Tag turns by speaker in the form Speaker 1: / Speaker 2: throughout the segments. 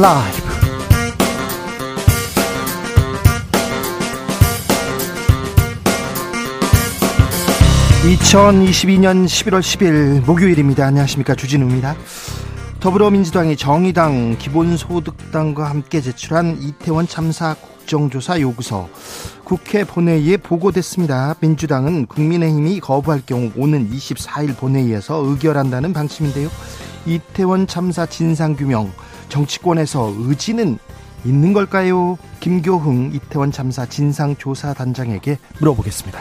Speaker 1: 라이브. 2022년 11월 10일 목요일입니다. 안녕하십니까. 주진우입니다. 더불어민주당이 정의당, 기본소득당과 함께 제출한 이태원 참사 국정조사 요구서 국회 본회의에 보고됐습니다. 민주당은 국민의힘이 거부할 경우 오는 24일 본회의에서 의결한다는 방침인데요. 이태원 참사 진상규명, 정치권에서 의지는 있는 걸까요? 김교흥 이태원 참사 진상조사단장에게 물어보겠습니다.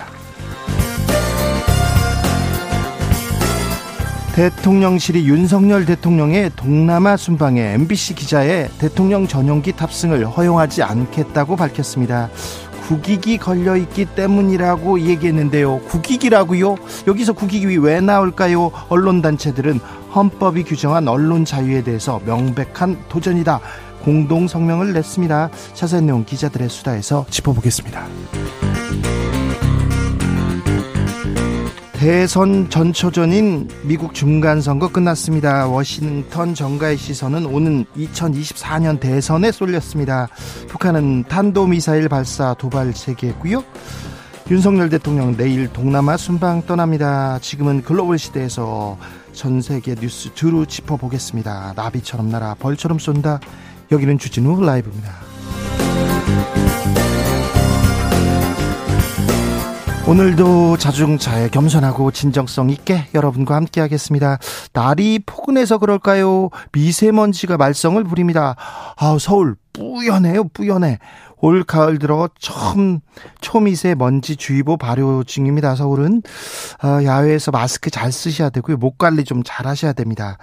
Speaker 1: 대통령실이 윤석열 대통령의 동남아 순방에 MBC 기자의 대통령 전용기 탑승을 허용하지 않겠다고 밝혔습니다. 국익이 걸려 있기 때문이라고 얘기했는데요. 국익이라고요? 여기서 국익이 왜 나올까요? 언론 단체들은 헌법이 규정한 언론 자유에 대해서 명백한 도전이다. 공동 성명을 냈습니다. 자세한 내용 기자들의 수다에서 짚어보겠습니다. 대선 전초전인 미국 중간선거 끝났습니다. 워싱턴 정가의 시선은 오는 2024년 대선에 쏠렸습니다. 북한은 탄도미사일 발사 도발 세계했고요. 윤석열 대통령 내일 동남아 순방 떠납니다. 지금은 글로벌 시대에서 전 세계 뉴스 두루 짚어보겠습니다. 나비처럼 날아 벌처럼 쏜다. 여기는 주진우 라이브입니다. 오늘도 자중차에 겸손하고 진정성 있게 여러분과 함께 하겠습니다. 날이 포근해서 그럴까요? 미세먼지가 말썽을 부립니다. 아, 서울 뿌연해요, 뿌연해. 올 가을 들어 처음 초미세 먼지 주의보 발효 중입니다. 서울은 아, 야외에서 마스크 잘 쓰셔야 되고요. 목 관리 좀 잘 하셔야 됩니다.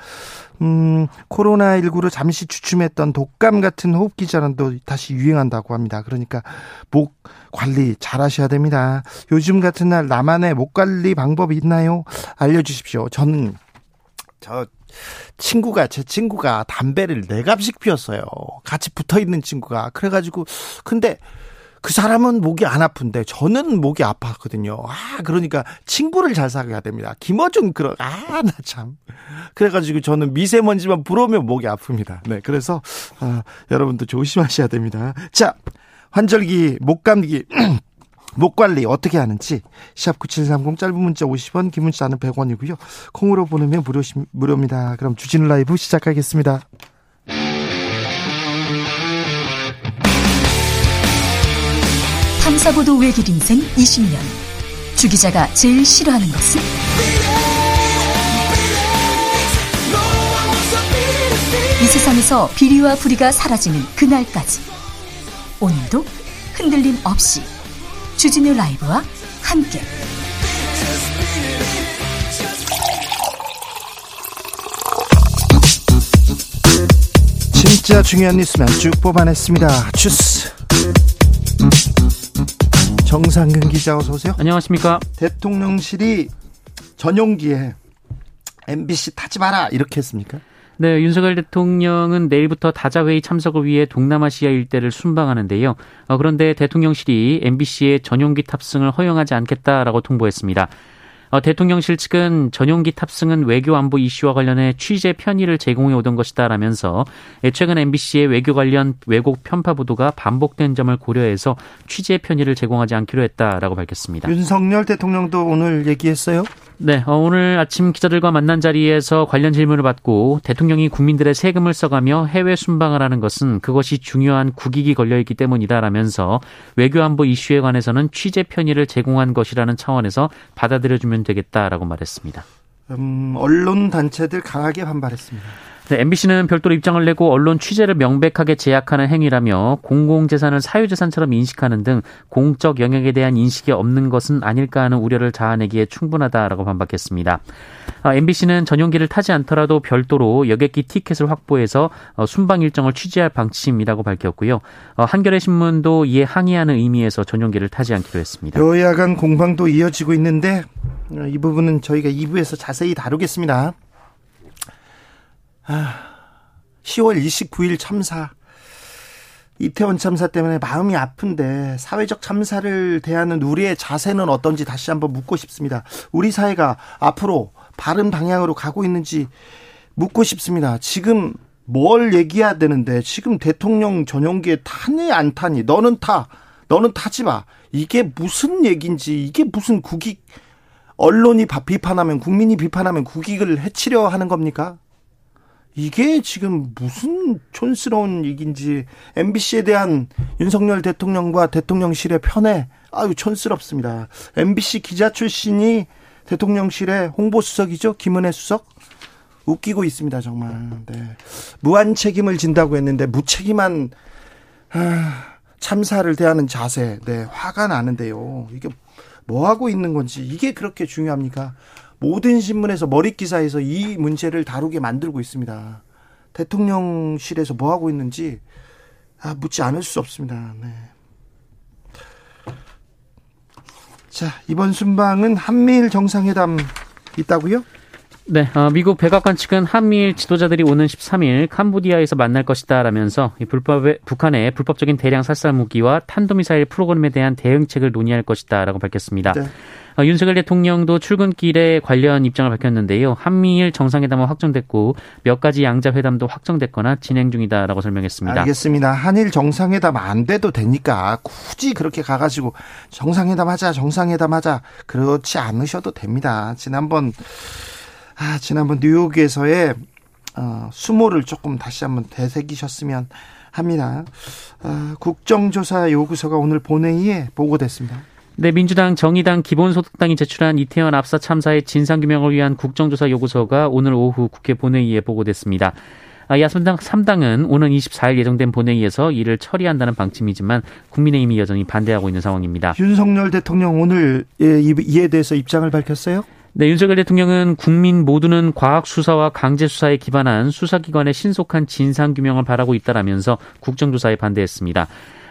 Speaker 1: 음, 코로나19로 잠시 주춤했던 독감 같은 호흡기 질환도 다시 유행한다고 합니다. 그러니까 목 관리 잘 하셔야 됩니다. 요즘 같은 날 나만의 목 관리 방법이 있나요? 알려 주십시오. 저는 저 친구가 제 친구가 담배를 네 갑씩 피웠어요. 같이 붙어 있는 친구가 그래가지고 근데 그 사람은 목이 안 아픈데 저는 목이 아팠거든요. 아 그러니까 친구를 잘 사귀어야 됩니다. 김어준 그런 아나 참 그래가지고 저는 미세먼지만 불어오면 목이 아픕니다. 네 그래서 아, 여러분도 조심하셔야 됩니다. 자 환절기 목 감기 목 관리 어떻게 하는지 샵 9730 짧은 문자 50원 긴 문자는 100원이고요. 콩으로 보내면 무료 무료입니다. 그럼 주진우 라이브 시작하겠습니다.
Speaker 2: 탐사보도 외길 인생 20년. 주 기자가 제일 싫어하는 것은? 이 세상에서 비리와 부리가 사라지는 그날까지. 오늘도 흔들림 없이 주진우 라이브와 함께.
Speaker 1: 진짜 중요한 뉴스만 쭉 뽑아냈습니다. 주스. 정상근 기자 어서 오세요.
Speaker 3: 안녕하십니까.
Speaker 1: 대통령실이 전용기에 MBC 타지 마라 이렇게 했습니까?
Speaker 3: 네, 윤석열 대통령은 내일부터 다자회의 참석을 위해 동남아시아 일대를 순방하는데요. 어, 그런데 대통령실이 MBC의 전용기 탑승을 허용하지 않겠다라고 통보했습니다. 어, 대통령실 측은 전용기 탑승은 외교 안보 이슈와 관련해 취재 편의를 제공해 오던 것이다라면서 최근 MBC의 외교 관련 왜곡 편파 보도가 반복된 점을 고려해서 취재 편의를 제공하지 않기로 했다라고 밝혔습니다.
Speaker 1: 윤석열 대통령도 오늘 얘기했어요?
Speaker 3: 네, 어, 오늘 아침 기자들과 만난 자리에서 관련 질문을 받고 대통령이 국민들의 세금을 써가며 해외 순방을 하는 것은 그것이 중요한 국익이 걸려있기 때문이다라면서 외교안보 이슈에 관해서는 취재 편의를 제공한 것이라는 차원에서 받아들여주면 되겠다라고 말했습니다.
Speaker 1: 음, 언론 단체들 강하게 반발했습니다.
Speaker 3: 네, MBC는 별도로 입장을 내고 언론 취재를 명백하게 제약하는 행위라며 공공재산을 사유재산처럼 인식하는 등 공적 영역에 대한 인식이 없는 것은 아닐까 하는 우려를 자아내기에 충분하다라고 반박했습니다. MBC는 아, 전용기를 타지 않더라도 별도로 여객기 티켓을 확보해서 어, 순방 일정을 취재할 방침이라고 밝혔고요. 어, 한겨레 신문도 이에 항의하는 의미에서 전용기를 타지 않기로 했습니다.
Speaker 1: 여야 간 공방도 이어지고 있는데 어, 이 부분은 저희가 2부에서 자세히 다루겠습니다. 10월 29일 참사. 이태원 참사 때문에 마음이 아픈데 사회적 참사를 대하는 우리의 자세는 어떤지 다시 한번 묻고 싶습니다. 우리 사회가 앞으로 바른 방향으로 가고 있는지 묻고 싶습니다. 지금 뭘 얘기해야 되는데 지금 대통령 전용기에 타니 안 타니 너는 타 너는 타지 마 이게 무슨 얘기인지 이게 무슨 국익 언론이 비판하면 국민이 비판하면 국익을 해치려 하는 겁니까? 이게 지금 무슨 촌스러운 얘기인지 MBC에 대한 윤석열 대통령과 대통령실의 편에 아유 촌스럽습니다. MBC 기자 출신이 대통령실의 홍보수석이죠 김은혜 수석 웃기고 있습니다 정말. 네. 무한 책임을 진다고 했는데 무책임한 아, 참사를 대하는 자세, 네 화가 나는데요. 이게 뭐 하고 있는 건지 이게 그렇게 중요합니까? 모든 신문에서 머리 기사에서 이 문제를 다루게 만들고 있습니다. 대통령실에서 뭐 하고 있는지 아, 묻지 않을 수 없습니다. 네. 자, 이번 순방은 한미일 정상회담 있다고요?
Speaker 3: 네, 어, 미국 백악관 측은 한미일 지도자들이 오는 13일 캄보디아에서 만날 것이다라면서 이 불법의 북한의 불법적인 대량 살살 무기와 탄도미사일 프로그램에 대한 대응책을 논의할 것이다라고 밝혔습니다. 네. 어, 윤석열 대통령도 출근길에 관련 입장을 밝혔는데요. 한미일 정상회담은 확정됐고 몇 가지 양자 회담도 확정됐거나 진행 중이다라고 설명했습니다.
Speaker 1: 알겠습니다. 한일 정상회담 안 돼도 되니까 굳이 그렇게 가가지고 정상회담 하자, 정상회담 하자 그렇지 않으셔도 됩니다. 지난번 아, 지난번 뉴욕에서의 어, 수모를 조금 다시 한번 되새기셨으면 합니다. 어, 국정조사 요구서가 오늘 본회의에 보고됐습니다.
Speaker 3: 네, 민주당, 정의당, 기본소득당이 제출한 이태원 압사 참사의 진상규명을 위한 국정조사 요구서가 오늘 오후 국회 본회의에 보고됐습니다. 아, 야선당 3당은 오는 24일 예정된 본회의에서 이를 처리한다는 방침이지만 국민의힘이 여전히 반대하고 있는 상황입니다.
Speaker 1: 윤석열 대통령 오늘 예, 이에 대해서 입장을 밝혔어요?
Speaker 3: 네, 윤석열 대통령은 국민 모두는 과학 수사와 강제 수사에 기반한 수사기관의 신속한 진상 규명을 바라고 있다라면서 국정조사에 반대했습니다.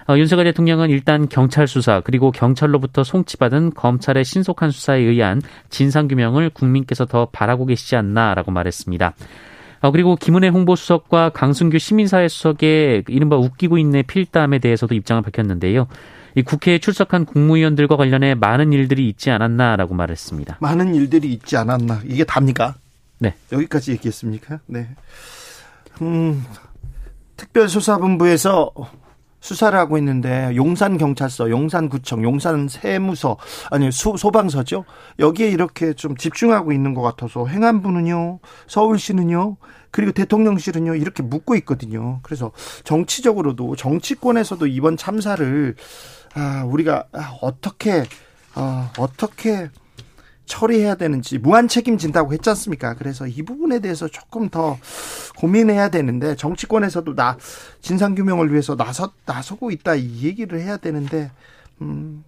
Speaker 3: 어, 윤석열 대통령은 일단 경찰 수사 그리고 경찰로부터 송치받은 검찰의 신속한 수사에 의한 진상 규명을 국민께서 더 바라고 계시지 않나라고 말했습니다. 어, 그리고 김은혜 홍보수석과 강승규 시민사회 수석의 이른바 웃기고 있네 필담에 대해서도 입장을 밝혔는데요. 이 국회에 출석한 국무위원들과 관련해 많은 일들이 있지 않았나라고 말했습니다.
Speaker 1: 많은 일들이 있지 않았나 이게 답니까?
Speaker 3: 네.
Speaker 1: 여기까지 얘기했습니까? 네. 음, 특별수사본부에서 수사를 하고 있는데 용산 경찰서, 용산구청, 용산 세무서 아니 소, 소방서죠. 여기에 이렇게 좀 집중하고 있는 것 같아서 행안부는요, 서울시는요, 그리고 대통령실은요 이렇게 묻고 있거든요. 그래서 정치적으로도 정치권에서도 이번 참사를 아, 우리가 아, 어떻게 어, 어떻게 처리해야 되는지 무한 책임진다고 했지 않습니까? 그래서 이 부분에 대해서 조금 더 고민해야 되는데 정치권에서도 나 진상 규명을 위해서 나서 나서고 있다 이 얘기를 해야 되는데 음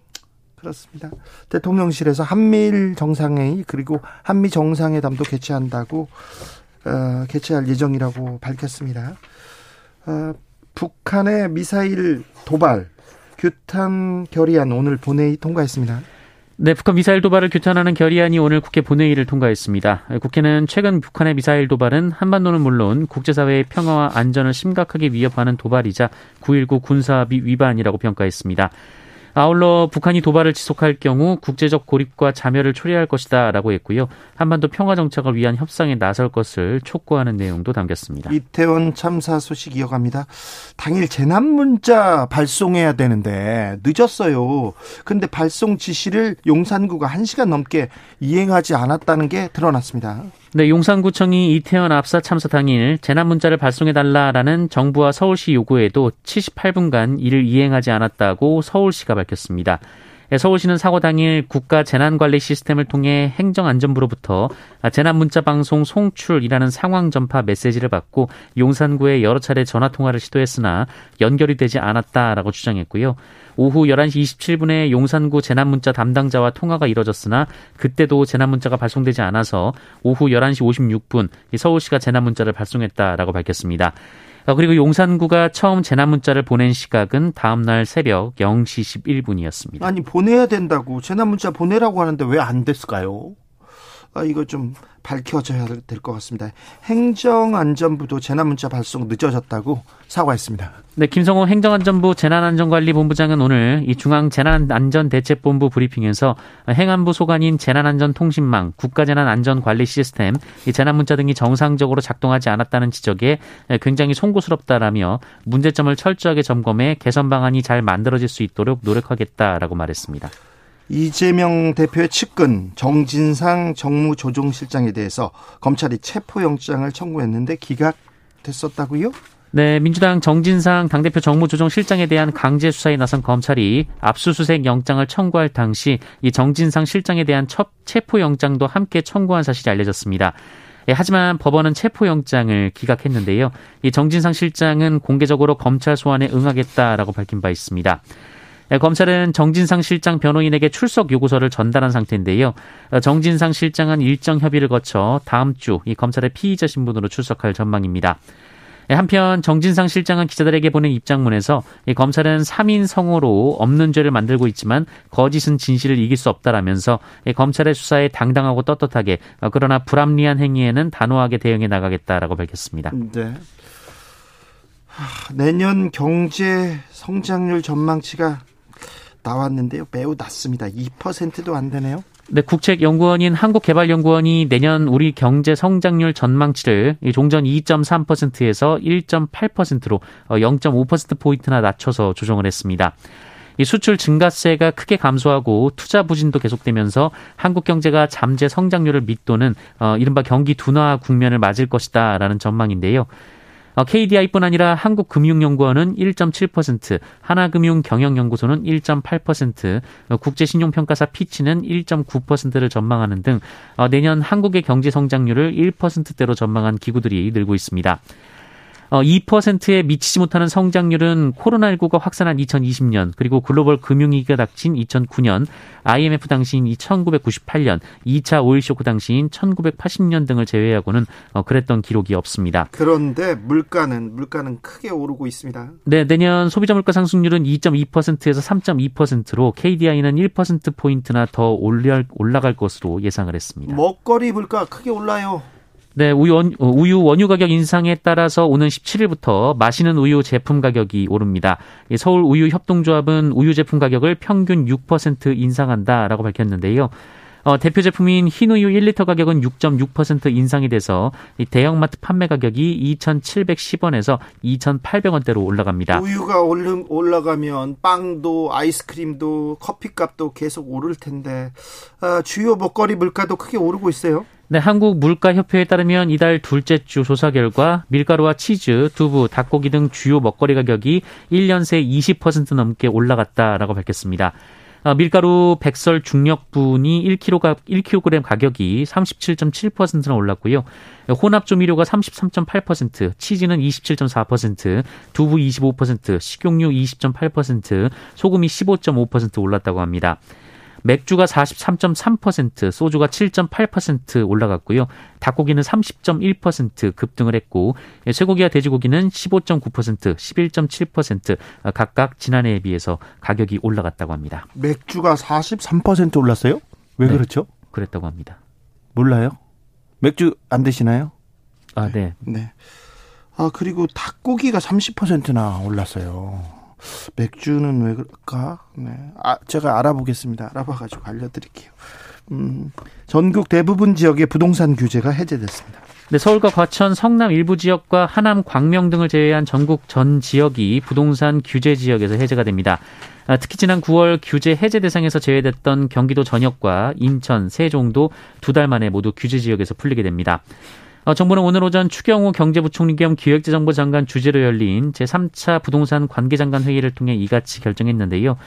Speaker 1: 그렇습니다. 대통령실에서 한미일 정상회의 그리고 한미 정상회담도 개최한다고 어, 개최할 예정이라고 밝혔습니다. 어, 북한의 미사일 도발 규탄 결의안 오늘 본회의 통과했습니다.
Speaker 3: 네, 북한 미사일 도발을 규탄하는 결의안이 오늘 국회 본회의를 통과했습니다. 국회는 최근 북한의 미사일 도발은 한반도는 물론 국제사회의 평화와 안전을 심각하게 위협하는 도발이자 9.19 군사합의 위반이라고 평가했습니다. 아울러 북한이 도발을 지속할 경우 국제적 고립과 자멸을 초래할 것이다 라고 했고요. 한반도 평화 정착을 위한 협상에 나설 것을 촉구하는 내용도 담겼습니다.
Speaker 1: 이태원 참사 소식 이어갑니다. 당일 재난 문자 발송해야 되는데 늦었어요. 근데 발송 지시를 용산구가 1시간 넘게 이행하지 않았다는 게 드러났습니다.
Speaker 3: 네, 용산구청이 이태원 압사 참사 당일 재난 문자를 발송해 달라라는 정부와 서울시 요구에도 78분간 이를 이행하지 않았다고 서울시가 밝혔습니다. 예, 서울시는 사고 당일 국가 재난관리 시스템을 통해 행정안전부로부터 재난 문자 방송 송출이라는 상황 전파 메시지를 받고 용산구에 여러 차례 전화 통화를 시도했으나 연결이 되지 않았다라고 주장했고요. 오후 11시 27분에 용산구 재난문자 담당자와 통화가 이뤄졌으나 그때도 재난문자가 발송되지 않아서 오후 11시 56분 서울시가 재난문자를 발송했다라고 밝혔습니다. 어, 그리고 용산구가 처음 재난 문자를 보낸 시각은 다음 날 새벽 0시 11분이었습니다.
Speaker 1: 아니 보내야 된다고 재난 문자 보내라고 하는데 왜 안 됐을까요? 아, 이거 좀 밝혀져야 될 것 같습니다. 행정안전부도 재난문자 발송 늦어졌다고 사과했습니다.
Speaker 3: 네, 김성호 행정안전부 재난안전관리본부장은 오늘 이 중앙 재난안전대책본부 브리핑에서 행안부 소관인 재난안전통신망, 국가재난안전관리 시스템, 이 재난문자 등이 정상적으로 작동하지 않았다는 지적에 굉장히 송구스럽다라며 문제점을 철저하게 점검해 개선 방안이 잘 만들어질 수 있도록 노력하겠다라고 말했습니다.
Speaker 1: 이재명 대표의 측근 정진상 정무조정실장에 대해서 검찰이 체포영장을 청구했는데 기각됐었다고요?
Speaker 3: 네, 민주당 정진상 당대표 정무조정실장에 대한 강제 수사에 나선 검찰이 압수수색 영장을 청구할 당시 이 정진상 실장에 대한 첫 체포 영장도 함께 청구한 사실이 알려졌습니다. 예, 하지만 법원은 체포영장을 기각했는데요. 이 정진상 실장은 공개적으로 검찰 소환에 응하겠다라고 밝힌 바 있습니다. 예, 검찰은 정진상 실장 변호인에게 출석 요구서를 전달한 상태인데요. 어, 정진상 실장은 일정 협의를 거쳐 다음 주 이 검찰의 피의자 신분으로 출석할 전망입니다. 예, 한편 정진상 실장은 기자들에게 보낸 입장문에서 검찰은 3인 성호로 없는 죄를 만들고 있지만 거짓은 진실을 이길 수 없다라면서 검찰의 수사에 당당하고 떳떳하게 어, 그러나 불합리한 행위에는 단호하게 대응해 나가겠다라고 밝혔습니다.
Speaker 1: 네. 내년 경제 성장률 전망치가 나왔는데요. 매우 낮습니다. 2%도 안 되네요.
Speaker 3: 네, 국책연구원인 한국개발연구원이 내년 우리 경제 성장률 전망치를 종전 2.3%에서 1.8%로 0.5%포인트나 낮춰서 조정을 했습니다. 이 수출 증가세가 크게 감소하고 투자 부진도 계속되면서 한국 경제가 잠재 성장률을 밑도는 어, 이른바 경기 둔화 국면을 맞을 것이다라는 전망인데요. KDI뿐 어, 아니라 한국금융연구원은 1.7%, 하나금융경영연구소는 1.8%, 어, 국제신용평가사 피치는 1.9%를 전망하는 등 어, 내년 한국의 경제 성장률을 1%대로 전망한 기구들이 늘고 있습니다. 2%에 어, 미치지 못하는 성장률은 코로나19가 확산한 2020년 그리고 글로벌 금융위기가 닥친 2009년 IMF 당시인 1998년 2차 오일 쇼크 당시인 1980년 등을 제외하고는 어, 그랬던 기록이 없습니다.
Speaker 1: 그런데 물가는 물가는 크게 오르고 있습니다.
Speaker 3: 네, 내년 소비자 물가 상승률은 2.2%에서 3.2%로 KDI는 1% 포인트나 더 올라갈 것으로 예상을 했습니다.
Speaker 1: 먹거리 물가 크게 올라요.
Speaker 3: 네, 우유, 원, 어, 우유 원유 가격 인상에 따라서 오는 17일부터 마시는 우유 제품 가격이 오릅니다. 서울 우유 협동조합은 우유 제품 가격을 평균 6% 인상한다라고 밝혔는데요. 어, 대표 제품인 흰우유 1리터 가격은 6.6% 인상이 돼서 대형마트 판매 가격이 2,710원에서 2,800원대로 올라갑니다.
Speaker 1: 우유가 올라가면 빵도 아이스크림도 커피값도 계속 오를 텐데 어, 주요 먹거리 물가도 크게 오르고 있어요.
Speaker 3: 네, 한국 물가협회에 따르면 이달 둘째 주 조사 결과 밀가루와 치즈, 두부, 닭고기 등 주요 먹거리 가격이 1년 새 20% 넘게 올라갔다라고 밝혔습니다. 어, 밀가루 백설 중력분이 1kg, 1kg 가격이 37.7%나 올랐고요. 혼합 조미료가 33.8%, 치즈는 27.4%, 두부 25%, 식용유 20.8%, 소금이 15.5% 올랐다고 합니다. 맥주가 43.3%, 소주가 7.8% 올라갔고요. 닭고기는 30.1% 급등을 했고 쇠고기와 돼지고기는 15.9%, 11.7% 각각 지난해에 비해서 가격이 올라갔다고 합니다.
Speaker 1: 맥주가 43% 올랐어요? 왜 네, 그렇죠?
Speaker 3: 그랬다고 합니다.
Speaker 1: 몰라요? 맥주 안 드시나요?
Speaker 3: 아, 네.
Speaker 1: 네. 아, 그리고 닭고기가 30%나 올랐어요. 맥주는 왜 그럴까? 네. 아, 제가 알아보겠습니다. 알아봐가지고 알려드릴게요. 음, 전국 대부분 지역의 부동산 규제가 해제됐습니다.
Speaker 3: 네, 서울과 과천, 성남 일부 지역과 하남, 광명 등을 제외한 전국 전 지역이 부동산 규제 지역에서 해제가 됩니다. 아, 특히 지난 9월 규제 해제 대상에서 제외됐던 경기도 전역과 인천, 세종도 두 달 만에 모두 규제 지역에서 풀리게 됩니다. 어, 정부는 오늘 오전 추경호 경제부총리 겸 기획재정부 장관 주재로 열린 제3차 부동산 관계장관 회의를 통해 이같이 결정했는데요.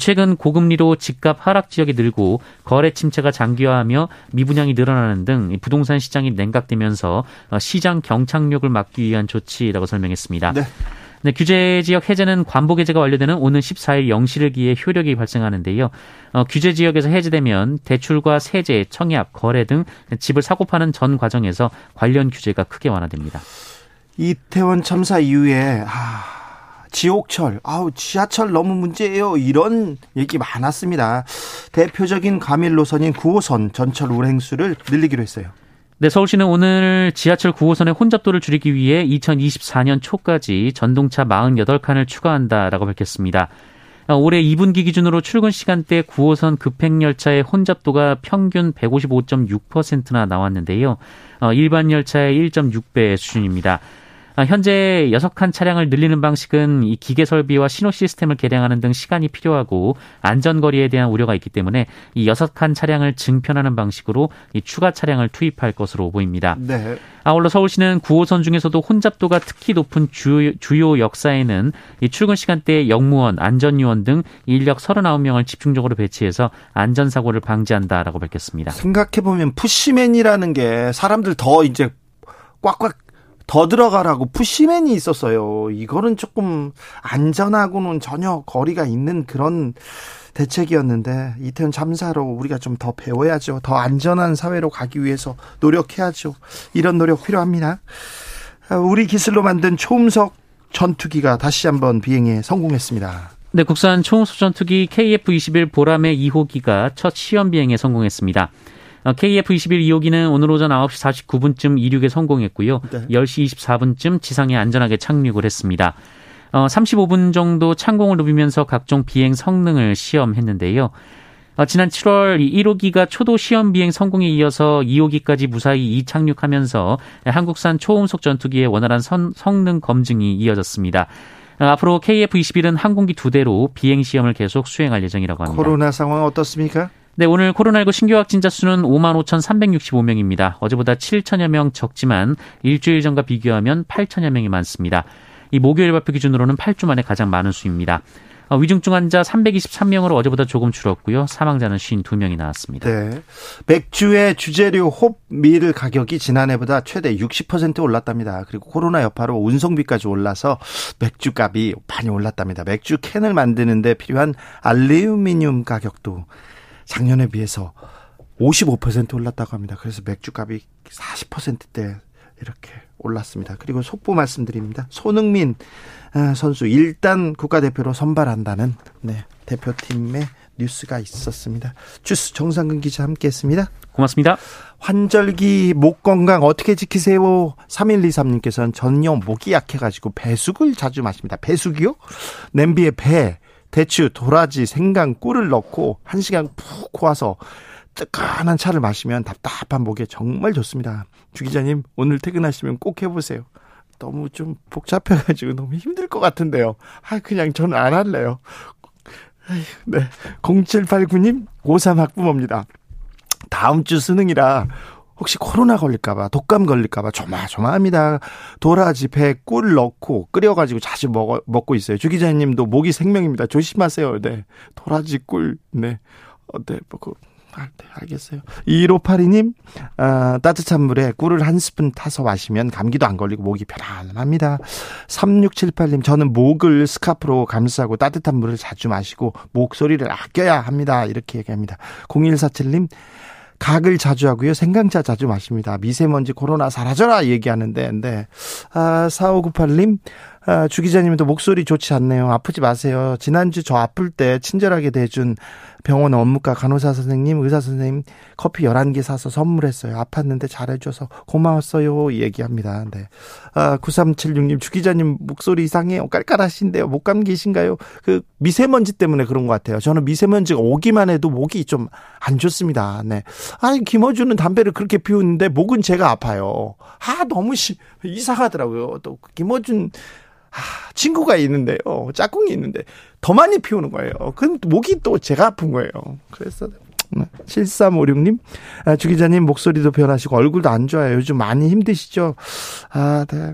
Speaker 3: 최근 고금리로 집값 하락 지역이 늘고 거래 침체가 장기화하며 미분양이 늘어나는 등 부동산 시장이 냉각되면서 어, 시장 경착력을 막기 위한 조치라고 설명했습니다. 네. 네, 규제 지역 해제는 관보 개제가 완료되는 오는 14일 0시를 기해 효력이 발생하는데요. 어, 규제 지역에서 해제되면 대출과 세제, 청약, 거래 등 집을 사고 파는 전 과정에서 관련 규제가 크게 완화됩니다.
Speaker 1: 이태원 참사 이후에 아, 지옥철, 아우, 지하철 너무 문제예요. 이런 얘기 많았습니다. 대표적인 과밀 노선인 9호선 전철 운행수를 늘리기로 했어요.
Speaker 3: 네, 서울시는 오늘 지하철 9호선의 혼잡도를 줄이기 위해 2024년 초까지 전동차 48칸을 추가한다라고 밝혔습니다. 올해 2분기 기준으로 출근 시간대 9호선 급행열차의 혼잡도가 평균 155.6%나 나왔는데요. 어, 일반 열차의 1.6배 수준입니다. 아, 현재 6칸 차량을 늘리는 방식은 이 기계 설비와 신호 시스템을 개량하는 등 시간이 필요하고 안전거리에 대한 우려가 있기 때문에 이 6칸 차량을 증편하는 방식으로 이 추가 차량을 투입할 것으로 보입니다. 네. 아울러 서울시는 9호선 중에서도 혼잡도가 특히 높은 주요, 주요 역사에는 이 출근 시간대에 역무원, 안전요원 등 인력 39명을 집중적으로 배치해서 안전사고를 방지한다라고 밝혔습니다.
Speaker 1: 생각해보면 푸시맨이라는 게 사람들 더 이제 꽉꽉 더 들어가라고 푸시맨이 있었어요. 이거는 조금 안전하고는 전혀 거리가 있는 그런 대책이었는데 이태원 참사로 우리가 좀 더 배워야죠. 더 안전한 사회로 가기 위해서 노력해야죠. 이런 노력 필요합니다. 우리 기술로 만든 초음속 전투기가 다시 한번 비행에 성공했습니다.
Speaker 3: 네, 국산 초음속 전투기 KF-21 보람의 2호기가 첫 시험 비행에 성공했습니다. KF-21 2호기는 오늘 오전 9시 49분쯤 이륙에 성공했고요. 네. 10시 24분쯤 지상에 안전하게 착륙을 했습니다. 어, 35분 정도 창공을 누비면서 각종 비행 성능을 시험했는데요. 어, 지난 7월 1호기가 초도 시험 비행 성공에 이어서 2호기까지 무사히 이착륙하면서 한국산 초음속 전투기의 원활한 선, 성능 검증이 이어졌습니다. 어, 앞으로 KF-21은 항공기 두 대로 비행 시험을 계속 수행할 예정이라고 합니다.
Speaker 1: 코로나 상황 어떻습니까?
Speaker 3: 네, 오늘 코로나19 신규 확진자 수는 5만 5,365명입니다. 어제보다 7천여 명 적지만 일주일 전과 비교하면 8천여 명이 많습니다. 이 목요일 발표 기준으로는 8주 만에 가장 많은 수입니다. 어, 위중증 환자 323명으로 어제보다 조금 줄었고요. 사망자는 52명이 나왔습니다.
Speaker 1: 네. 맥주의 주재료 홉밀 가격이 지난해보다 최대 60% 올랐답니다. 그리고 코로나 여파로 운송비까지 올라서 맥주값이 많이 올랐답니다. 맥주 캔을 만드는데 필요한 알루미늄 가격도 작년에 비해서 55% 올랐다고 합니다. 그래서 맥주값이 40%대 이렇게 올랐습니다. 그리고 속보 말씀드립니다. 손흥민 아, 선수 일단 국가대표로 선발한다는 네, 대표팀의 뉴스가 있었습니다. 주스 정상근 기자 함께했습니다.
Speaker 3: 고맙습니다.
Speaker 1: 환절기 목 건강 어떻게 지키세요? 3123님께서는 전혀 목이 약해가지고 배숙을 자주 마십니다. 배숙이요? 냄비에 배, 대추, 도라지, 생강, 꿀을 넣고 한 시간 푹 고아서 뜨끈한 차를 마시면 답답한 목에 정말 좋습니다. 주 기자님 오늘 퇴근하시면 꼭 해보세요. 너무 좀 복잡해가지고 너무 힘들 것 같은데요. 아 그냥 저는 안 할래요. 네. 0789님 고3 학부모입니다. 다음 주 수능이라 혹시 코로나 걸릴까봐, 독감 걸릴까봐 조마조마합니다. 도라지, 배, 꿀 넣고 끓여가지고 자주 먹어, 먹고 있어요. 주 기자님도 목이 생명입니다. 조심하세요. 네. 도라지, 꿀, 네. 어, 네, 먹고. 아, 네, 알겠어요. 1582님, 아, 따뜻한 물에 꿀을 한 스푼 타서 마시면 감기도 안 걸리고 목이 편안합니다. 3678님, 저는 목을 스카프로 감싸고 따뜻한 물을 자주 마시고 목소리를 아껴야 합니다. 이렇게 얘기합니다. 0147님, 각을 자주 하고요. 생강차 자주 마십니다. 미세먼지 코로나 사라져라 얘기하는데, 네. 아, 4598님, 아, 주 기자님도 목소리 좋지 않네요. 아프지 마세요. 지난주 저 아플 때 친절하게 대준 병원 업무과 간호사 선생님, 의사 선생님 커피 11개 사서 선물했어요. 아팠는데 잘해줘서 고마웠어요. 얘기합니다. 네. 아, 9376님, 주 기자님 목소리 이상해요. 깔깔하신데요. 목 감기신가요? 그 미세먼지 때문에 그런 것 같아요. 저는 미세먼지가 오기만 해도 목이 좀 안 좋습니다. 네. 아니, 김어준은 담배를 그렇게 피우는데 목은 제가 아파요. 아, 너무 시, 이상하더라고요. 또 김어준 아, 친구가 있는데요. 짝꿍이 있는데 더 많이 피우는 거예요. 그럼 목이 또 제가 아픈 거예요. 그래서 7356님, 아, 주 기자님 목소리도 변하시고 얼굴도 안 좋아요. 요즘 많이 힘드시죠? 아, 네.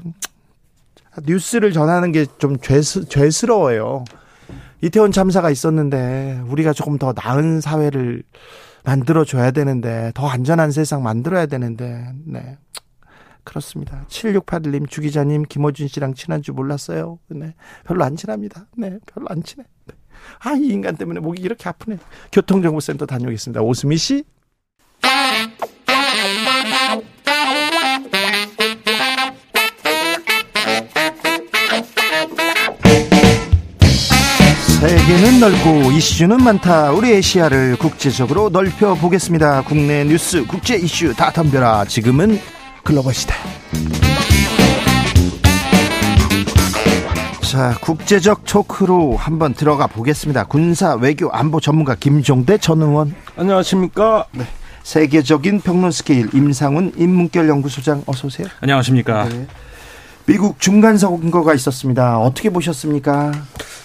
Speaker 1: 뉴스를 전하는 게 좀 죄스, 죄스러워요. 이태원 참사가 있었는데 우리가 조금 더 나은 사회를 만들어 줘야 되는데 더 안전한 세상 만들어야 되는데 네. 그렇습니다. 7681님, 주기자님, 김호준 씨랑 친한 줄 몰랐어요. 네. 별로 안 친합니다. 네. 별로 안 친해. 네. 아, 이 인간 때문에 목이 이렇게 아프네. 교통정보센터 다녀오겠습니다. 오수미 씨. 길이는 넓고 이슈는 많다. 우리의 시야를 국제적으로 넓혀 보겠습니다. 국내 뉴스, 국제 이슈 다 덤벼라. 지금은 글로벌 시대. 자, 국제적 토크로 한번 들어가 보겠습니다. 군사 외교 안보 전문가 김종대 전 의원.
Speaker 4: 안녕하십니까?
Speaker 1: 네. 세계적인 평론 스케일 임상훈 인문결 연구소장 어서 오세요.
Speaker 4: 안녕하십니까? 네.
Speaker 1: 미국 중간 선거가 있었습니다. 어떻게 보셨습니까?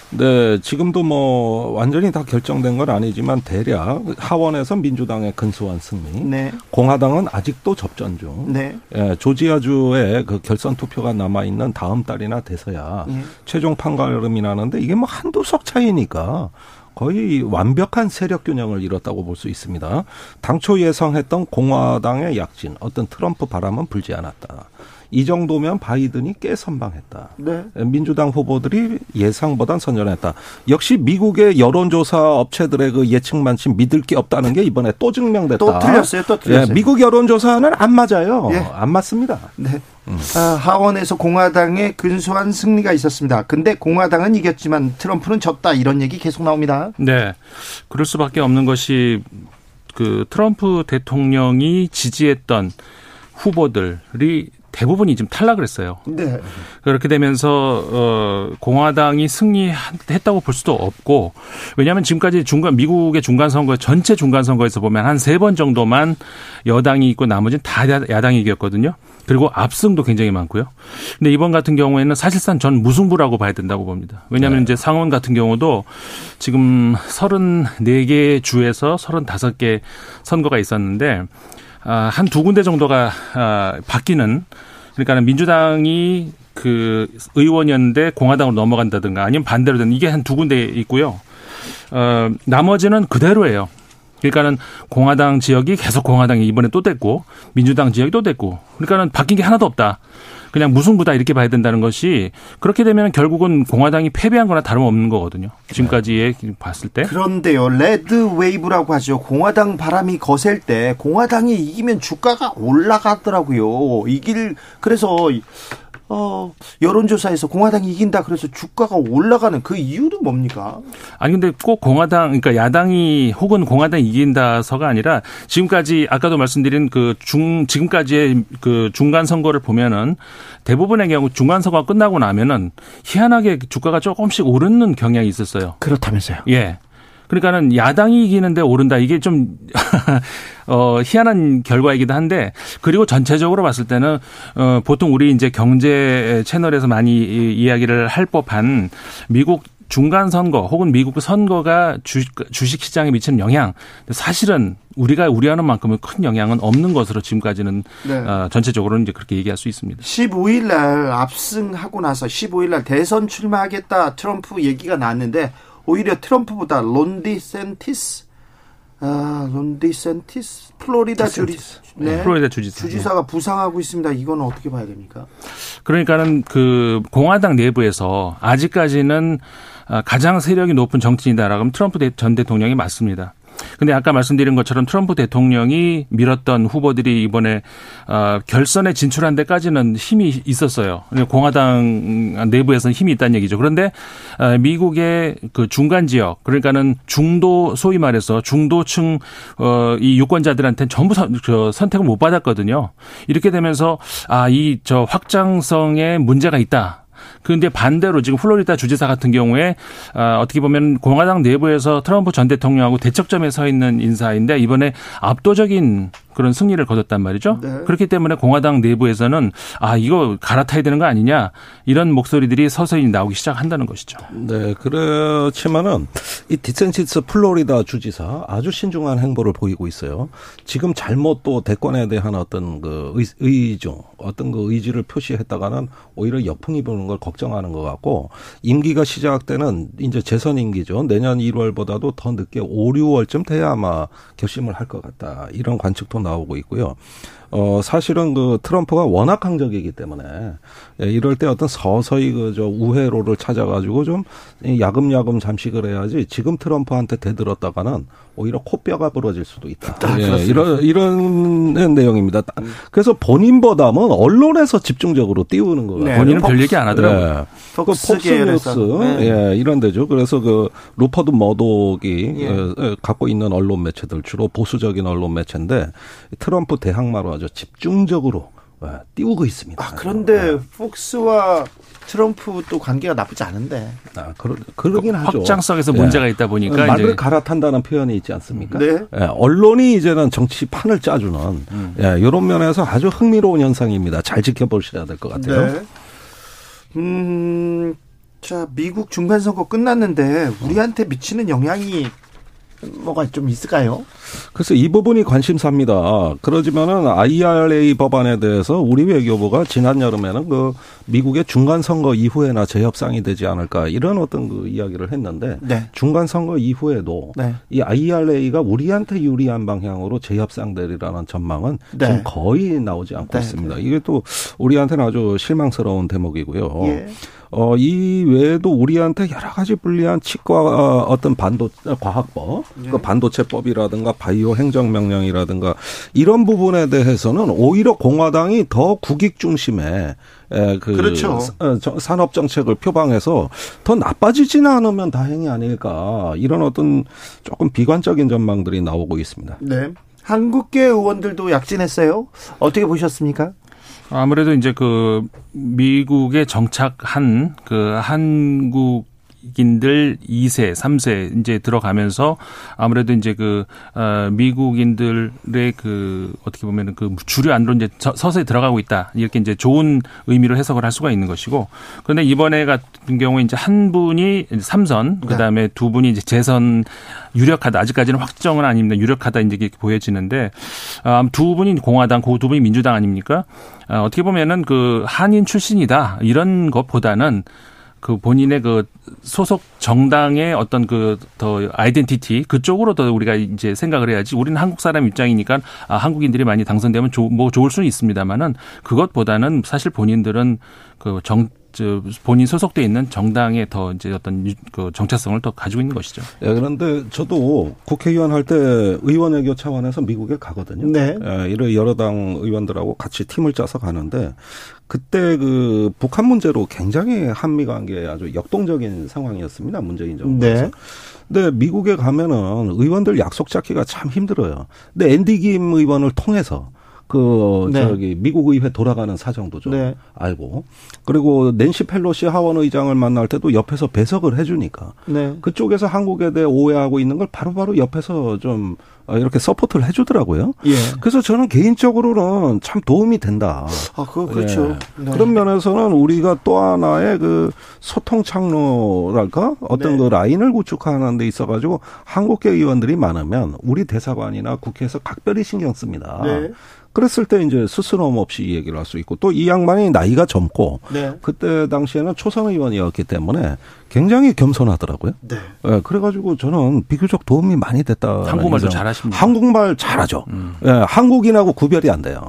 Speaker 4: 네, 지금도 뭐 완전히 다 결정된 건 아니지만 대략 하원에서 민주당의 근소한 승리, 네. 공화당은 아직도 접전 중. 네. 예, 조지아주에 그 결선 투표가 남아 있는 다음 달이나 돼서야 네. 최종 판가름이 나는데 이게 뭐 한두 석 차이니까 거의 완벽한 세력 균형을 이뤘다고 볼 수 있습니다. 당초 예상했던 공화당의 약진, 어떤 트럼프 바람은 불지 않았다. 이 정도면 바이든이 꽤 선방했다. 네. 민주당 후보들이 예상보단 선전했다. 역시 미국의 여론조사 업체들의 그 예측만치 믿을 게 없다는 게 이번에 또 증명됐다.
Speaker 1: 또 틀렸어요. 또 틀렸어요.
Speaker 4: 예, 미국 여론조사는 안 맞아요. 예. 안 맞습니다. 네.
Speaker 1: 음. 아, 하원에서 공화당의 근소한 승리가 있었습니다. 근데 공화당은 이겼지만 트럼프는 졌다 이런 얘기 계속 나옵니다.
Speaker 5: 네. 그럴 수밖에 없는 것이 그 트럼프 대통령이 지지했던 후보들이 대부분이 지금 탈락을 했어요. 네. 그렇게 되면서 어 공화당이 승리했다고 볼 수도 없고 왜냐하면 지금까지 중간 미국의 중간 선거 전체 중간 선거에서 보면 한 세 번 정도만 여당이 있고 나머지는 다 야당이 이겼거든요. 그리고 압승도 굉장히 많고요. 근데 이번 같은 경우에는 사실상 전 무승부라고 봐야 된다고 봅니다. 왜냐하면 네. 이제 상원 같은 경우도 지금 34개 주에서 35개 선거가 있었는데 아, 한 두 군데 정도가 아, 바뀌는 그러니까 민주당이 그 의원이었는데 공화당으로 넘어간다든가 아니면 반대로 되는 이게 한 두 군데 있고요. 어, 나머지는 그대로예요. 그러니까는 공화당 지역이 계속 공화당이 이번에 또 됐고 민주당 지역이 또 됐고 그러니까는 바뀐 게 하나도 없다. 그냥 무승부다 이렇게 봐야 된다는 것이 그렇게 되면 결국은 공화당이 패배한 거나 다름없는 거거든요. 지금까지의 봤을 때.
Speaker 1: 그런데요. red wave라고 하죠. 공화당 바람이 거셀 때 공화당이 이기면 주가가 올라가더라고요. 이길 그래서 어, 여론조사에서 공화당이 이긴다 그래서 주가가 올라가는 그 이유는 뭡니까?
Speaker 5: 아니 근데 꼭 공화당 그러니까 야당이 혹은 공화당이 이긴다서가 아니라 지금까지 아까도 말씀드린 그 중 지금까지의 그 중간 선거를 보면은 대부분의 경우 중간 선거가 끝나고 나면은 희한하게 주가가 조금씩 오르는 경향이 있었어요.
Speaker 1: 그렇다면서요?
Speaker 5: 예. 그러니까는 야당이 이기는데 오른다. 이게 좀, 어, 희한한 결과이기도 한데, 그리고 전체적으로 봤을 때는, 어, 보통 우리 이제 경제 채널에서 많이 이야기를 할 법한 미국 중간 선거 혹은 미국 선거가 주, 주식 시장에 미치는 영향 사실은 우리가 우려하는 만큼은 큰 영향은 없는 것으로 지금까지는 네. 어, 전체적으로는 이제 그렇게 얘기할 수 있습니다.
Speaker 1: 15일 날 압승하고 나서 15일 날 대선 출마하겠다 트럼프 얘기가 나왔는데 오히려 트럼프보다 론디 센티스 아, 론디 센티스 플로리다 주지
Speaker 5: 네. 네. 플로리다 주지사
Speaker 1: 주지사가 부상하고 있습니다. 이거는 어떻게 봐야 됩니까?
Speaker 5: 그러니까는 그 공화당 내부에서 아직까지는 아, 가장 세력이 높은 정치인이다라고 하면 트럼프 전 대통령이 맞습니다. 근데 아까 말씀드린 것처럼 트럼프 대통령이 밀었던 후보들이 이번에 어, 결선에 진출한 데까지는 힘이 있었어요. 공화당 내부에서는 힘이 있다는 얘기죠. 그런데 어, 미국의 그 중간 지역 그러니까는 중도 소위 말해서 중도층 어, 이 유권자들한테는 전부 선, 저 선택을 못 받았거든요. 이렇게 되면서 아 이 저 확장성에 문제가 있다. 그런데 반대로 지금 플로리다 주지사 같은 경우에 어, 어떻게 보면 공화당 내부에서 트럼프 전 대통령하고 대척점에 서 있는 인사인데 이번에 압도적인 그런 승리를 거뒀단 말이죠. 네. 그렇기 때문에 공화당 내부에서는 아 이거 갈아타야 되는 거 아니냐 이런 목소리들이 서서히 나오기 시작한다는 것이죠.
Speaker 4: 네, 그렇지만은 이 디샌티스 플로리다 주지사 아주 신중한 행보를 보이고 있어요. 지금 잘못 또 대권에 대한 어떤 그 의, 의중, 어떤 그 의지를 표시했다가는 오히려 역풍이 부는 걸 걱정하는 것 같고 임기가 시작 때는 이제 재선 임기죠. 내년 1월보다도 더 늦게 5, 6월쯤 돼야 아마 결심을 할 것 같다. 이런 관측도 나오고 있고요. 어, 사실은 그 트럼프가 워낙 강적이기 때문에 예, 이럴 때 어떤 서서히 그 저 우회로를 찾아가지고 좀 야금야금 잠식을 해야지 지금 트럼프한테 대들었다가는 오히려 코뼈가 부러질 수도 있다. 아, 예, 이런 이런 내용입니다. 그래서 본인보다는 언론에서 집중적으로 띄우는 거예요.
Speaker 5: 네, 본인은 별 얘기 안 하더라고요. 예.
Speaker 4: 그 폭스뉴스 네. 예, 이런 데죠. 그래서 그 루퍼드 머독이 예. 예. 갖고 있는 언론 매체들 주로 보수적인 언론 매체인데 트럼프 대항마로 아주 집중적으로 예, 띄우고 있습니다.
Speaker 1: 아, 그런데 네. 폭스와 트럼프 또 관계가 나쁘지 않은데.
Speaker 4: 아, 그러, 그러긴
Speaker 5: 하죠. 확장성에서 문제가 있다 보니까
Speaker 4: 말을 이제. 갈아탄다는 표현이 있지 않습니까? 네. 예, 언론이 이제는 정치판을 짜주는 음. 예, 이런 면에서 아주 흥미로운 현상입니다. 잘 지켜보셔야 될 것 같아요. 네.
Speaker 1: 음, 자, 미국 중간선거 끝났는데 우리한테 미치는 영향이 뭐가 좀 있을까요?
Speaker 4: 그래서 이 부분이 관심사입니다. 그러지만은 IRA 법안에 대해서 우리 외교부가 지난 여름에는 그 미국의 중간 선거 이후에나 재협상이 되지 않을까 이런 어떤 그 이야기를 했는데 네. 중간 선거 이후에도 네. 이 IRA가 우리한테 유리한 방향으로 재협상되리라는 전망은 네. 지금 거의 나오지 않고 네. 있습니다. 이게 또 우리한테는 아주 실망스러운 대목이고요. 예. 어, 이 외에도 우리한테 여러 가지 불리한 치과 어, 어떤 반도 과학법, 예. 그 반도체법이라든가 바이오 행정명령이라든가 이런 부분에 대해서는 오히려 공화당이 더 국익 중심의 에, 그 그렇죠. 어, 산업 정책을 표방해서 더 나빠지지는 않으면 다행이 아닐까 이런 어떤 조금 비관적인 전망들이 나오고 있습니다.
Speaker 1: 네. 한국계 의원들도 약진했어요. 어떻게 보셨습니까?
Speaker 5: 아무래도 이제 그 미국에 정착한 그 한국 인들 2세, 3세 이제 들어가면서 아무래도 이제 그 어, 미국인들의 그 어떻게 보면은 그 주류 안으로 이제 서서히 들어가고 있다. 이렇게 이제 좋은 의미로 해석을 할 수가 있는 것이고. 그런데 이번에 같은 경우에 이제 한 분이 삼선 그다음에 네. 두 분이 이제 재선 유력하다. 아직까지는 확정은 아닙니다. 유력하다 이제 이렇게 보여지는데 아, 두 분이 공화당 그 두 분이 민주당 아닙니까? 아, 어떻게 보면은 그 한인 출신이다. 이런 것보다는 그 본인의 그 소속 정당의 어떤 그 더 아이덴티티 그쪽으로 더 우리가 이제 생각을 해야지 우리는 한국 사람 입장이니까 아 한국인들이 많이 당선되면 조, 뭐 좋을 수는 있습니다만은 그것보다는 사실 본인들은 그 정 저 본인 소속돼 있는 정당의 더 이제 어떤 그 정체성을 더 가지고 있는 것이죠.
Speaker 4: 예, 그런데 저도 국회의원 할 때 의원 외교 차원에서 미국에 가거든요. 네. 예, 이런 여러 당 의원들하고 같이 팀을 짜서 가는데 그때 그 북한 문제로 굉장히 한미 관계에 아주 역동적인 상황이었습니다. 문재인 정부에서. 네. 근데 미국에 가면은 의원들 약속 잡기가 참 힘들어요. 근데 앤디 김 의원을 통해서 그 네. 저기 미국 의회 돌아가는 사정도 좀 네. 알고 그리고 낸시 펠로시 하원 의장을 만날 때도 옆에서 배석을 해주니까 네. 그쪽에서 한국에 대해 오해하고 있는 걸 바로바로 옆에서 좀 이렇게 support를 해주더라고요. 예. 그래서 저는 개인적으로는 참 도움이 된다.
Speaker 1: 아, 그 그렇죠.
Speaker 4: 예. 네. 그런 면에서는 우리가 또 하나의 그 소통 창로랄까 어떤 네. 그 라인을 구축하는 데 있어가지고 한국계 의원들이 많으면 우리 대사관이나 국회에서 각별히 신경 씁니다. 네. 그랬을 때 이제 스스럼 없이 이 얘기를 할 수 있고 또 이 양반이 나이가 젊고 네. 그때 당시에는 초선 의원이었기 때문에 굉장히 겸손하더라고요. 네. 네. 그래가지고 저는 비교적 도움이 많이 됐다.
Speaker 5: 한국말도 잘하십니다.
Speaker 4: 한국말 잘하죠. 음. 네, 한국인하고 구별이 안 돼요.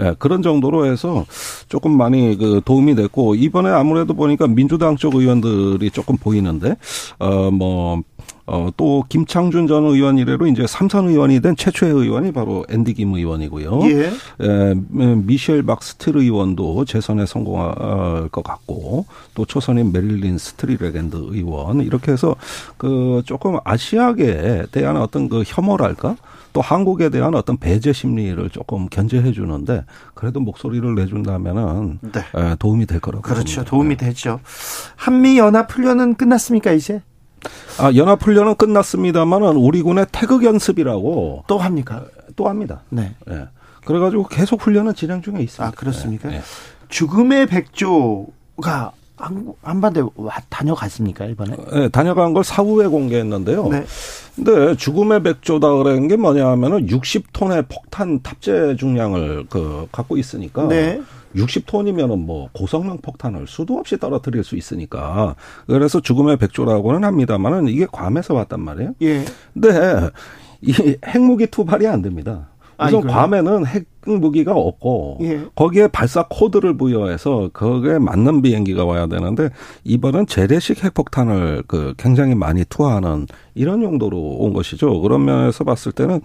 Speaker 4: 예, 그런 정도로 해서 조금 많이 그 도움이 됐고 이번에 아무래도 보니까 민주당 쪽 의원들이 조금 보이는데 어뭐 어, 또 김창준 전 의원 이래로 이제 삼선 의원이 된 최초의 의원이 바로 앤디 김 의원이고요. 예. 에, 미셸 박스틸 의원도 재선에 성공할 것 같고 또 초선인 메릴린 스트리클런드 의원 이렇게 해서 그 조금 아시아계에 대한 어떤 그 혐오랄까 또 한국에 대한 어떤 배제 심리를 조금 견제해 주는데 그래도 목소리를 내준다면은 네. 도움이 될 거라고
Speaker 1: 그렇죠. 봅니다. 도움이 되죠. 한미 연합 훈련은 끝났습니까 이제?
Speaker 4: 아, 연합훈련은 끝났습니다만은 우리 군의 태극 연습이라고
Speaker 1: 또 합니까?
Speaker 4: 또 합니다. 네. 네. 그래가지고 계속 훈련은 진행 중에 있습니다. 아,
Speaker 1: 그렇습니까? 네. 죽음의 백조가 한반도에 다녀갔습니까 이번에?
Speaker 4: 네, 다녀간 걸 사후에 공개했는데요. 네. 근데 죽음의 백조다 그런 게 뭐냐면은 60톤의 폭탄 탑재 중량을 그 갖고 있으니까 네. 60톤이면은 뭐 고성능 폭탄을 수도 없이 떨어뜨릴 수 있으니까 그래서 죽음의 백조라고는 합니다만은 이게 괌에서 왔단 말이에요. 예. 근데 이 핵무기 투발이 안 됩니다. 우선 아, 괌에는 핵 무기가 없고 예. 거기에 발사 코드를 부여해서 거기에 맞는 비행기가 와야 되는데 이번은 재래식 핵폭탄을 그 굉장히 많이 투하하는 이런 용도로 온 것이죠. 그런 면에서 봤을 때는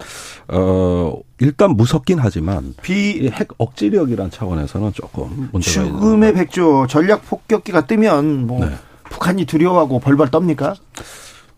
Speaker 4: 어 일단 무섭긴 하지만 비 핵 억지력이란 차원에서는 조금
Speaker 1: 문제가 죽음의 백조 전략 폭격기가 뜨면 뭐 네. 북한이 두려워하고 벌벌 떱니까?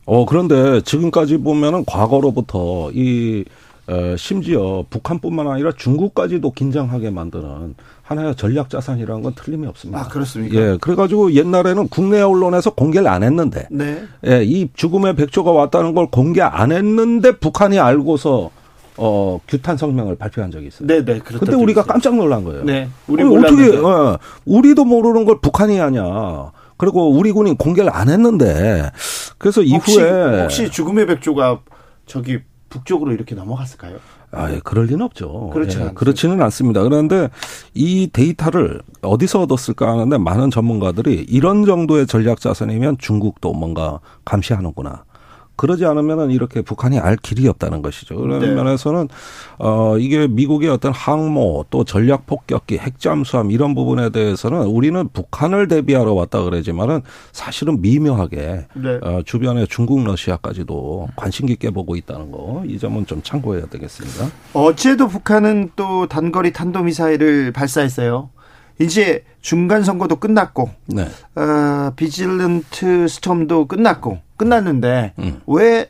Speaker 4: 어 그런데 지금까지 보면은 과거로부터 이 어, 심지어 북한뿐만 아니라 중국까지도 긴장하게 만드는 하나의 전략 자산이라는 건 틀림이 없습니다.
Speaker 1: 아 그렇습니까?
Speaker 4: 예, 그래가지고 옛날에는 국내 언론에서 공개를 안 했는데, 네. 예, 이 죽음의 백조가 왔다는 걸 공개 안 했는데 북한이 알고서 어 규탄 성명을 발표한 적이 있어요.
Speaker 1: 네, 네.
Speaker 4: 그때 우리가 있어요. 깜짝 놀란 거예요.
Speaker 1: 네,
Speaker 4: 우리 어떻게 어, 우리도 모르는 걸 북한이 하냐? 그리고 우리 군이 공개를 안 했는데 그래서
Speaker 1: 혹시,
Speaker 4: 이후에
Speaker 1: 혹시 죽음의 백조가 저기 북쪽으로 이렇게 넘어갔을까요?
Speaker 4: 아, 예, 그럴 리는 없죠.
Speaker 1: 그렇지
Speaker 4: 예, 그렇지는 않습니다. 그런데 이 데이터를 어디서 얻었을까 하는데 많은 전문가들이 이런 정도의 전략 자산이면 중국도 뭔가 감시하는구나. 그러지 않으면은 이렇게 북한이 알 길이 없다는 것이죠. 그런 네. 면에서는 어 이게 미국의 어떤 항모 또 전략 폭격기 핵잠수함 이런 부분에 대해서는 우리는 북한을 대비하러 왔다 그러지만은 사실은 미묘하게 네. 어 주변에 중국 러시아까지도 관심 깊게 보고 있다는 거 이 점은 좀 참고해야 되겠습니다.
Speaker 1: 어제도 북한은 또 단거리 탄도 미사일을 발사했어요. 이제 중간 선거도 끝났고 네. 어, 비질런트 스톰도 끝났고 끝났는데 음. 왜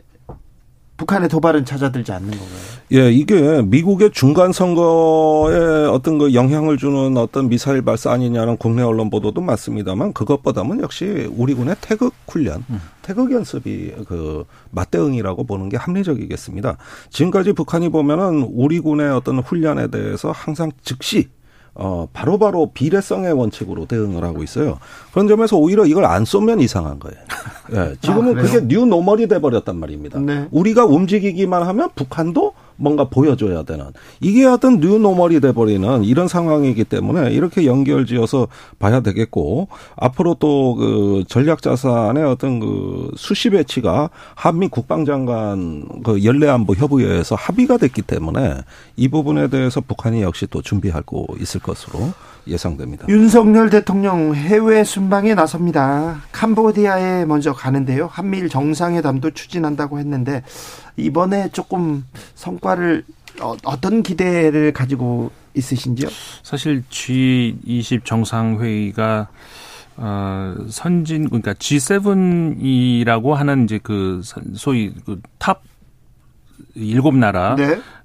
Speaker 1: 북한의 도발은 찾아들지 않는 건가요?
Speaker 4: 예, 이게 미국의 중간 선거에 어떤 그 영향을 주는 어떤 미사일 발사 아니냐는 국내 언론 보도도 많습니다만 그것보다는 역시 우리 군의 태극 훈련, 음. 태극 연습이 그 맞대응이라고 보는 게 합리적이겠습니다. 지금까지 북한이 보면은 우리 군의 어떤 훈련에 대해서 항상 즉시 어, 바로바로 바로 비례성의 원칙으로 대응을 하고 있어요. 그런 점에서 오히려 이걸 안 쏘면 이상한 거예요. 예, 지금은 아, 그게 new normal이 돼버렸단 말입니다. 네. 우리가 움직이기만 하면 북한도 뭔가 보여줘야 되는 이게 어떤 new normal이 돼버리는 이런 상황이기 때문에 이렇게 연결지어서 봐야 되겠고 앞으로 또 그 전략 자산의 어떤 그 수시 배치가 한미 국방장관 그 연례안보 협의회에서 합의가 됐기 때문에 이 부분에 대해서 북한이 역시 또 준비하고 있을 것으로 예상됩니다.
Speaker 1: 윤석열 대통령 해외 순방에 나섭니다. 캄보디아에 먼저 가는데요. 한미일 정상회담도 추진한다고 했는데 이번에 조금 성과 를 어, 어떤 기대를 가지고 있으신지요?
Speaker 5: 사실 G20 정상회의가 어, 선진 그러니까 G7이라고 하는 이제 그 소위 그탑 일곱 나라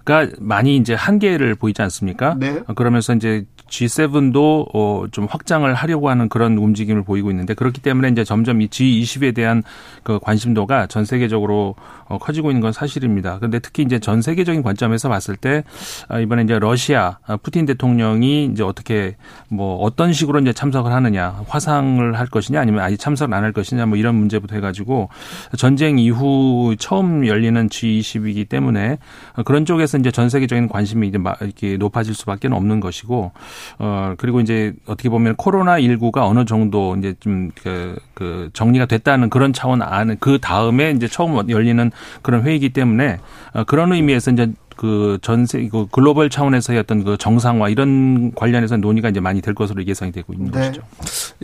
Speaker 5: 가 네. 많이 이제 한계를 보이지 않습니까? 네. 그러면서 이제 G7도 어, 좀 확장을 하려고 하는 그런 움직임을 보이고 있는데 그렇기 때문에 이제 점점 이 G20에 대한 그 관심도가 전 세계적으로 어, 커지고 있는 건 사실입니다. 그런데 특히 이제 전 세계적인 관점에서 봤을 때 아, 이번에 이제 러시아 아, 푸틴 대통령이 이제 어떻게 뭐 어떤 식으로 이제 참석을 하느냐 화상을 할 것이냐 아니면 아예 참석을 안 할 것이냐 뭐 이런 문제부터 해가지고 전쟁 이후 처음 열리는 G20이기 때문에 그런 쪽에서 이제 전 세계적인 관심이 이제 이렇게 높아질 수밖에 없는 것이고 어, 그리고 이제 어떻게 보면 코로나 19가 어느 정도 이제 좀 그, 그 정리가 됐다는 그런 차원 안에 그 다음에 이제 처음 열리는 그런 회의이기 때문에 어, 그런 의미에서 이제 그 전세 그 글로벌 차원에서의 어떤 그 정상화 이런 관련해서 논의가 이제 많이 될 것으로 예상이 되고 있는 네. 것이죠.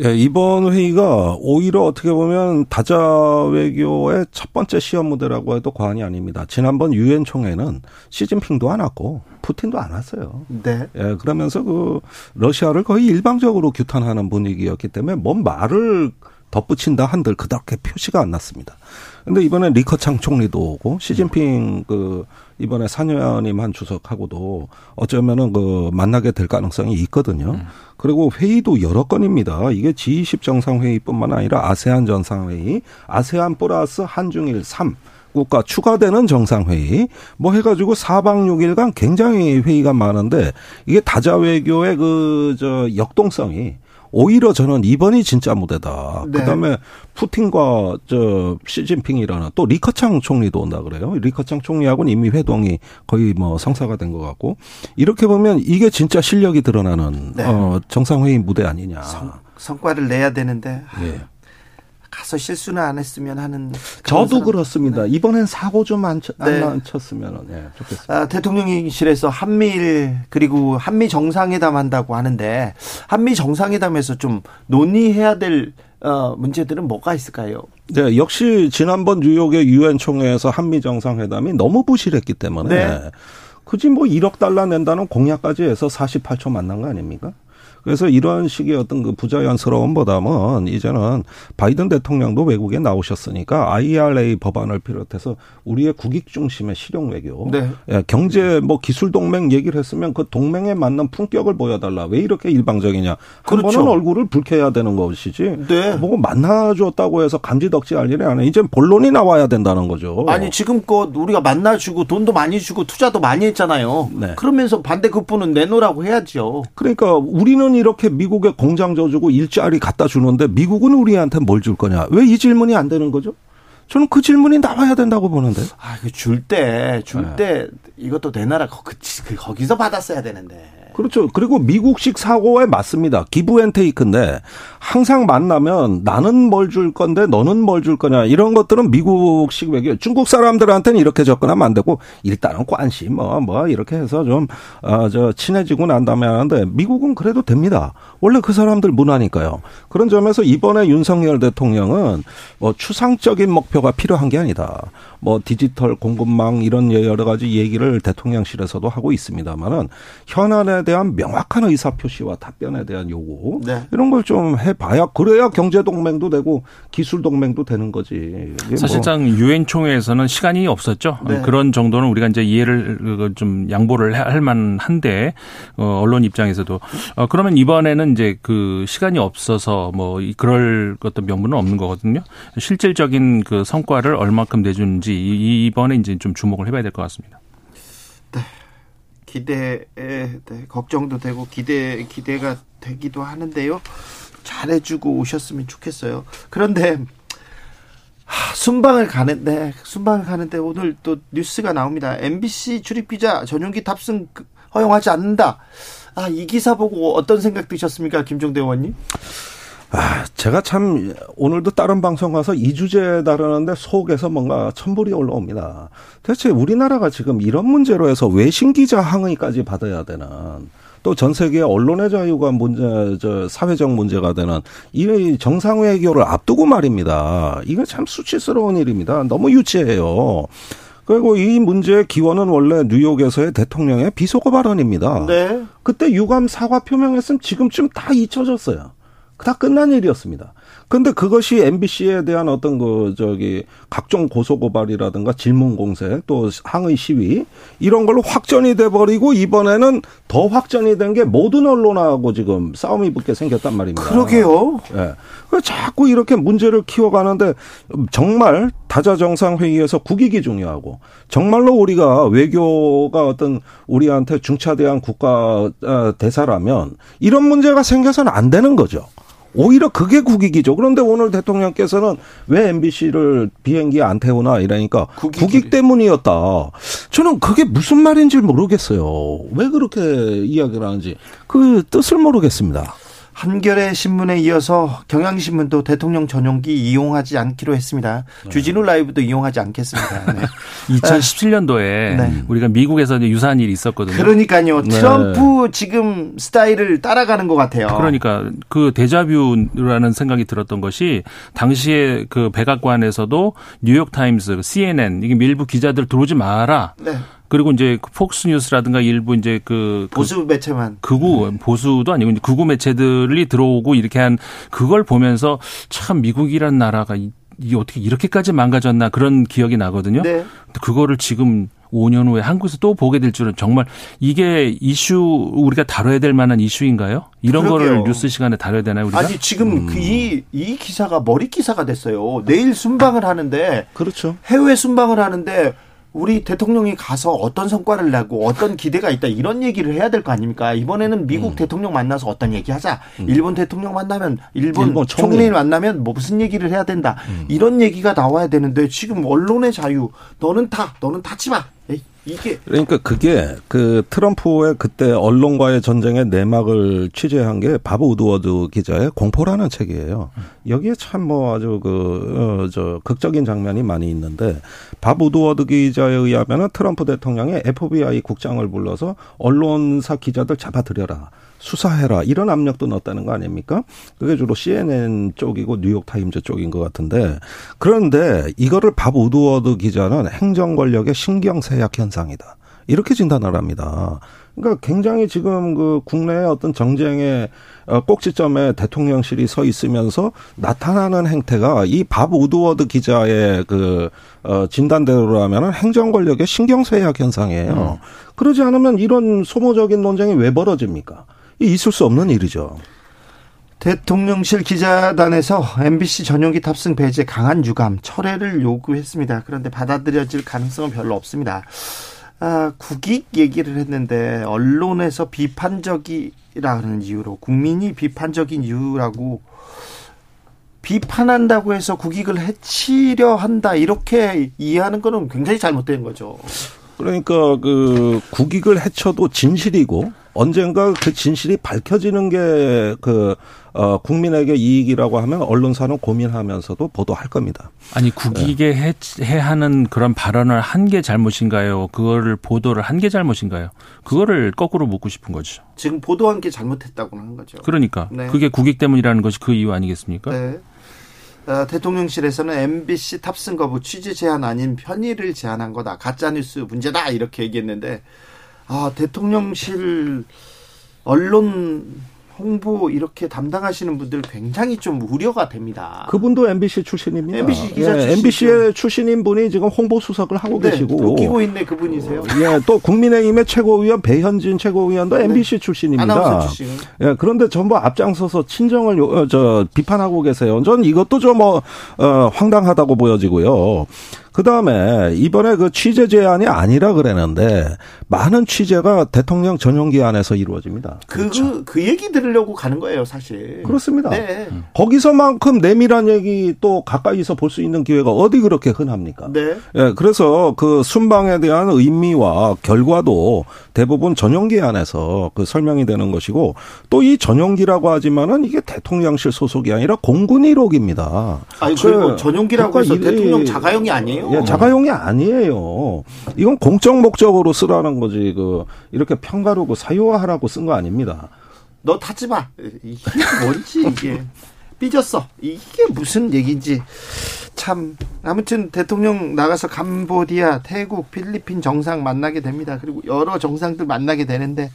Speaker 4: 예, 이번 회의가 오히려 어떻게 보면 다자 외교의 첫 번째 시험 무대라고 해도 과언이 아닙니다. 지난번 유엔 총회는 시진핑도 안 왔고 푸틴도 안 왔어요. 네. 예, 그러면서 그 러시아를 거의 일방적으로 규탄하는 분위기였기 때문에 뭔 말을 덧붙인다 한들 그렇게 표시가 안 났습니다. 근데 이번에 리커창 총리도 오고 시진핑 그 이번에 산여님 한 주석하고도 어쩌면은 그 만나게 될 가능성이 있거든요. 음. 그리고 회의도 여러 건입니다. 이게 G20 정상회의뿐만 아니라 아세안 정상회의, 아세안 플러스 한중일 3 국가 추가되는 정상회의 뭐 해가지고 4박 6일간 굉장히 회의가 많은데 이게 다자 외교의 그 저 역동성이 오히려 저는 이번이 진짜 무대다. 네. 그다음에 푸틴과 저 시진핑이라는 또 리커창 총리도 온다 그래요. 리커창 총리하고는 이미 회동이 거의 뭐 성사가 된 것 같고 이렇게 보면 이게 진짜 실력이 드러나는 네. 어 정상회의 무대 아니냐.
Speaker 1: 성, 성과를 내야 되는데 네. 가서 실수는 안 했으면 하는.
Speaker 4: 저도 그렇습니다. 네. 이번엔 사고 좀안 네. 안 쳤으면 예, 좋겠습니다.
Speaker 1: 아, 대통령실에서 한미일 그리고 한미 정상회담 한다고 하는데 한미 정상회담에서 좀 논의해야 될 어, 문제들은 뭐가 있을까요?
Speaker 4: 네, 역시 지난번 뉴욕의 유엔 총회에서 한미 정상회담이 너무 부실했기 때문에 네. 굳이 뭐 1억 달러 낸다는 공약까지 해서 48초 만난 거 아닙니까? 그래서 이런 식의 어떤 그 부자연스러움보다는 이제는 바이든 대통령도 외국에 나오셨으니까 IRA 법안을 비롯해서 우리의 국익 중심의 실용 외교, 네. 예, 경제 뭐 기술 동맹 얘기를 했으면 그 동맹에 맞는 품격을 보여달라. 왜 이렇게 일방적이냐? 한 그렇죠. 번은 얼굴을 붉혀야 되는 것이지. 네. 뭐 만나줬다고 해서 간지덕지할 일이 아니라 이제 본론이 나와야 된다는 거죠.
Speaker 1: 아니 지금껏 우리가 만나주고 돈도 많이 주고 투자도 많이 했잖아요. 네. 그러면서 반대 급부는 내놓으라고 해야죠.
Speaker 4: 그러니까 우리는 이렇게 미국에 공장 져주고 일자리 갖다 주는데 미국은 우리한테 뭘 줄 거냐? 왜 이 질문이 안 되는 거죠? 저는 그 질문이 나와야 된다고 보는데.
Speaker 1: 아, 줄 때, 줄 때, 네. 이것도 내 나라 거, 그, 거기서 받았어야 되는데.
Speaker 4: 그렇죠. 그리고 미국식 사고에 맞습니다. give and take인데 항상 만나면 나는 뭘 줄 건데 너는 뭘 줄 거냐 이런 것들은 미국식 외교. 중국 사람들한테는 이렇게 접근하면 안 되고 일단은 관심 뭐뭐 뭐 이렇게 해서 좀어저 어, 친해지고 난 다음에 하는데 미국은 그래도 됩니다. 원래 그 사람들 문화니까요. 그런 점에서 이번에 윤석열 대통령은 뭐 추상적인 목표가 필요한 게 아니다. 뭐 디지털 공급망 이런 여러 가지 얘기를 대통령실에서도 하고 있습니다만은 현안에 대한 명확한 의사 표시와 답변에 대한 요구 네. 이런 걸 좀 해봐야 그래야 경제 동맹도 되고 기술 동맹도 되는 거지.
Speaker 5: 뭐 사실상 뭐. 유엔 총회에서는 시간이 없었죠. 네. 그런 정도는 우리가 이제 이해를 좀 양보를 할 만한데 어, 언론 입장에서도 어, 그러면 이번에는 이제 그 시간이 없어서 뭐 그럴 어떤 명분은 없는 거거든요. 실질적인 그 성과를 얼마큼 내주는지 이번에 이제 좀 주목을 해봐야 될 것 같습니다.
Speaker 1: 네. 기대에 네, 걱정도 되고 기대 기대가 되기도 하는데요. 잘해주고 오셨으면 좋겠어요. 그런데 하, 순방을 가는데 순방을 가는데 오늘 또 뉴스가 나옵니다. MBC 출입 기자 전용기 탑승 허용하지 않는다. 아, 이 기사 보고 어떤 생각 드셨습니까, 김종대 의원님?
Speaker 4: 아, 제가 참 오늘도 다른 방송 가서 이 주제 다루는데 속에서 뭔가 천불이 올라옵니다. 대체 우리나라가 지금 이런 문제로 해서 외신 기자 항의까지 받아야 되는 또 전 세계 언론의 자유가 문제, 저 사회적 문제가 되는 이 정상 외교를 앞두고 말입니다. 이거 참 수치스러운 일입니다. 너무 유치해요. 그리고 이 문제의 기원은 원래 뉴욕에서의 대통령의 비속어 발언입니다. 네. 그때 유감 사과 표명했으면 지금쯤 다 잊혀졌어요. 다 끝난 일이었습니다. 근데 그것이 MBC에 대한 어떤 그 저기 각종 고소 고발이라든가 질문 공세 또 항의 시위 이런 걸로 확전이 돼 버리고 이번에는 더 확전이 된 게 모든 언론하고 지금 싸움이 붙게 생겼단 말입니다.
Speaker 1: 그러게요.
Speaker 4: 예. 네. 자꾸 이렇게 문제를 키워 가는데 정말 다자 정상 회의에서 국익이 중요하고 정말로 우리가 외교가 어떤 우리한테 중차대한 국가 어, 대사라면 이런 문제가 생겨서는 안 되는 거죠. 오히려 그게 국익이죠. 그런데 오늘 대통령께서는 왜 MBC를 비행기 안 태우나 이러니까 국익, 국익 때문이었다. 저는 그게 무슨 말인지 모르겠어요. 왜 그렇게 이야기를 하는지 그 뜻을 모르겠습니다.
Speaker 1: 한겨레 신문에 이어서 경향신문도 대통령 전용기 이용하지 않기로 했습니다. 네. 주진우 라이브도 이용하지 않겠습니다. 네.
Speaker 5: 2017년도에 네. 우리가 미국에서 유사한 일이 있었거든요.
Speaker 1: 그러니까요. 네. 트럼프 지금 스타일을 따라가는 것 같아요.
Speaker 5: 그러니까 그 데자뷰라는 생각이 들었던 것이 당시에 그 백악관에서도 뉴욕 타임스, CNN 이게 일부 기자들 들어오지 마라. 네. 그리고 이제 폭스 뉴스라든가 일부 이제 그,
Speaker 1: 그 보수 매체만
Speaker 5: 극우 네. 보수도 아니고 이제 극우 매체들이 들어오고 이렇게 한 그걸 보면서 참 미국이란 나라가 이, 이 어떻게 이렇게까지 망가졌나 그런 기억이 나거든요. 네. 그거를 지금 5년 후에 한국에서 또 보게 될 줄은 정말 이게 이슈 우리가 다뤄야 될 만한 이슈인가요? 이런 그러게요. 거를 뉴스 시간에 다뤄야 되나요, 우리가?
Speaker 1: 아니, 지금 음. 그 이, 이 기사가 머리 기사가 됐어요. 내일 순방을 하는데.
Speaker 4: 그렇죠.
Speaker 1: 해외 순방을 하는데 우리 대통령이 가서 어떤 성과를 내고 어떤 기대가 있다 이런 얘기를 해야 될 거 아닙니까? 이번에는 미국 음. 대통령 만나서 어떤 얘기 하자. 음. 일본 대통령 만나면 일본, 일본 총리. 만나면 뭐 무슨 얘기를 해야 된다. 음. 이런 얘기가 나와야 되는데 지금 언론의 자유 너는 다 너는 타지 마. 에이,
Speaker 4: 이게 그러니까 그게 그 트럼프의 그때 언론과의 전쟁의 내막을 취재한 게 밥 우드워드 기자의 공포라는 책이에요. 여기에 참 뭐 아주 그저 어, 극적인 장면이 많이 있는데 밥 우드워드 기자에 의하면은 트럼프 대통령이 FBI 국장을 불러서 언론사 기자들 잡아들여라. 수사해라 이런 압력도 넣었다는 거 아닙니까? 그게 주로 CNN 쪽이고 뉴욕 타임즈 쪽인 것 같은데 그런데 이거를 밥 우드워드 기자는 행정 권력의 신경쇠약 현상이다 이렇게 진단을 합니다. 그러니까 굉장히 지금 그 국내의 어떤 정쟁의 어, 꼭지점에 대통령실이 서 있으면서 나타나는 행태가 이 밥 우드워드 기자의 그 어, 진단대로라면은 행정 권력의 신경 쇠약 현상이에요. 음. 그러지 않으면 이런 소모적인 논쟁이 왜 벌어집니까? 있을 수 없는 일이죠.
Speaker 1: 대통령실 기자단에서 MBC 전용기 탑승 배제 강한 유감 철회를 요구했습니다. 그런데 받아들여질 가능성은 별로 없습니다. 아, 국익 얘기를 했는데 언론에서 비판적이라는 이유로 국민이 비판적인 이유라고 비판한다고 해서 국익을 해치려 한다 이렇게 이해하는 거는 굉장히 잘못된 거죠.
Speaker 4: 그러니까 그 국익을 해쳐도 진실이고 언젠가 그 진실이 밝혀지는 게그 어, 국민에게 이익이라고 하면 언론사는 고민하면서도 보도할 겁니다.
Speaker 5: 아니 국익에 네. 해하는 그런 발언을 한 게 잘못인가요? 그거를 보도를 한 게 잘못인가요? 그거를 거꾸로 묻고 싶은 거죠.
Speaker 1: 지금 보도한 게 잘못했다고 하는 거죠.
Speaker 5: 그러니까 네. 그게 국익 때문이라는 것이 그 이유 아니겠습니까? 네.
Speaker 1: 어, 대통령실에서는 MBC 탑승 거부 취재 제한 아닌 편의를 제한한 거다. 가짜 뉴스 문제다 이렇게 얘기했는데 아 대통령실 언론 홍보 이렇게 담당하시는 분들 굉장히 좀 우려가 됩니다.
Speaker 4: 그분도 MBC 출신입니다.
Speaker 1: MBC 기자
Speaker 4: 예, MBC의 출신인 분이 지금 홍보 수석을 하고 네, 계시고
Speaker 1: 웃기고 있네 그분이세요.
Speaker 4: 예, 또 국민의힘의 최고위원 배현진 최고위원도 네. MBC 출신입니다.
Speaker 1: 아나운서 출신.
Speaker 4: 예, 그런데 전부 앞장서서 친정을 요, 어, 저 비판하고 계세요. 전 이것도 좀뭐 어, 황당하다고 보여지고요. 그 다음에 이번에 그 취재 제안이 아니라 그랬는데 많은 취재가 대통령 전용기 안에서 이루어집니다.
Speaker 1: 그, 그렇죠. 그, 그 얘기 들으려고 가는 거예요, 사실.
Speaker 4: 그렇습니다. 네. 거기서만큼 내밀한 얘기 또 가까이서 볼 수 있는 기회가 어디 그렇게 흔합니까?
Speaker 1: 네.
Speaker 4: 예, 그래서 그 순방에 대한 의미와 결과도 대부분 전용기 안에서 그 설명이 되는 것이고 또 이 전용기라고 하지만은 이게 대통령실 소속이 아니라 공군 1호기입니다.
Speaker 1: 아니, 그리고 그, 전용기라고 해서 대통령 자가용이 아니에요?
Speaker 4: 예, 자가용이 아니에요. 이건 공적 목적으로 쓰라는 거지. 그 이렇게 평가르고 사유화하라고 쓴 거 아닙니다.
Speaker 1: 너 타지 마. 이게 뭔지 이게 삐졌어. 이게 무슨 얘기인지 참 아무튼 대통령 나가서 캄보디아, 태국, 필리핀 정상 만나게 됩니다. 그리고 여러 정상들 만나게 되는데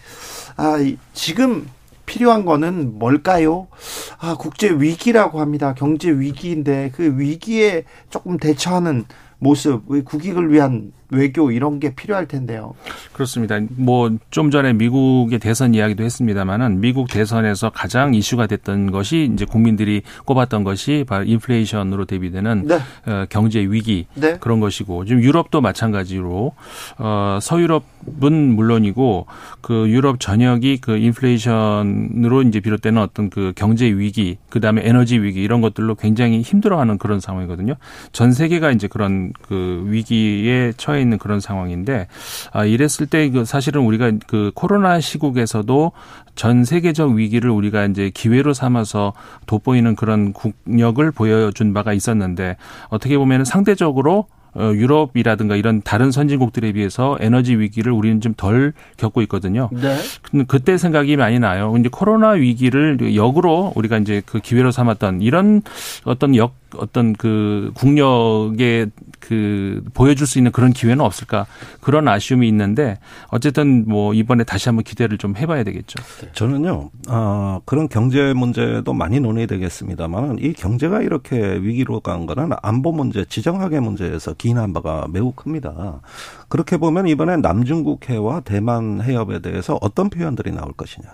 Speaker 1: 아 지금 필요한 거는 뭘까요? 아, 국제 위기라고 합니다. 경제 위기인데 그 위기에 조금 대처하는 모습, 국익을 위한 외교 이런 게 필요할 텐데요.
Speaker 5: 그렇습니다. 뭐 좀 전에 미국의 대선 이야기도 했습니다만은 미국 대선에서 가장 이슈가 됐던 것이 이제 국민들이 꼽았던 것이 바로 인플레이션으로 대비되는 네. 어, 경제 위기 네. 그런 것이고 지금 유럽도 마찬가지로 어 서유럽은 물론이고 그 유럽 전역이 그 인플레이션으로 이제 비롯되는 어떤 그 경제 위기 그다음에 에너지 위기 이런 것들로 굉장히 힘들어하는 그런 상황이거든요. 전 세계가 이제 그런 그 위기에 처해 있는 그런 상황인데 아 이랬을 때그 사실은 우리가 그 코로나 시국에서도 전 세계적 위기를 우리가 이제 기회로 삼아서 돋보이는 그런 국력을 보여준 바가 있었는데 어떻게 보면 상대적으로 어, 유럽이라든가 이런 다른 선진국들에 비해서 에너지 위기를 우리는 좀 덜 겪고 있거든요. 네. 그때 생각이 많이 나요. 이제 코로나 위기를 역으로 우리가 이제 그 기회로 삼았던 이런 어떤 역 어떤 그 국력의 그 보여줄 수 있는 그런 기회는 없을까 그런 아쉬움이 있는데 어쨌든 뭐 이번에 다시 한번 기대를 좀 해봐야 되겠죠.
Speaker 4: 저는요 어, 그런 경제 문제도 많이 논의되겠습니다만 이 경제가 이렇게 위기로 간 거는 안보 문제, 지정학의 문제에서 기인한 바가 매우 큽니다. 그렇게 보면 이번에 남중국해와 대만 해협에 대해서 어떤 표현들이 나올 것이냐.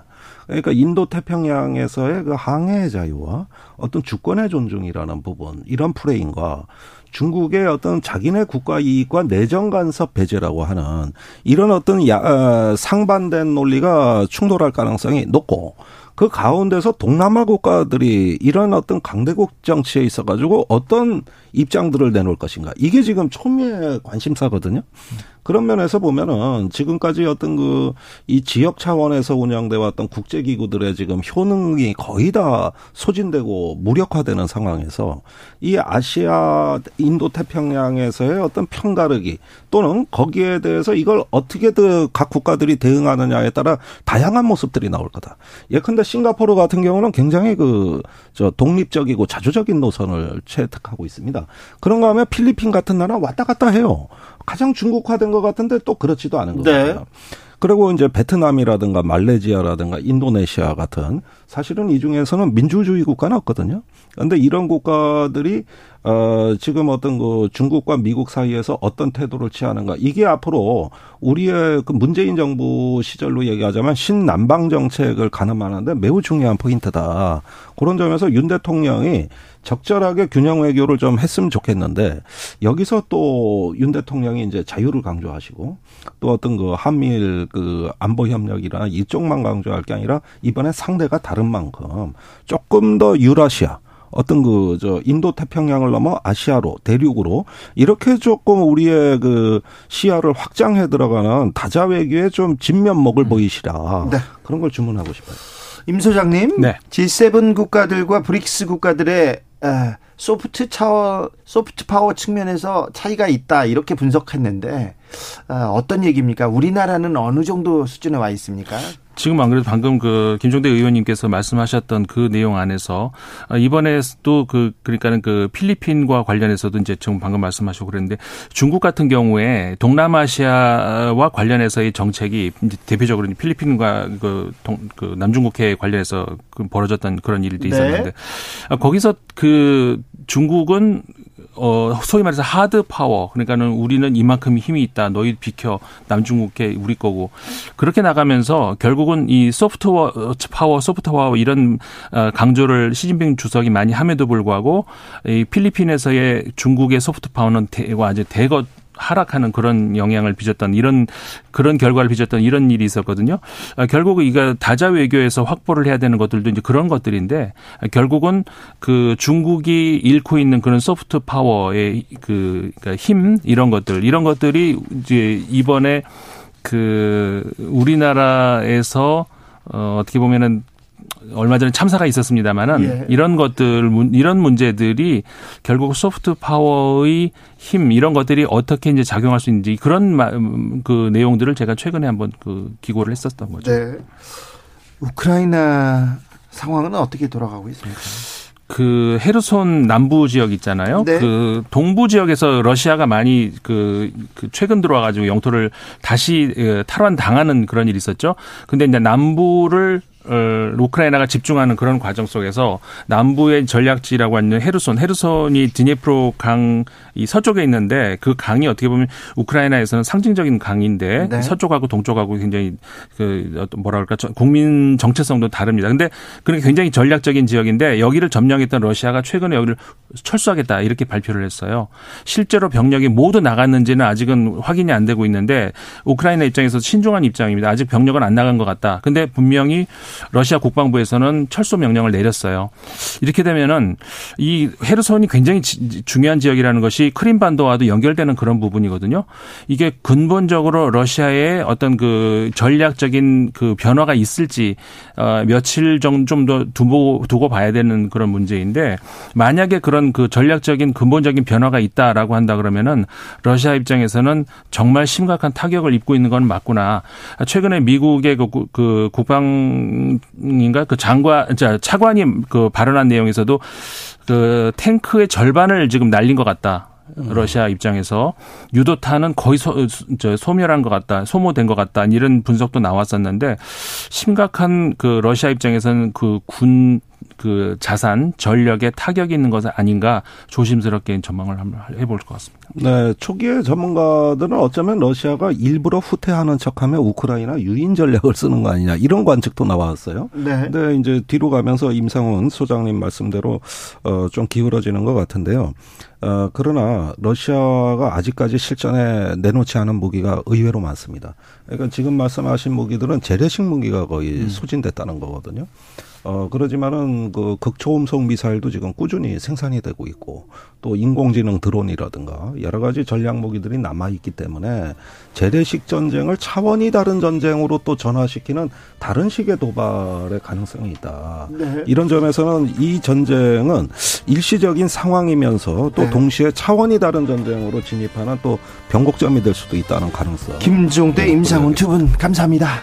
Speaker 4: 그러니까 인도 태평양에서의 그 항해 자유와 어떤 주권의 존중이라는 부분 이런 프레임과 중국의 어떤 자기네 국가 이익과 내정 간섭 배제라고 하는 이런 어떤 야, 어, 상반된 논리가 충돌할 가능성이 높고 그 가운데서 동남아 국가들이 이런 어떤 강대국 정치에 있어 가지고 어떤 입장들을 내놓을 것인가 이게 지금 초미의 관심사거든요. 그런 면에서 보면은 지금까지 어떤 그 이 지역 차원에서 운영돼 왔던 국제 기구들의 지금 효능이 거의 다 소진되고 무력화되는 상황에서 이 아시아 인도 태평양에서의 어떤 편가르기 또는 거기에 대해서 이걸 어떻게든 각 국가들이 대응하느냐에 따라 다양한 모습들이 나올 거다. 예컨대 싱가포르 같은 경우는 굉장히 그 저 독립적이고 자주적인 노선을 채택하고 있습니다. 그런가 하면 필리핀 같은 나라 왔다 갔다 해요. 가장 중국화된 것 같은데 또 그렇지도 않은 것 네. 그리고 이제 베트남이라든가 말레이시아라든가 인도네시아 같은 사실은 이 중에서는 민주주의 국가는 없거든요. 그런데 이런 국가들이 어 지금 어떤 그 중국과 미국 사이에서 어떤 태도를 취하는가 이게 앞으로 우리의 그 문재인 정부 시절로 얘기하자면 신남방 정책을 가늠하는데 매우 중요한 포인트다. 그런 점에서 윤 대통령이 적절하게 균형 외교를 좀 했으면 좋겠는데 여기서 또 윤 대통령이 이제 자유를 강조하시고 또 어떤 그 한미일 그 안보 협력이나 이쪽만 강조할 게 아니라 이번에 상대가 다른 만큼 조금 더 유라시아 어떤 그 저 인도 태평양을 넘어 아시아로 대륙으로 이렇게 조금 우리의 그 시야를 확장해 들어가는 다자 외교에 좀 진면목을 음. 보이시라 네. 그런 걸 주문하고 싶어요.
Speaker 1: 임 소장님, 네. G7 국가들과 브릭스 국가들의 소프트 차워, 소프트 파워 측면에서 차이가 있다 이렇게 분석했는데 어떤 얘기입니까? 우리나라는 어느 정도 수준에 와 있습니까?
Speaker 5: 지금 안 그래도 방금 그 김종대 의원님께서 말씀하셨던 그 내용 안에서 아, 이번에도 그 그러니까는 그 필리핀과 관련해서도 이제 지금 방금 말씀하시고 그랬는데 중국 같은 경우에 동남아시아와 관련해서의 정책이 이제 대표적으로 필리핀과 그, 동, 그 남중국해 관련해서 그 벌어졌던 그런 일이 네. 있었는데 네. 거기서 그 중국은 어, 소위 말해서 하드 파워. 그러니까는 우리는 이만큼 힘이 있다. 너희 비켜. 남중국해 우리 거고. 그렇게 나가면서 결국은 이 소프트 파워, 소프트 파워 이런 어, 강조를 시진핑 주석이 많이 함에도 불구하고 이 필리핀에서의 중국의 소프트 파워는 대과 이제 대거 하락하는 그런 영향을 빚었던 이런 그런 결과를 빚었던 이런 일이 있었거든요. 아, 결국 이거 다자 외교에서 확보를 해야 되는 것들도 이제 그런 것들인데 결국은 그 중국이 잃고 있는 그런 소프트 파워의 그 그러니까 힘 이런 것들 이런 것들이 이제 이번에 그 우리나라에서 어 어떻게 보면은 얼마 전에 참사가 있었습니다만은 예. 이런 것들 이런 문제들이 결국 소프트 파워의 힘 이런 것들이 어떻게 이제 작용할 수 있는지 그런 그 내용들을 제가 최근에 한번 그 기고를 했었던 거죠. 네.
Speaker 1: 우크라이나 상황은 어떻게 돌아가고 있습니까?
Speaker 5: 그 헤르손 남부 지역 있잖아요. 네. 그 동부 지역에서 러시아가 많이 그, 그 최근 들어와 가지고 영토를 다시 어, 탈환 당하는 그런 일이 있었죠. 근데 이제 남부를 어, 우크라이나가 집중하는 그런 과정 속에서 남부의 전략지라고 하는 헤르손, 헤르손이 드니프로 강 이 서쪽에 있는데 그 강이 어떻게 보면 우크라이나에서는 상징적인 강인데 네. 서쪽하고 동쪽하고 굉장히 그 뭐라 그럴까 국민 정체성도 다릅니다. 근데 그런 굉장히 전략적인 지역인데 여기를 점령했던 러시아가 최근에 여기를 철수하겠다 이렇게 발표를 했어요. 실제로 병력이 모두 나갔는지는 아직은 확인이 안 되고 있는데 우크라이나 입장에서 신중한 입장입니다. 아직 병력은 안 나간 것 같다. 근데 분명히 러시아 국방부에서는 철수 명령을 내렸어요. 이렇게 되면은 이 헤르손이 굉장히 지, 중요한 지역이라는 것이 크림반도와도 연결되는 그런 부분이거든요. 이게 근본적으로 러시아의 어떤 그 전략적인 그 변화가 있을지 어 며칠 정도 좀 더 두고 두고 봐야 되는 그런 문제인데 만약에 그런 그 전략적인 근본적인 변화가 있다라고 한다 그러면은 러시아 입장에서는 정말 심각한 타격을 입고 있는 건 맞구나. 최근에 미국의 그, 그 국방 장인가? 그 장관 차관이 그 발언한 내용에서도 그 탱크의 절반을 지금 날린 것 같다. 러시아 입장에서. 유도탄은 거의 소, 저, 소멸한 것 같다, 소모된 것 같다. 이런 분석도 나왔었는데 심각한 그 러시아 입장에서는 그 군 그 자산 전력에 타격이 있는 것은 아닌가 조심스럽게 전망을 한번 해볼 것 같습니다.
Speaker 4: 네, 초기에 전문가들은 어쩌면 러시아가 일부러 후퇴하는 척하며 우크라이나 유인 전략을 쓰는 거 아니냐 이런 관측도 나왔어요. 네. 근데 이제 뒤로 가면서 임상훈 소장님 말씀대로 어좀 기울어지는 것 같은데요. 어 그러나 러시아가 아직까지 실전에 내놓지 않은 무기가 의외로 많습니다. 그러니까 지금 말씀하신 무기들은 재래식 무기가 거의 음. 소진됐다는 거거든요. 어, 그러지만은 그 극초음속 미사일도 지금 꾸준히 생산이 되고 있고 또 인공지능 드론이라든가 여러 가지 전략 무기들이 남아 있기 때문에 재래식 전쟁을 차원이 다른 전쟁으로 또 전환시키는 다른 식의 도발의 가능성이 있다. 네. 이런 점에서는 이 전쟁은 일시적인 상황이면서 또 네. 동시에 차원이 다른 전쟁으로 진입하는 또 변곡점이 될 수도 있다는 가능성.
Speaker 1: 김종대, 네, 임상훈 두 분 감사합니다.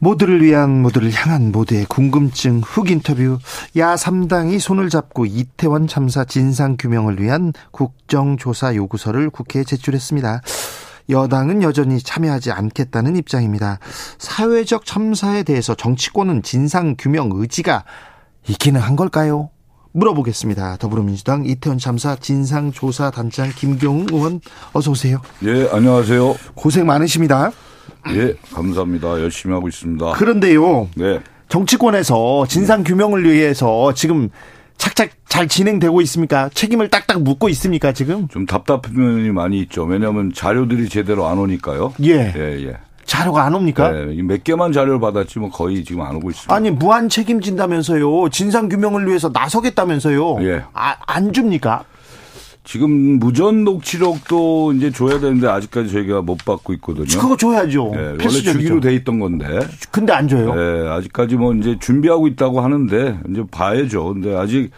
Speaker 1: 모두를 위한 모두를 향한 모두의 궁금증 훅 인터뷰 야 3당이 손을 잡고 이태원 참사 진상 규명을 위한 국정조사 요구서를 국회에 제출했습니다. 여당은 여전히 참여하지 않겠다는 입장입니다. 사회적 참사에 대해서 정치권은 진상 규명 의지가 있기는 한 걸까요? 물어보겠습니다. 더불어민주당 이태원 참사 진상조사 단장 김경웅 의원 어서 오세요.
Speaker 6: 예, 안녕하세요.
Speaker 1: 고생 많으십니다.
Speaker 6: 예, 감사합니다. 열심히 하고 있습니다.
Speaker 1: 그런데요. 네. 정치권에서 진상 규명을 위해서 지금 착착 잘 진행되고 있습니까? 책임을 딱딱 묻고 있습니까, 지금?
Speaker 6: 좀 답답한 면이 많이 있죠. 왜냐하면 자료들이 제대로 안 오니까요.
Speaker 1: 예. 예, 예. 자료가 안 옵니까?
Speaker 6: 네, 몇 개만 자료를 받았지 뭐 거의 지금 안 오고 있습니다.
Speaker 1: 아니 무한 책임진다면서요. 진상 규명을 위해서 나서겠다면서요. 예. 아, 안 줍니까?
Speaker 6: 지금 무전 녹취록도 이제 줘야 되는데 아직까지 저희가 못 받고 있거든요.
Speaker 1: 그거 줘야죠.
Speaker 6: 네, 원래 주기로 돼 있던 건데.
Speaker 1: 근데 안 줘요.
Speaker 6: 네, 아직까지 뭐 이제 준비하고 있다고 하는데 이제 봐야죠. 근데 아직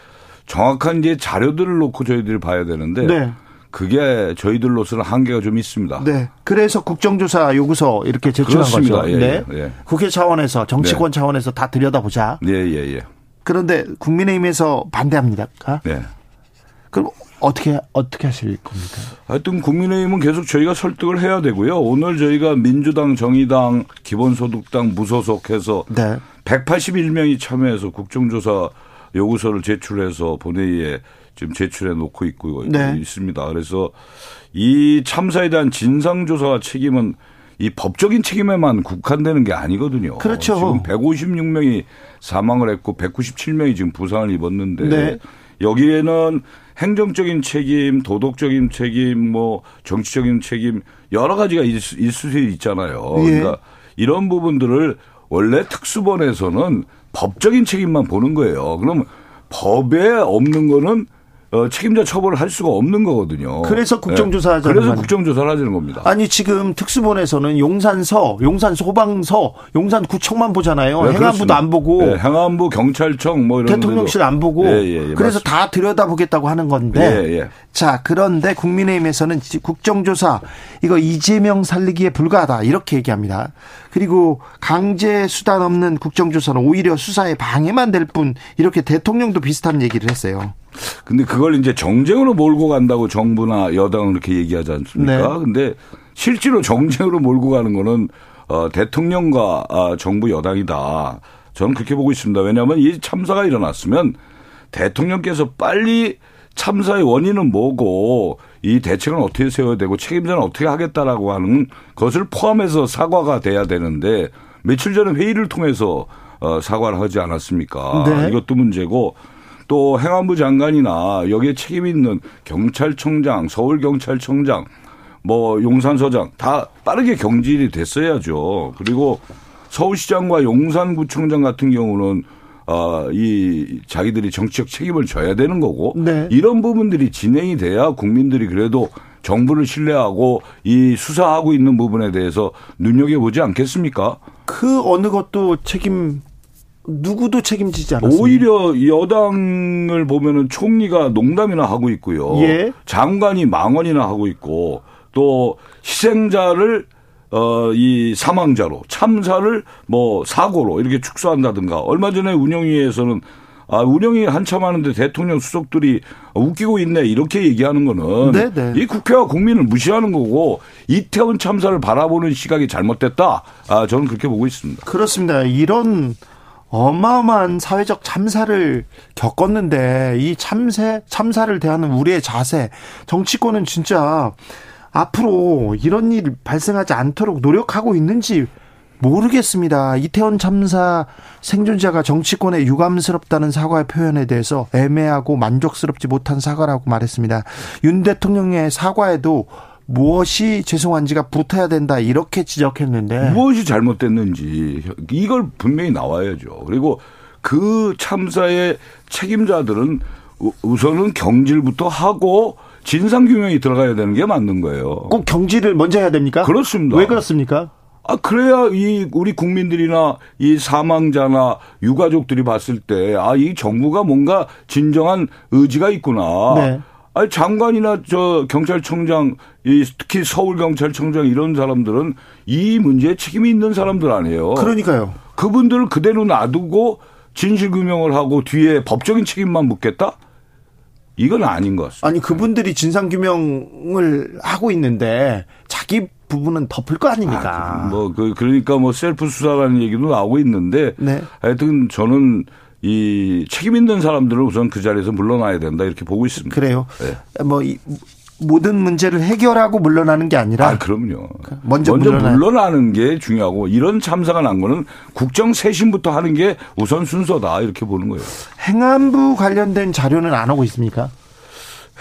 Speaker 6: 정확한 이제 자료들을 놓고 저희들이 봐야 되는데 네. 그게 저희들로서는 한계가 좀 있습니다.
Speaker 1: 네. 그래서 국정조사 요구서 이렇게 제출한 그렇습니다. 거죠.
Speaker 6: 예, 네. 예, 예.
Speaker 1: 국회 차원에서 정치권 네. 차원에서 다 들여다보자.
Speaker 6: 예, 예, 예.
Speaker 1: 그런데 국민의힘에서 반대합니까?
Speaker 6: 네.
Speaker 1: 그럼 어떻게 어떻게 하실 겁니까?
Speaker 6: 하여튼 국민의힘은 계속 저희가 설득을 해야 되고요. 오늘 저희가 민주당, 정의당, 기본소득당 무소속해서 네. 181명이 참여해서 국정조사 요구서를 제출해서 본회의에 지금 제출해 놓고 있고 네. 있습니다. 그래서 이 참사에 대한 진상 조사와 책임은 이 법적인 책임에만 국한되는 게 아니거든요.
Speaker 1: 그렇죠.
Speaker 6: 지금 156명이 사망을 했고 197명이 지금 부상을 입었는데 네. 여기에는 행정적인 책임, 도덕적인 책임, 뭐 정치적인 책임 여러 가지가 있을 수 있잖아요. 예. 그러니까 이런 부분들을 원래 특수본에서는 법적인 책임만 보는 거예요. 그럼 법에 없는 거는 어, 책임자 처벌을 할 수가 없는 거거든요.
Speaker 1: 그래서 국정조사
Speaker 6: 네. 그래서 국정조사를 하자는 겁니다.
Speaker 1: 아니 지금 특수본에서는 용산서, 용산 소방서, 용산 구청만 보잖아요. 네, 행안부도 안 보고. 네,
Speaker 6: 행안부, 경찰청 뭐 이런
Speaker 1: 대통령실 안 보고. 예, 예, 예, 그래서 맞습니다. 다 들여다보겠다고 하는 건데. 예, 예. 자 그런데 국민의힘에서는 국정조사 이거 이재명 살리기에 불과하다 이렇게 얘기합니다. 그리고 강제 수단 없는 국정조사는 오히려 수사에 방해만 될 뿐 이렇게 대통령도 비슷한 얘기를 했어요.
Speaker 6: 근데 그걸 이제 정쟁으로 몰고 간다고 정부나 여당은 그렇게 얘기하지 않습니까? 네. 근데 실제로 정쟁으로 몰고 가는 거는 어, 대통령과 아, 정부 여당이다. 저는 그렇게 보고 있습니다. 왜냐하면 이 참사가 일어났으면 대통령께서 빨리 참사의 원인은 뭐고 이 대책은 어떻게 세워야 되고 책임자는 어떻게 하겠다라고 하는 것을 포함해서 사과가 돼야 되는데 며칠 전에 회의를 통해서 어, 사과를 하지 않았습니까? 네. 이것도 문제고 또 행안부 장관이나 여기에 책임 있는 경찰청장, 서울경찰청장, 뭐 용산서장 다 빠르게 경질이 됐어야죠. 그리고 서울시장과 용산구청장 같은 경우는 어, 이 자기들이 정치적 책임을 져야 되는 거고 네. 이런 부분들이 진행이 돼야 국민들이 그래도 정부를 신뢰하고 이 수사하고 있는 부분에 대해서 눈여겨보지 않겠습니까?
Speaker 1: 그 어느 것도 책임 누구도 책임지지 않았습니다.
Speaker 6: 오히려 여당을 보면은 총리가 농담이나 하고 있고요. 예. 장관이 망언이나 하고 있고 또 희생자를 어, 이 사망자로 참사를 뭐 사고로 이렇게 축소한다든가 얼마 전에 운영위에서는 아, 운영이 한참 하는데 대통령 수석들이 웃기고 있네 이렇게 얘기하는 거는 네네. 네. 이 국회와 국민을 무시하는 거고 이태원 참사를 바라보는 시각이 잘못됐다. 아, 저는 그렇게 보고 있습니다.
Speaker 1: 그렇습니다. 이런 어마어마한 사회적 참사를 겪었는데 이 참새 참사를 대하는 우리의 자세 정치권은 진짜 앞으로 이런 일 발생하지 않도록 노력하고 있는지 모르겠습니다. 이태원 참사 생존자가 정치권에 유감스럽다는 사과의 표현에 대해서 애매하고 만족스럽지 못한 사과라고 말했습니다. 윤 대통령의 사과에도 무엇이 죄송한지가 붙어야 된다 이렇게 지적했는데
Speaker 6: 무엇이 잘못됐는지 이걸 분명히 나와야죠. 그리고 그 참사의 책임자들은 우선은 경질부터 하고 진상 규명이 들어가야 되는 게 맞는 거예요.
Speaker 1: 꼭 경질을 먼저 해야 됩니까?
Speaker 6: 그렇습니다.
Speaker 1: 왜 그렇습니까?
Speaker 6: 아 그래야 이 우리 국민들이나 이 사망자나 유가족들이 봤을 때 아 이 정부가 뭔가 진정한 의지가 있구나. 네. 아니 장관이나 저 경찰청장 이 특히 서울 경찰청장 이런 사람들은 이 문제에 책임이 있는 사람들 아니에요.
Speaker 1: 그러니까요.
Speaker 6: 그분들을 그대로 놔두고 진실 규명을 하고 뒤에 법적인 책임만 묻겠다? 이건 아닌 것 같습니다.
Speaker 1: 아니 그분들이 진상 규명을 하고 있는데 자기 부분은 덮을 거 아닙니까?
Speaker 6: 아, 뭐 그, 그러니까 뭐 셀프 수사라는 얘기도 나오고 있는데 네. 하여튼 저는 이 책임 있는 사람들을 우선 그 자리에서 물러나야 된다 이렇게 보고 있습니다.
Speaker 1: 그래요. 네. 뭐 이, 모든 문제를 해결하고 물러나는 게 아니라
Speaker 6: 아, 그럼요. 먼저, 먼저 물러나는 게 중요하고 이런 참사가 난 거는 국정 쇄신부터 하는 게 우선 순서다 이렇게 보는 거예요.
Speaker 1: 행안부 관련된 자료는 안 오고 있습니까?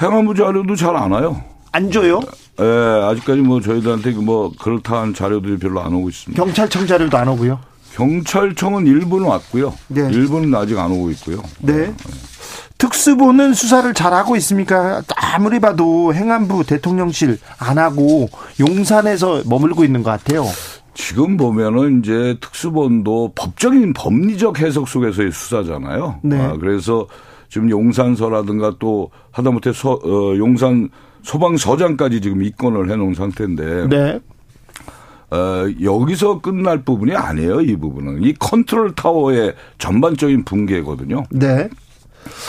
Speaker 6: 행안부 자료도 잘 안 와요.
Speaker 1: 안 줘요?
Speaker 6: 예, 네, 아직까지 뭐 저희들한테 뭐 그렇다는 자료들이 별로 안 오고 있습니다.
Speaker 1: 경찰청 자료도 안 오고요?
Speaker 6: 경찰청은 일부는 왔고요. 네. 일부는 아직 안 오고 있고요.
Speaker 1: 네. 네. 특수보는 수사를 잘 하고 있습니까? 아무리 봐도 행안부 대통령실 안 하고 용산에서 머물고 있는 것 같아요.
Speaker 6: 지금 보면은 이제 특수본도 법적인 법리적 해석 속에서의 수사잖아요. 네. 아, 그래서 지금 용산서라든가 또 하다못해 서, 어, 용산 소방서장까지 지금 입건을 해놓은 상태인데. 네. 어, 여기서 끝날 부분이 아니에요, 이 부분은. 이 컨트롤 타워의 전반적인 붕괴거든요. 네.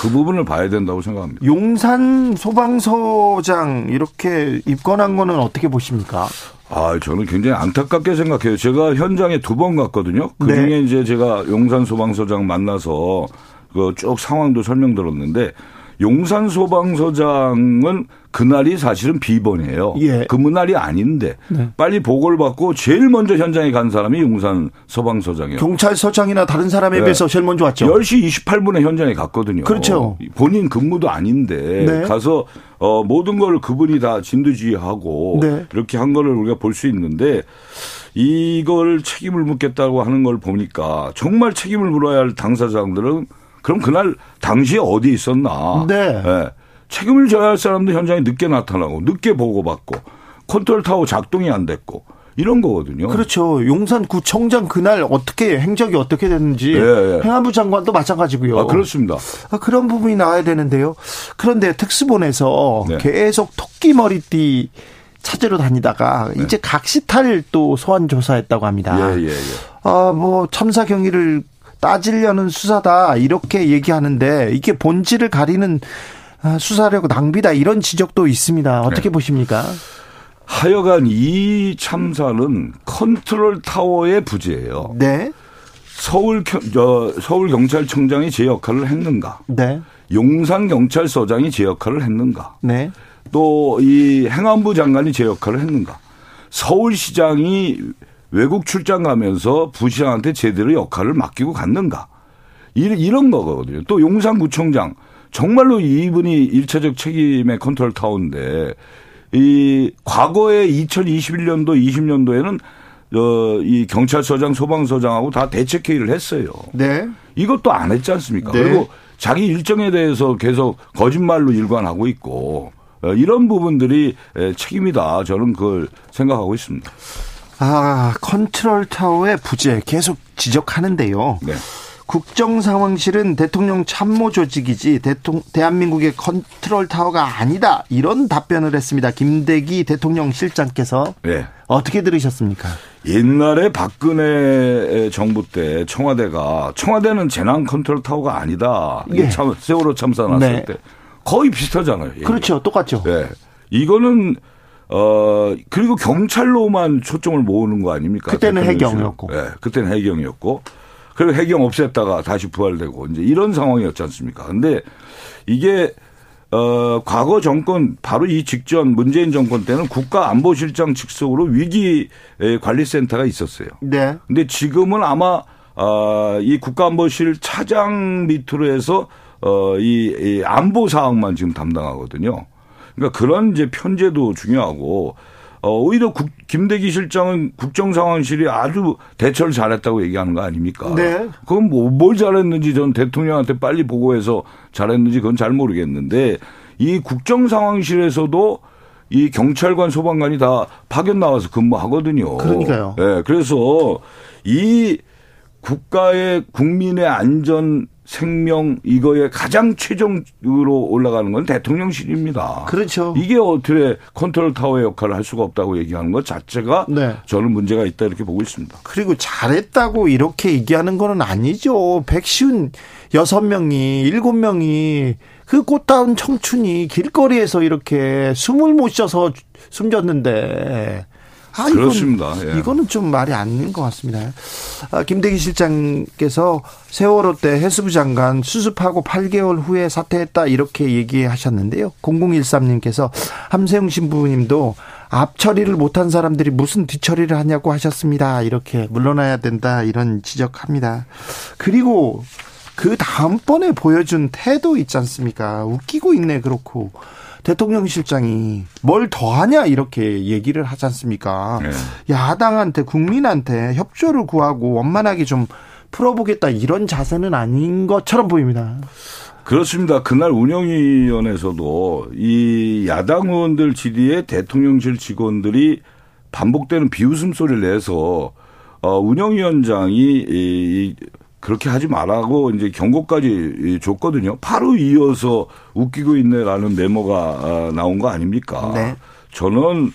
Speaker 6: 그 부분을 봐야 된다고 생각합니다.
Speaker 1: 용산 소방서장 이렇게 입건한 거는 어떻게 보십니까?
Speaker 6: 아, 저는 굉장히 안타깝게 생각해요. 제가 현장에 두 번 갔거든요. 그 중에 네. 이제 제가 용산 소방서장 만나서 그 쭉 상황도 설명 들었는데 용산 소방서장은 그날이 사실은 비번이에요. 예. 근무날이 아닌데 네. 빨리 보고를 받고 제일 먼저 현장에 간 사람이 용산 소방서장이에요.
Speaker 1: 경찰서장이나 다른 사람에 네. 비해서 제일 먼저 왔죠.
Speaker 6: 10시 28분에 현장에 갔거든요.
Speaker 1: 그렇죠.
Speaker 6: 본인 근무도 아닌데 네. 가서 어 모든 걸 그분이 다 진두지휘하고 네. 이렇게 한 거를 우리가 볼 수 있는데 이걸 책임을 묻겠다고 하는 걸 보니까 정말 책임을 물어야 할 당사자들은 그럼 그날 당시에 어디 있었나? 네. 네. 책임을 져야 할 사람도 현장에 늦게 나타나고 늦게 보고받고 컨트롤 타워 작동이 안 됐고 이런 거거든요.
Speaker 1: 그렇죠. 용산구청장 그날 어떻게 행적이 어떻게 됐는지 네, 네. 행안부 장관도 마찬가지고요.
Speaker 6: 아, 그렇습니다.
Speaker 1: 아, 그런 부분이 나와야 되는데요. 그런데 특수본에서 네. 계속 토끼 머리띠 찾으러 다니다가 네. 이제 각시탈 또 소환 조사했다고 합니다. 예, 예, 예. 아, 뭐 참사 경위를 따지려는 수사다 이렇게 얘기하는데 이게 본질을 가리는 아, 수사력 낭비다 이런 지적도 있습니다. 어떻게 네. 보십니까?
Speaker 6: 하여간 이 참사는 컨트롤 타워의 부재예요. 네. 서울 저 서울 경찰청장이 제 역할을 했는가? 네. 용산 경찰서장이 제 역할을 했는가? 네. 또 이 행안부 장관이 제 역할을 했는가? 서울시장이 외국 출장 가면서 부시장한테 제대로 역할을 맡기고 갔는가? 이런 거거든요. 또 용산구청장 정말로 이분이 일차적 책임의 컨트롤 타운데 이 과거에 2021년도 20년도에는 어, 이 경찰서장, 소방서장하고 다 대책 회의를 했어요. 네. 이것도 안 했지 않습니까? 네. 그리고 자기 일정에 대해서 계속 거짓말로 일관하고 있고 어, 이런 부분들이 책임이다. 저는 그걸 생각하고 있습니다.
Speaker 1: 아, 컨트롤 타워의 부재 계속 지적하는데요. 네. 국정상황실은 대통령 참모 조직이지 대통, 대한민국의 컨트롤 타워가 아니다. 이런 답변을 했습니다. 김대기 대통령 실장께서. 네. 어떻게 들으셨습니까?
Speaker 6: 옛날에 박근혜 정부 때 청와대가 청와대는 재난 컨트롤 타워가 아니다. 이게 예. 참 세월호 참사 났을 네. 때 거의 비슷하잖아요.
Speaker 1: 얘기가. 그렇죠. 똑같죠.
Speaker 6: 네. 이거는 어 그리고 경찰로만 초점을 모으는 거 아닙니까?
Speaker 1: 그때는 해경이었고.
Speaker 6: 네, 그때는 해경이었고. 그리고 해경 없앴다가 다시 부활되고 이제 이런 상황이었지 않습니까? 근데 이게 어, 과거 정권 바로 이 직전 문재인 정권 때는 국가안보실장 직속으로 위기 관리센터가 있었어요. 네. 근데 지금은 아마 어, 이 국가안보실 차장 밑으로 해서 어, 이, 이 안보 사항만 지금 담당하거든요. 그러니까 그런 이제 편제도 중요하고 어, 오히려 국, 김대기 실장은 국정상황실이 아주 대처를 잘했다고 얘기하는 거 아닙니까? 네. 그건 뭐, 뭘 잘했는지 전 대통령한테 빨리 보고해서 잘했는지 그건 잘 모르겠는데 이 국정상황실에서도 이 경찰관 소방관이 다 파견 나와서 근무하거든요.
Speaker 1: 그러니까요.
Speaker 6: 네, 그래서 이 국가의 국민의 안전 생명 이거에 가장 최종으로 올라가는 건 대통령실입니다.
Speaker 1: 그렇죠.
Speaker 6: 이게 어떻게 컨트롤 타워의 역할을 할 수가 없다고 얘기하는 것 자체가 네. 저는 문제가 있다 이렇게 보고 있습니다.
Speaker 1: 그리고 잘했다고 이렇게 얘기하는 거는 아니죠. 백신 여섯 명이 일곱 명이 그 꽃다운 청춘이 길거리에서 이렇게 숨을 못 쉬어서 숨졌는데
Speaker 6: 아, 그렇습니다.
Speaker 1: 예. 이거는 좀 말이 아닌 것 같습니다. 아, 김대기 실장께서 세월호 때 해수부 장관 수습하고 8개월 후에 사퇴했다 이렇게 얘기하셨는데요. 0013님께서 함세웅 신부님도 앞 처리를 못한 사람들이 무슨 뒤 처리를 하냐고 하셨습니다. 이렇게 물러나야 된다 이런 지적합니다. 그리고 그 다음번에 보여준 태도 있지 않습니까? 웃기고 있네 그렇고 대통령 실장이 뭘 더하냐 이렇게 얘기를 하지 않습니까? 네. 야당한테 국민한테 협조를 구하고 원만하게 좀 풀어보겠다 이런 자세는 아닌 것처럼 보입니다.
Speaker 6: 그렇습니다. 그날 운영위원회에서도 이 야당 의원들 질의에 대통령실 직원들이 반복되는 비웃음 소리를 내서 어 운영위원장이 이 그렇게 하지 말라고 이제 경고까지 줬거든요. 바로 이어서 웃기고 있네라는 메모가 아, 나온 거 아닙니까? 네. 저는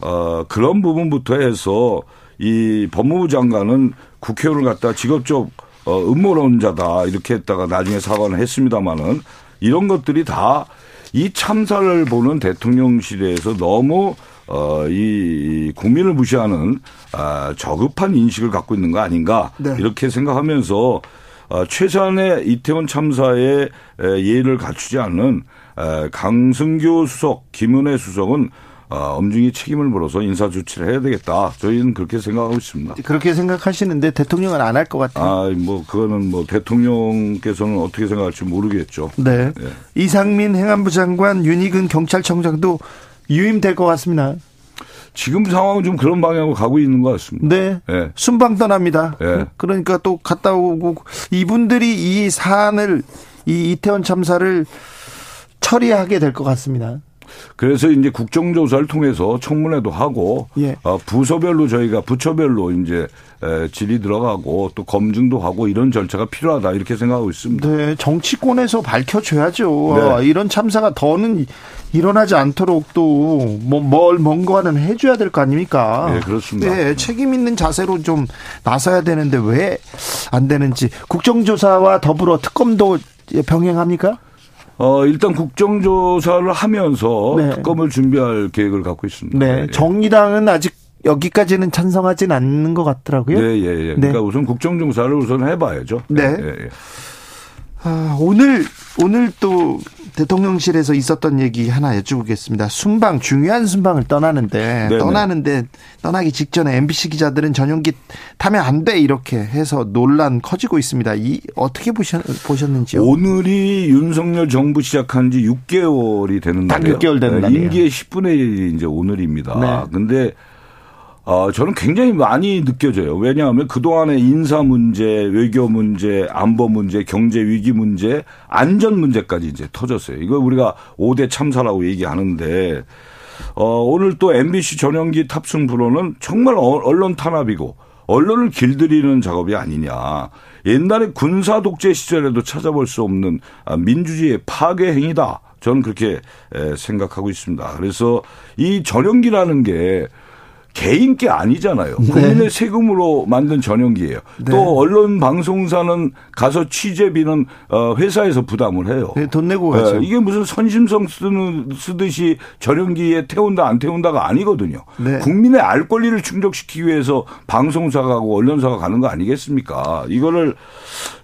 Speaker 6: 어 그런 부분부터 해서 이 법무부 장관은 국회의원을 갖다 직업적 어 음모론자다 이렇게 했다가 나중에 사과를 했습니다마는 이런 것들이 다 이 참사를 보는 대통령실에서 너무 어, 이 국민을 무시하는 아, 저급한 인식을 갖고 있는 거 아닌가 네. 이렇게 생각하면서 어, 최소한의 이태원 참사에 예의를 갖추지 않는 강승규 수석, 김은혜 수석은 어, 엄중히 책임을 물어서 인사 조치를 해야 되겠다. 저희는 그렇게 생각하고 있습니다.
Speaker 1: 그렇게 생각하시는데 대통령은 안 할 것 같아요.
Speaker 6: 아, 뭐 그거는 뭐 대통령께서는 어떻게 생각할지 모르겠죠.
Speaker 1: 네. 네. 이상민 행안부 장관, 윤희근 경찰청장도 유임될 것 같습니다.
Speaker 6: 지금 상황은 좀 그런 방향으로 가고 있는 것 같습니다.
Speaker 1: 네. 네. 순방 떠납니다. 네. 그러니까 또 갔다 오고 이분들이 이 사안을 이 이태원 참사를 처리하게 될 것 같습니다.
Speaker 6: 그래서 이제 국정조사를 통해서 청문회도 하고 예. 어, 부서별로 저희가 부처별로 이제 질의 들어가고 또 검증도 하고 이런 절차가 필요하다 이렇게 생각하고 있습니다.
Speaker 1: 네, 정치권에서 밝혀줘야죠. 네. 이런 참사가 더는 일어나지 않도록 또뭐뭘 뭔가는 해줘야 될 거 아닙니까?
Speaker 6: 네, 그렇습니다.
Speaker 1: 네, 책임 있는 자세로 좀 나서야 되는데 왜 안 되는지 국정조사와 더불어 특검도 병행합니까?
Speaker 6: 어, 일단 국정조사를 하면서 네. 특검을 준비할 계획을 갖고 있습니다.
Speaker 1: 네. 예. 정의당은 아직 여기까지는 찬성하진 않는 것 같더라고요.
Speaker 6: 네, 예, 예. 네. 그러니까 우선 국정조사를 우선 해봐야죠.
Speaker 1: 네. 예, 예. 아, 오늘 오늘 또 대통령실에서 있었던 얘기 하나 여쭤보겠습니다. 순방 중요한 순방을 떠나는데 네네. 떠나는데 떠나기 직전에 MBC 기자들은 전용기 타면 안 돼 이렇게 해서 논란 커지고 있습니다. 이 어떻게 보셨, 보셨는지요?
Speaker 6: 오늘이 윤석열 정부 시작한 지 6개월이 되는 날이에요.
Speaker 1: 6개월 되는 날이에요.
Speaker 6: 임기의 10분의 1이 이제 오늘입니다. 네. 근데 어, 저는 굉장히 많이 느껴져요. 왜냐하면 그동안의 인사 문제, 외교 문제, 안보 문제, 경제 위기 문제, 안전 문제까지 이제 터졌어요. 이거 우리가 5대 참사라고 얘기하는데, 어, 오늘 또 MBC 전용기 탑승 불호는 정말 어, 언론 탄압이고, 언론을 길들이는 작업이 아니냐. 옛날에 군사 독재 시절에도 찾아볼 수 없는 아, 민주주의의 파괴 행위다. 저는 그렇게 생각하고 있습니다. 그래서 이 전용기라는 게 개인 게 아니잖아요. 네. 국민의 세금으로 만든 전용기예요. 네. 또 언론 방송사는 가서 취재비는 어, 회사에서 부담을 해요.
Speaker 1: 네, 돈 내고 가죠.
Speaker 6: 네, 이게 무슨 선심성 쓰는 쓰듯이 전용기에 태운다 안 태운다가 아니거든요. 네. 국민의 알 권리를 충족시키기 위해서 방송사가고 언론사가 가는 거 아니겠습니까? 이거를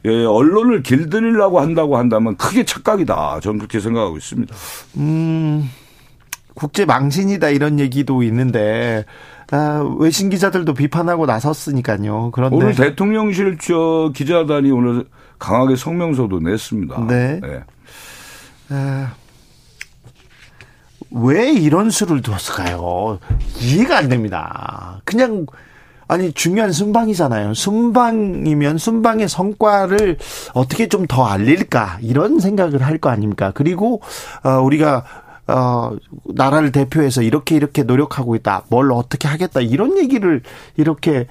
Speaker 6: 예, 언론을 길들이려고 한다고 한다면 크게 착각이다. 저는 그렇게 생각하고 있습니다. 음.
Speaker 1: 국제 망신이다 이런 얘기도 있는데 아, 외신 기자들도 비판하고 나섰으니까요. 그런데
Speaker 6: 오늘 대통령실 저 기자단이 오늘 강하게 성명서도 냈습니다.
Speaker 1: 네. 네. 아, 왜 이런 수를 두었을까요? 이해가 안 됩니다. 그냥 아니 중요한 순방이잖아요. 순방이면 순방의 성과를 어떻게 좀 더 알릴까 이런 생각을 할 거 아닙니까? 그리고 어, 우리가 어, 나라를 대표해서 이렇게 이렇게 노력하고 있다. 뭘 어떻게 하겠다. 이런 얘기를 이렇게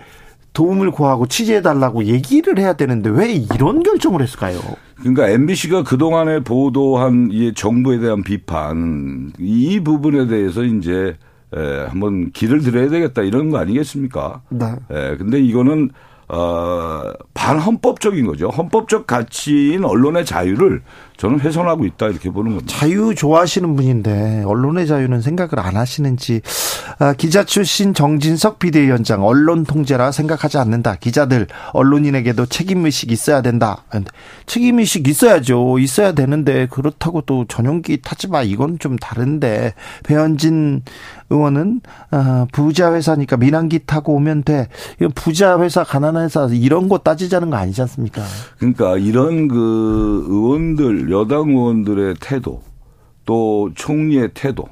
Speaker 1: 도움을 구하고 취재해달라고 얘기를 해야 되는데 왜 이런 결정을 했을까요?
Speaker 6: 그러니까 MBC가 그동안에 보도한 이 정부에 대한 비판, 이 부분에 대해서 이제 에, 한번 길을 들여야 되겠다 이런 거 아니겠습니까? 네. 에, 근데 이거는 어, 반헌법적인 거죠. 헌법적 가치인 언론의 자유를 저는 훼손하고 있다 이렇게 보는 겁니다.
Speaker 1: 자유 좋아하시는 분인데 언론의 자유는 생각을 안 하시는지 아, 기자 출신 정진석 비대위원장 언론 통제라 생각하지 않는다. 기자들 언론인에게도 책임 의식 있어야 된다. 책임 의식 있어야죠. 있어야 되는데 그렇다고 또 전용기 타지 마 이건 좀 다른데 배현진 의원은 아, 부자 회사니까 민항기 타고 오면 돼. 이건 부자 회사 가난한 회사 이런 거 따지자는 거 아니지 않습니까?
Speaker 6: 그러니까 이런 그 의원들 여당 의원들의 태도, 또 총리의 태도,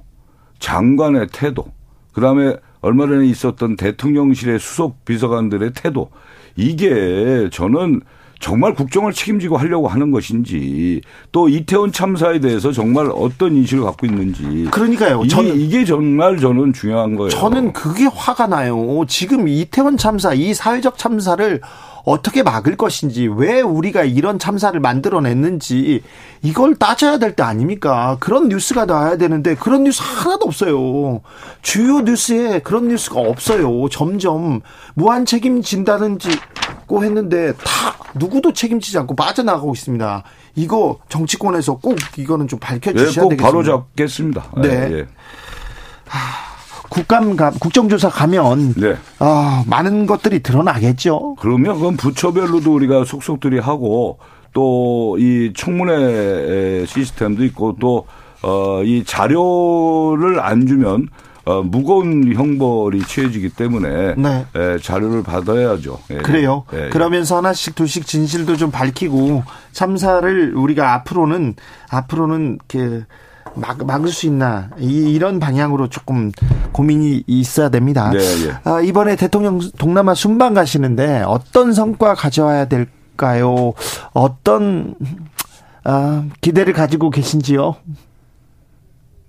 Speaker 6: 장관의 태도, 그 다음에 얼마 전에 있었던 대통령실의 수석 비서관들의 태도, 이게 저는 정말 국정을 책임지고 하려고 하는 것인지 또 이태원 참사에 대해서 정말 어떤 인식을 갖고 있는지
Speaker 1: 그러니까요.
Speaker 6: 저는 이게 정말 저는 중요한 거예요.
Speaker 1: 저는 그게 화가 나요. 지금 이태원 참사 이 사회적 참사를 어떻게 막을 것인지 왜 우리가 이런 참사를 만들어냈는지 이걸 따져야 될 때 아닙니까? 그런 뉴스가 나와야 되는데 그런 뉴스 하나도 없어요. 주요 뉴스에 그런 뉴스가 없어요. 점점 무한 책임진다는지고 했는데 다 누구도 책임지지 않고 빠져나가고 있습니다. 이거 정치권에서 꼭 이거는 좀 밝혀주셔야 네, 꼭 되겠습니다.
Speaker 6: 바로 잡겠습니다.
Speaker 1: 네. 네. 예. 국감 가, 국정조사 가면 네. 어, 많은 것들이 드러나겠죠.
Speaker 6: 그러면 그건 부처별로도 우리가 속속들이 하고 또 이 청문회 시스템도 있고 또 어, 이 자료를 안 주면 어, 무거운 형벌이 취해지기 때문에 네. 에, 자료를 받아야죠.
Speaker 1: 예. 그래요. 예, 예. 그러면서 하나씩 둘씩 진실도 좀 밝히고 참사를 우리가 앞으로는 앞으로는 그 막, 막을 수 있나 이, 런 방향으로 조금 고민이 있어야 됩니다. 네, 예. 아, 이번에 대통령 동남아 순방 가시는데 어떤 성과 가져와야 될까요? 어떤 아, 기대를 가지고 계신지요?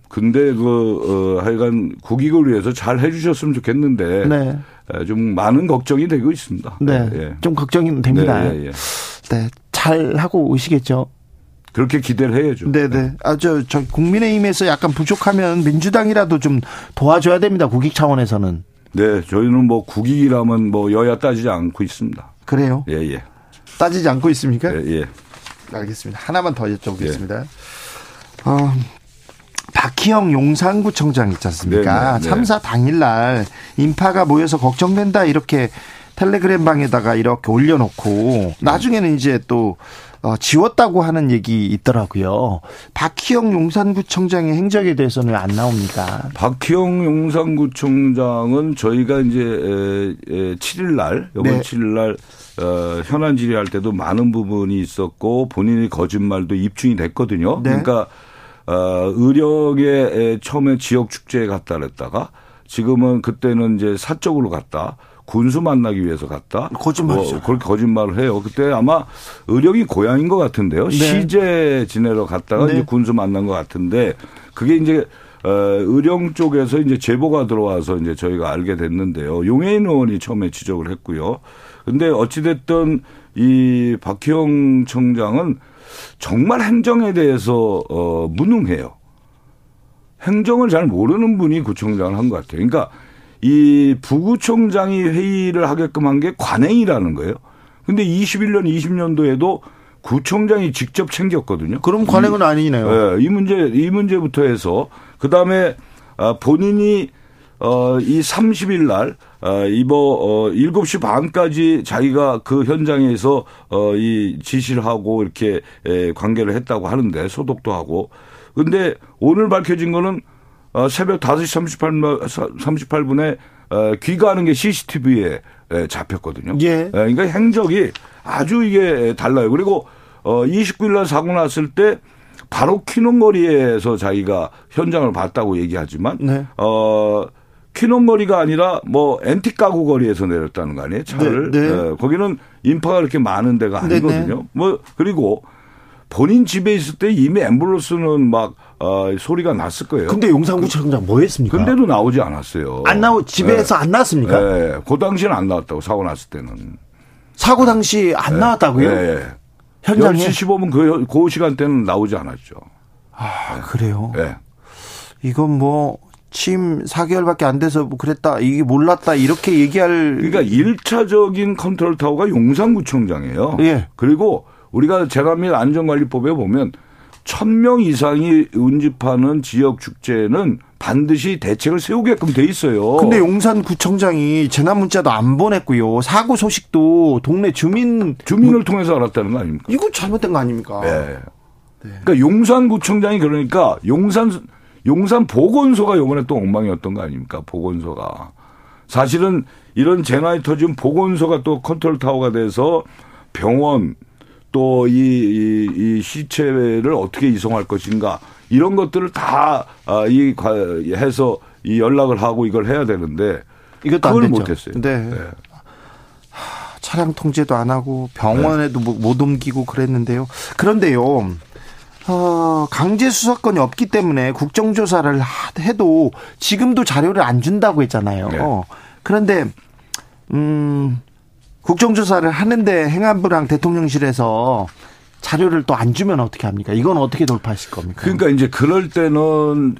Speaker 6: 근데 그 어, 하여간 국익을 위해서 잘 해주셨으면 좋겠는데 네. 좀 많은 걱정이 되고 있습니다.
Speaker 1: 네, 예. 좀 걱정이 됩니다. 네, 예, 예. 네, 잘 하고 오시겠죠.
Speaker 6: 그렇게 기대를 해야죠.
Speaker 1: 네네. 네. 아, 저, 저, 국민의힘에서 약간 부족하면 민주당이라도 좀 도와줘야 됩니다. 국익 차원에서는.
Speaker 6: 네, 저희는 뭐 국익이라면 뭐 여야 따지지 않고 있습니다.
Speaker 1: 그래요?
Speaker 6: 예, 예.
Speaker 1: 따지지 않고 있습니까?
Speaker 6: 예, 예.
Speaker 1: 알겠습니다. 하나만 더 여쭤보겠습니다. 예. 어, 박희영 용산구청장 있지 않습니까? 네네, 네, 네. 참사 당일날 인파가 모여서 걱정된다 이렇게 텔레그램 방에다가 이렇게 올려놓고 나중에는 이제 또 어, 지웠다고 하는 얘기 있더라고요. 박희영 용산구청장의 행적에 대해서는 안 나옵니까?
Speaker 6: 박희영 용산구청장은 저희가 이제 7일 날, 이번 네. 7일 날 어, 현안 질의할 때도 많은 부분이 있었고 본인이 거짓말도 입증이 됐거든요. 네. 그러니까 어, 의령에 처음에 지역 축제에 갔다 그랬다가 지금은 그때는 이제 사적으로 갔다. 군수 만나기 위해서 갔다.
Speaker 1: 거짓말이죠.
Speaker 6: 뭐 그렇게 거짓말을 해요. 그때 아마 의령이 고향인 것 같은데요. 네. 시제 지내러 갔다가 네. 이제 군수 만난 것 같은데 그게 이제 어, 의령 쪽에서 이제 제보가 들어와서 이제 저희가 알게 됐는데요. 용해인 의원이 처음에 지적을 했고요. 근데 어찌됐든 이 박희영 청장은 정말 행정에 대해서 어, 무능해요. 행정을 잘 모르는 분이 구청장을 한 것 같아요. 그러니까 이 부구청장이 회의를 하게끔 한 게 관행이라는 거예요. 근데 21년, 20년도에도 구청장이 직접 챙겼거든요.
Speaker 1: 그럼 관행은 이, 아니네요.
Speaker 6: 네, 이 문제, 이 문제부터 해서 그 다음에 아, 본인이 어, 이 30일 날, 어, 이번, 어, 7시 반까지 자기가 그 현장에서, 어, 이 지시를 하고 이렇게 에, 관계를 했다고 하는데 소독도 하고. 근데 오늘 밝혀진 거는 어, 새벽 5시 38분, 38분에 어, 귀가하는 게 CCTV에 에, 잡혔거든요. 예. 에, 그러니까 행적이 아주 이게 달라요. 그리고 어, 29일 날 사고 났을 때 바로 키농거리에서 자기가 현장을 봤다고 얘기하지만 네. 어 키농거리가 아니라 뭐 엔틱 가구 거리에서 내렸다는 거 아니에요 차를 네, 네. 네. 거기는 인파가 그렇게 많은 데가 네, 네. 아니거든요. 뭐 그리고 본인 집에 있을 때 이미 앰뷸런스는 막 어, 소리가 났을 거예요.
Speaker 1: 근데 용산구청장 뭐 했습니까?
Speaker 6: 근데도 나오지 않았어요.
Speaker 1: 안 나오 집에서 네. 안 나왔습니까?
Speaker 6: 네. 그 당시는 안 나왔다고 사고 났을 때는.
Speaker 1: 사고 당시 안 네. 나왔다고요? 네.
Speaker 6: 현장에 10시 15분 그, 그 시간대는 나오지 않았죠.
Speaker 1: 아, 그래요? 네. 이건 뭐 취임 4개월밖에 안 돼서 뭐 그랬다. 이게 몰랐다. 이렇게 얘기할
Speaker 6: 그러니까 1차적인 컨트롤 타워가 용산구청장이에요. 예. 그리고 우리가 재난 및 안전관리법에 보면 1000명 이상이 운집하는 지역 축제는 반드시 대책을 세우게끔 돼 있어요.
Speaker 1: 근데 용산구청장이 재난 문자도 안 보냈고요. 사고 소식도 동네 주민
Speaker 6: 주민을 뭐, 통해서 알았다는 거 아닙니까?
Speaker 1: 이거 잘못된 거 아닙니까? 네.
Speaker 6: 네. 그러니까 용산구청장이 그러니까 용산 용산 보건소가 요번에 또 엉망이었던 거 아닙니까? 보건소가. 사실은 이런 재난이 터진 보건소가 또 컨트롤 타워가 돼서 병원 또이 이, 이 시체를 어떻게 이송할 것인가 이런 것들을 다이 아, 해서 이 연락을 하고 이걸 해야 되는데 이것도 그걸 못했어요. 네. 네.
Speaker 1: 차량 통제도 안 하고 병원에도 네. 못 옮기고 그랬는데요. 그런데요. 어, 강제 수사권이 없기 때문에 국정조사를 해도 지금도 자료를 안 준다고 했잖아요. 네. 그런데 음 국정조사를 하는데 행안부랑 대통령실에서 자료를 또 안 주면 어떻게 합니까? 이건 어떻게 돌파하실 겁니까?
Speaker 6: 그러니까 이제 그럴 때는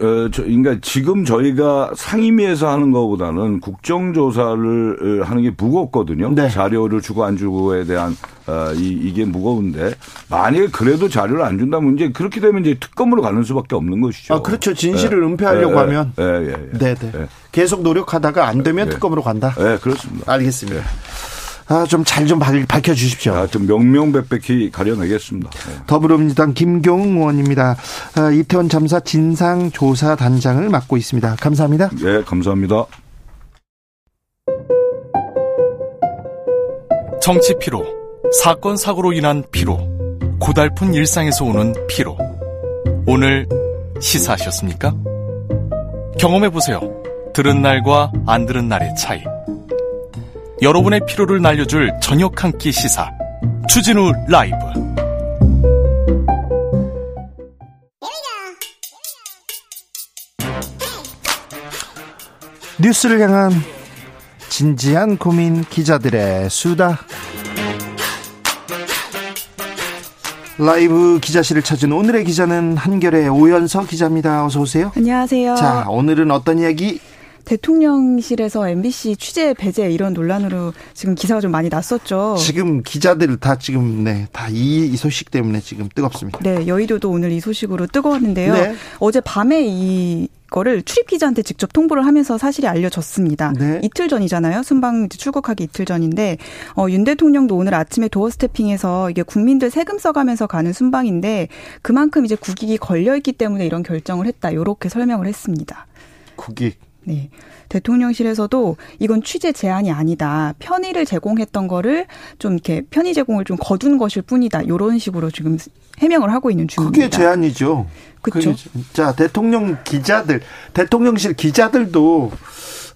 Speaker 6: 어 그러니까 지금 저희가 상임위에서 하는 것보다는 국정조사를 어, 하는 게 무겁거든요. 네. 자료를 주고 안 주고에 대한 어, 이, 이게 무거운데 만약에 그래도 자료를 안 준다면 이제 그렇게 되면 이제 특검으로 가는 수밖에 없는 것이죠.
Speaker 1: 아 그렇죠. 진실을 네. 은폐하려고
Speaker 6: 네.
Speaker 1: 하면.
Speaker 6: 네, 네,
Speaker 1: 네. 네. 계속 노력하다가 안 되면 특검으로 간다.
Speaker 6: 네, 그렇습니다.
Speaker 1: 알겠습니다. 아, 좀 잘좀 좀 밝혀 주십시오.
Speaker 6: 아, 좀 명명백백히 가려내겠습니다. 네.
Speaker 1: 더불어민주당 김경웅 의원입니다. 아, 이태원 참사 진상조사단장을 맡고 있습니다. 감사합니다.
Speaker 6: 네, 감사합니다.
Speaker 7: 정치 피로, 사건 사고로 인한 피로, 고달픈 일상에서 오는 피로. 오늘 시사하셨습니까? 경험해 보세요. 들은 날과 안 들은 날의 차이. 여러분의 피로를 날려줄 저녁 한 끼 시사 추진우 라이브
Speaker 1: 뉴스를 향한 진지한 고민 기자들의 수다 라이브 기자실을 찾은 오늘의 기자는 한결의 오연서 기자입니다. 어서 오세요.
Speaker 8: 안녕하세요.
Speaker 1: 자, 오늘은 어떤 이야기
Speaker 8: 대통령실에서 MBC 취재 배제 이런 논란으로 지금 기사가 좀 많이 났었죠.
Speaker 1: 지금 기자들 다 지금 네, 다이 이 소식 때문에 지금 뜨겁습니다.
Speaker 8: 네, 여의도도 오늘 이 소식으로 뜨거웠는데요. 네. 어제 밤에 이 거를 출입 기자한테 직접 통보를 하면서 사실이 알려졌습니다. 네. 이틀 전이잖아요. 순방 출국하기 이틀 전인데 어, 윤 대통령도 오늘 아침에 도어 스태핑해서 이게 국민들 세금 써가면서 가는 순방인데 그만큼 이제 국익이 걸려 있기 때문에 이런 결정을 했다. 이렇게 설명을 했습니다.
Speaker 1: 국익
Speaker 8: 네. 대통령실에서도 이건 취재 제한이 아니다. 편의를 제공했던 거를 좀 이렇게 편의 제공을 좀 거둔 것일 뿐이다. 이런 식으로 지금 해명을 하고 있는 중입니다.
Speaker 1: 그게 제한이죠.
Speaker 8: 그렇죠.
Speaker 1: 자, 대통령 기자들, 대통령실 기자들도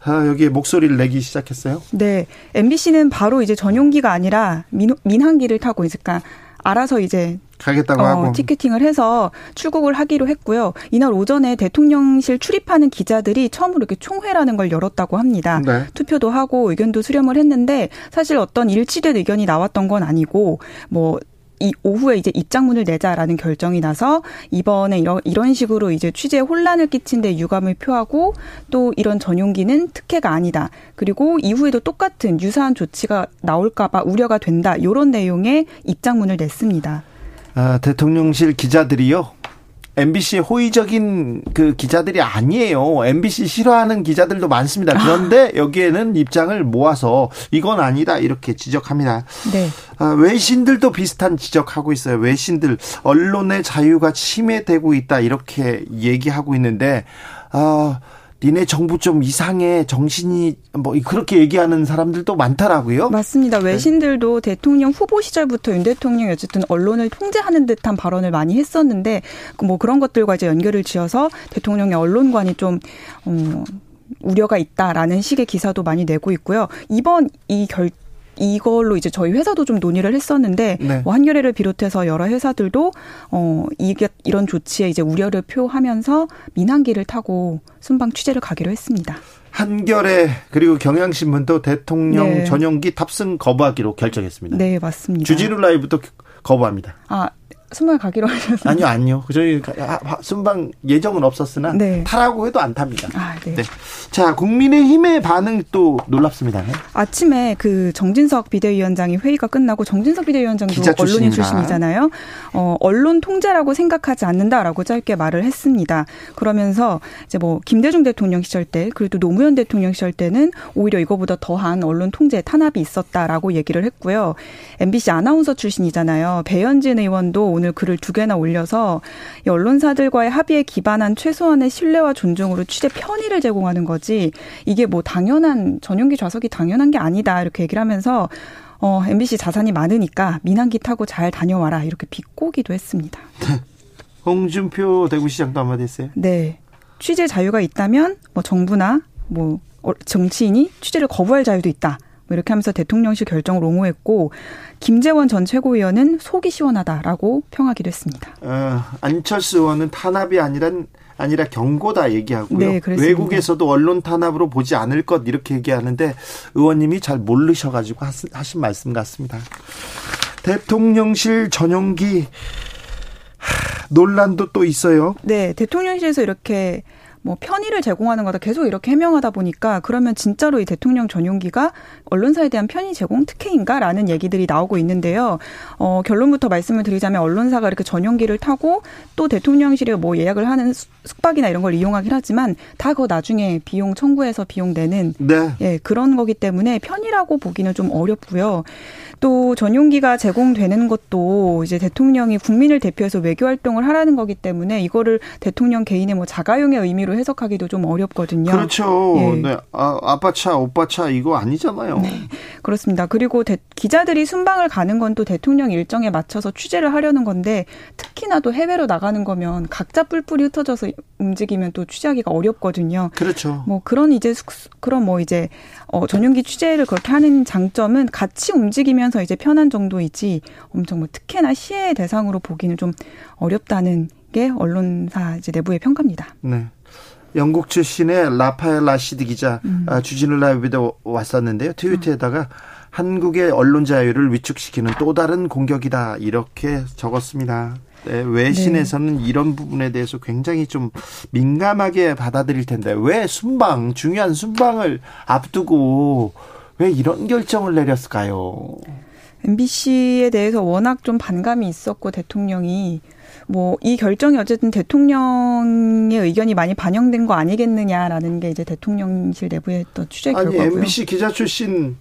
Speaker 1: 아, 여기에 목소리를 내기 시작했어요.
Speaker 8: 네. MBC는 바로 이제 전용기가 아니라 민, 민항기를 타고 있으니까 알아서 이제
Speaker 1: 가겠다고
Speaker 8: 어,
Speaker 1: 하고
Speaker 8: 티켓팅을 해서 출국을 하기로 했고요. 이날 오전에 대통령실 출입하는 기자들이 처음으로 이렇게 총회라는 걸 열었다고 합니다. 네. 투표도 하고 의견도 수렴을 했는데 사실 어떤 일치된 의견이 나왔던 건 아니고 뭐 이 오후에 이제 입장문을 내자라는 결정이 나서 이번에 이런 이런 식으로 이제 취재에 혼란을 끼친 데 유감을 표하고 또 이런 전용기는 특혜가 아니다. 그리고 이후에도 똑같은 유사한 조치가 나올까 봐 우려가 된다. 이런 내용의 입장문을 냈습니다.
Speaker 1: 아, 대통령실 기자들이요. MBC의 호의적인 그 기자들이 아니에요. MBC 싫어하는 기자들도 많습니다. 그런데 여기에는 입장을 모아서 이건 아니다 이렇게 지적합니다. 네. 아, 외신들도 비슷한 지적하고 있어요. 외신들 언론의 자유가 침해되고 있다 이렇게 얘기하고 있는데 아 니네 정부 좀 이상해 정신이 뭐 그렇게 얘기하는 사람들도 많더라고요.
Speaker 8: 맞습니다. 네. 외신들도 네. 대통령 후보 시절부터 윤 대통령이 어쨌든 언론을 통제하는 듯한 발언을 많이 했었는데 뭐 그런 것들과 이제 연결을 지어서 대통령의 언론관이 좀 어, 우려가 있다라는 식의 기사도 많이 내고 있고요. 이번 이 결, 이걸로 이제 저희 회사도 좀 논의를 했었는데 네. 뭐 한겨레를 비롯해서 여러 회사들도 어 이게 이런 조치에 이제 우려를 표하면서 민항기를 타고 순방 취재를 가기로 했습니다.
Speaker 1: 한겨레 그리고 경향신문도 대통령 네. 전용기 탑승 거부하기로 결정했습니다.
Speaker 8: 네, 맞습니다.
Speaker 1: 주진우 라이브도 거부합니다.
Speaker 8: 아, 순방 가기로 하셨어요?
Speaker 1: 아니요, 아니요. 저희 순방 예정은 없었으나 네. 타라고 해도 안 탑니다. 아, 네. 네. 자, 국민의힘의 반응 또 놀랍습니다.
Speaker 8: 아침에 그 정진석 비대위원장이 회의가 끝나고 정진석 비대위원장도 언론인 출신이잖아요. 어, 언론 통제라고 생각하지 않는다라고 짧게 말을 했습니다. 그러면서 이제 뭐 김대중 대통령 시절 때 그리고 노무현 대통령 시절 때는 오히려 이거보다 더한 언론 통제 탄압이 있었다라고 얘기를 했고요. MBC 아나운서 출신이잖아요. 배현진 의원도 오늘 글을 두 개나 올려서 언론사들과의 합의에 기반한 최소한의 신뢰와 존중으로 취재 편의를 제공하는 거지 이게 뭐 당연한 전용기 좌석이 당연한 게 아니다 이렇게 얘기를 하면서 어, MBC 자산이 많으니까 민항기 타고 잘 다녀와라 이렇게 비꼬기도 했습니다.
Speaker 1: 홍준표 대구시장도 한마디 했어요.
Speaker 8: 네. 취재 자유가 있다면 뭐 정부나 뭐 어, 정치인이 취재를 거부할 자유도 있다. 뭐 이렇게 하면서 대통령실 결정을 옹호했고 김재원 전 최고위원은 속이 시원하다라고 평하기도 했습니다.
Speaker 1: 어, 안철수 의원은 탄압이 아니란 아니라 경고다 얘기하고요. 네, 외국에서도 언론 탄압으로 보지 않을 것 이렇게 얘기하는데 의원님이 잘 모르셔가지고 하신 말씀 같습니다. 대통령실 전용기 논란도 또 있어요.
Speaker 8: 네, 대통령실에서 이렇게 뭐 편의를 제공하는 거다 계속 이렇게 해명하다 보니까 그러면 진짜로 이 대통령 전용기가 언론사에 대한 편의 제공 특혜인가라는 얘기들이 나오고 있는데요. 어, 결론부터 말씀을 드리자면 언론사가 이렇게 전용기를 타고 또 대통령실에 뭐 예약을 하는 숙박이나 이런 걸 이용하긴 하지만 다 그거 나중에 비용 청구해서 비용 내는 네. 예, 그런 거기 때문에 편이라고 보기는 좀 어렵고요. 또 전용기가 제공되는 것도 이제 대통령이 국민을 대표해서 외교 활동을 하라는 거기 때문에 이거를 대통령 개인의 뭐 자가용의 의미로 해석하기도 좀 어렵거든요.
Speaker 1: 그렇죠. 예. 네. 아, 아빠 차, 오빠 차 이거 아니잖아요. 네.
Speaker 8: 그렇습니다. 그리고 대, 기자들이 순방을 가는 건 또 대통령 일정에 맞춰서 취재를 하려는 건데 특히나 또 해외로 나가는 거면 각자 뿔뿔이 흩어져서 움직이면 또 취재하기가 어렵거든요.
Speaker 1: 그렇죠.
Speaker 8: 뭐 그런 이제 그런 뭐 이제 어 전용기 취재를 그렇게 하는 장점은 같이 움직이면서 이제 편한 정도이지 엄청 뭐 특혜나 시해 대상으로 보기는 좀 어렵다는 게 언론사 이제 내부의 평가입니다.
Speaker 1: 네. 영국 출신의 라파엘 라시드 기자 음. 아, 주진우 라이브에 왔었는데요. 트위터에다가 음. 한국의 언론 자유를 위축시키는 또 다른 공격이다 이렇게 적었습니다. 네, 외신에서는 네. 이런 부분에 대해서 굉장히 좀 민감하게 받아들일 텐데 왜 순방 중요한 순방을 앞두고 왜 이런 결정을 내렸을까요?
Speaker 8: MBC에 대해서 워낙 좀 반감이 있었고 대통령이 뭐 이 결정이 어쨌든 대통령의 의견이 많이 반영된 거 아니겠느냐라는 게 이제 대통령실 내부의 또 취재 결과고요.
Speaker 1: 아니 MBC 기자 출신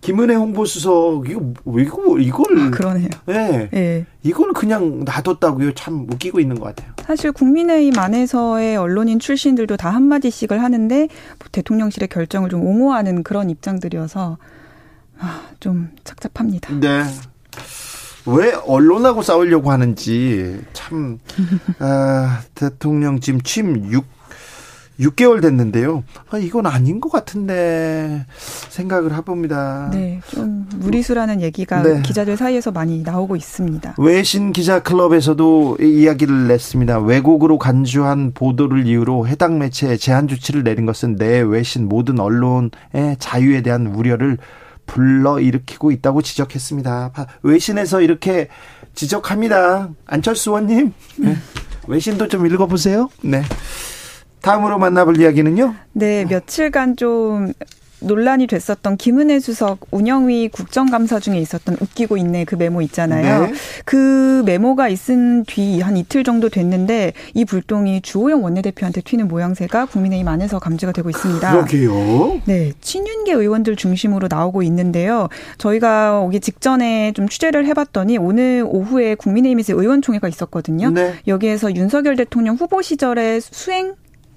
Speaker 1: 김은혜 홍보수석 이거 이거 이걸
Speaker 8: 아, 그러네요.
Speaker 1: 네. 네. 이걸 그냥 놔뒀다고요. 참 웃기고 있는 것 같아요.
Speaker 8: 사실 국민의힘 안에서의 언론인 출신들도 다 한마디씩을 하는데 대통령실의 결정을 좀 옹호하는 그런 입장들이어서 아, 좀 착잡합니다.
Speaker 1: 네. 왜 언론하고 싸우려고 하는지 참 아, 대통령 지금 취임 6 6개월 됐는데요. 아, 이건 아닌 것 같은데 생각을 해봅니다.
Speaker 8: 네, 좀 무리수라는 얘기가 네. 기자들 사이에서 많이 나오고 있습니다.
Speaker 1: 외신 기자 클럽에서도 이야기를 냈습니다. 왜곡으로 간주한 보도를 이유로 해당 매체에 제한 조치를 내린 것은 내 외신 모든 언론의 자유에 대한 우려를 불러일으키고 있다고 지적했습니다. 외신에서 이렇게 지적합니다. 안철수 의원님. 네. 외신도 좀 읽어보세요. 네. 다음으로 만나볼 이야기는요?
Speaker 8: 네, 며칠간 좀 논란이 됐었던 김은혜 수석 운영위 국정감사 중에 있었던 웃기고 있네 그 메모 있잖아요. 네. 그 메모가 있은 뒤 한 이틀 정도 됐는데 이 불똥이 주호영 원내대표한테 튀는 모양새가 국민의힘 안에서 감지가 되고 있습니다.
Speaker 1: 그러게요.
Speaker 8: 네, 친윤계 의원들 중심으로 나오고 있는데요. 저희가 오기 직전에 좀 취재를 해봤더니 오늘 오후에 국민의힘에서 의원총회가 있었거든요. 네. 여기에서 윤석열 대통령 후보 시절에 수행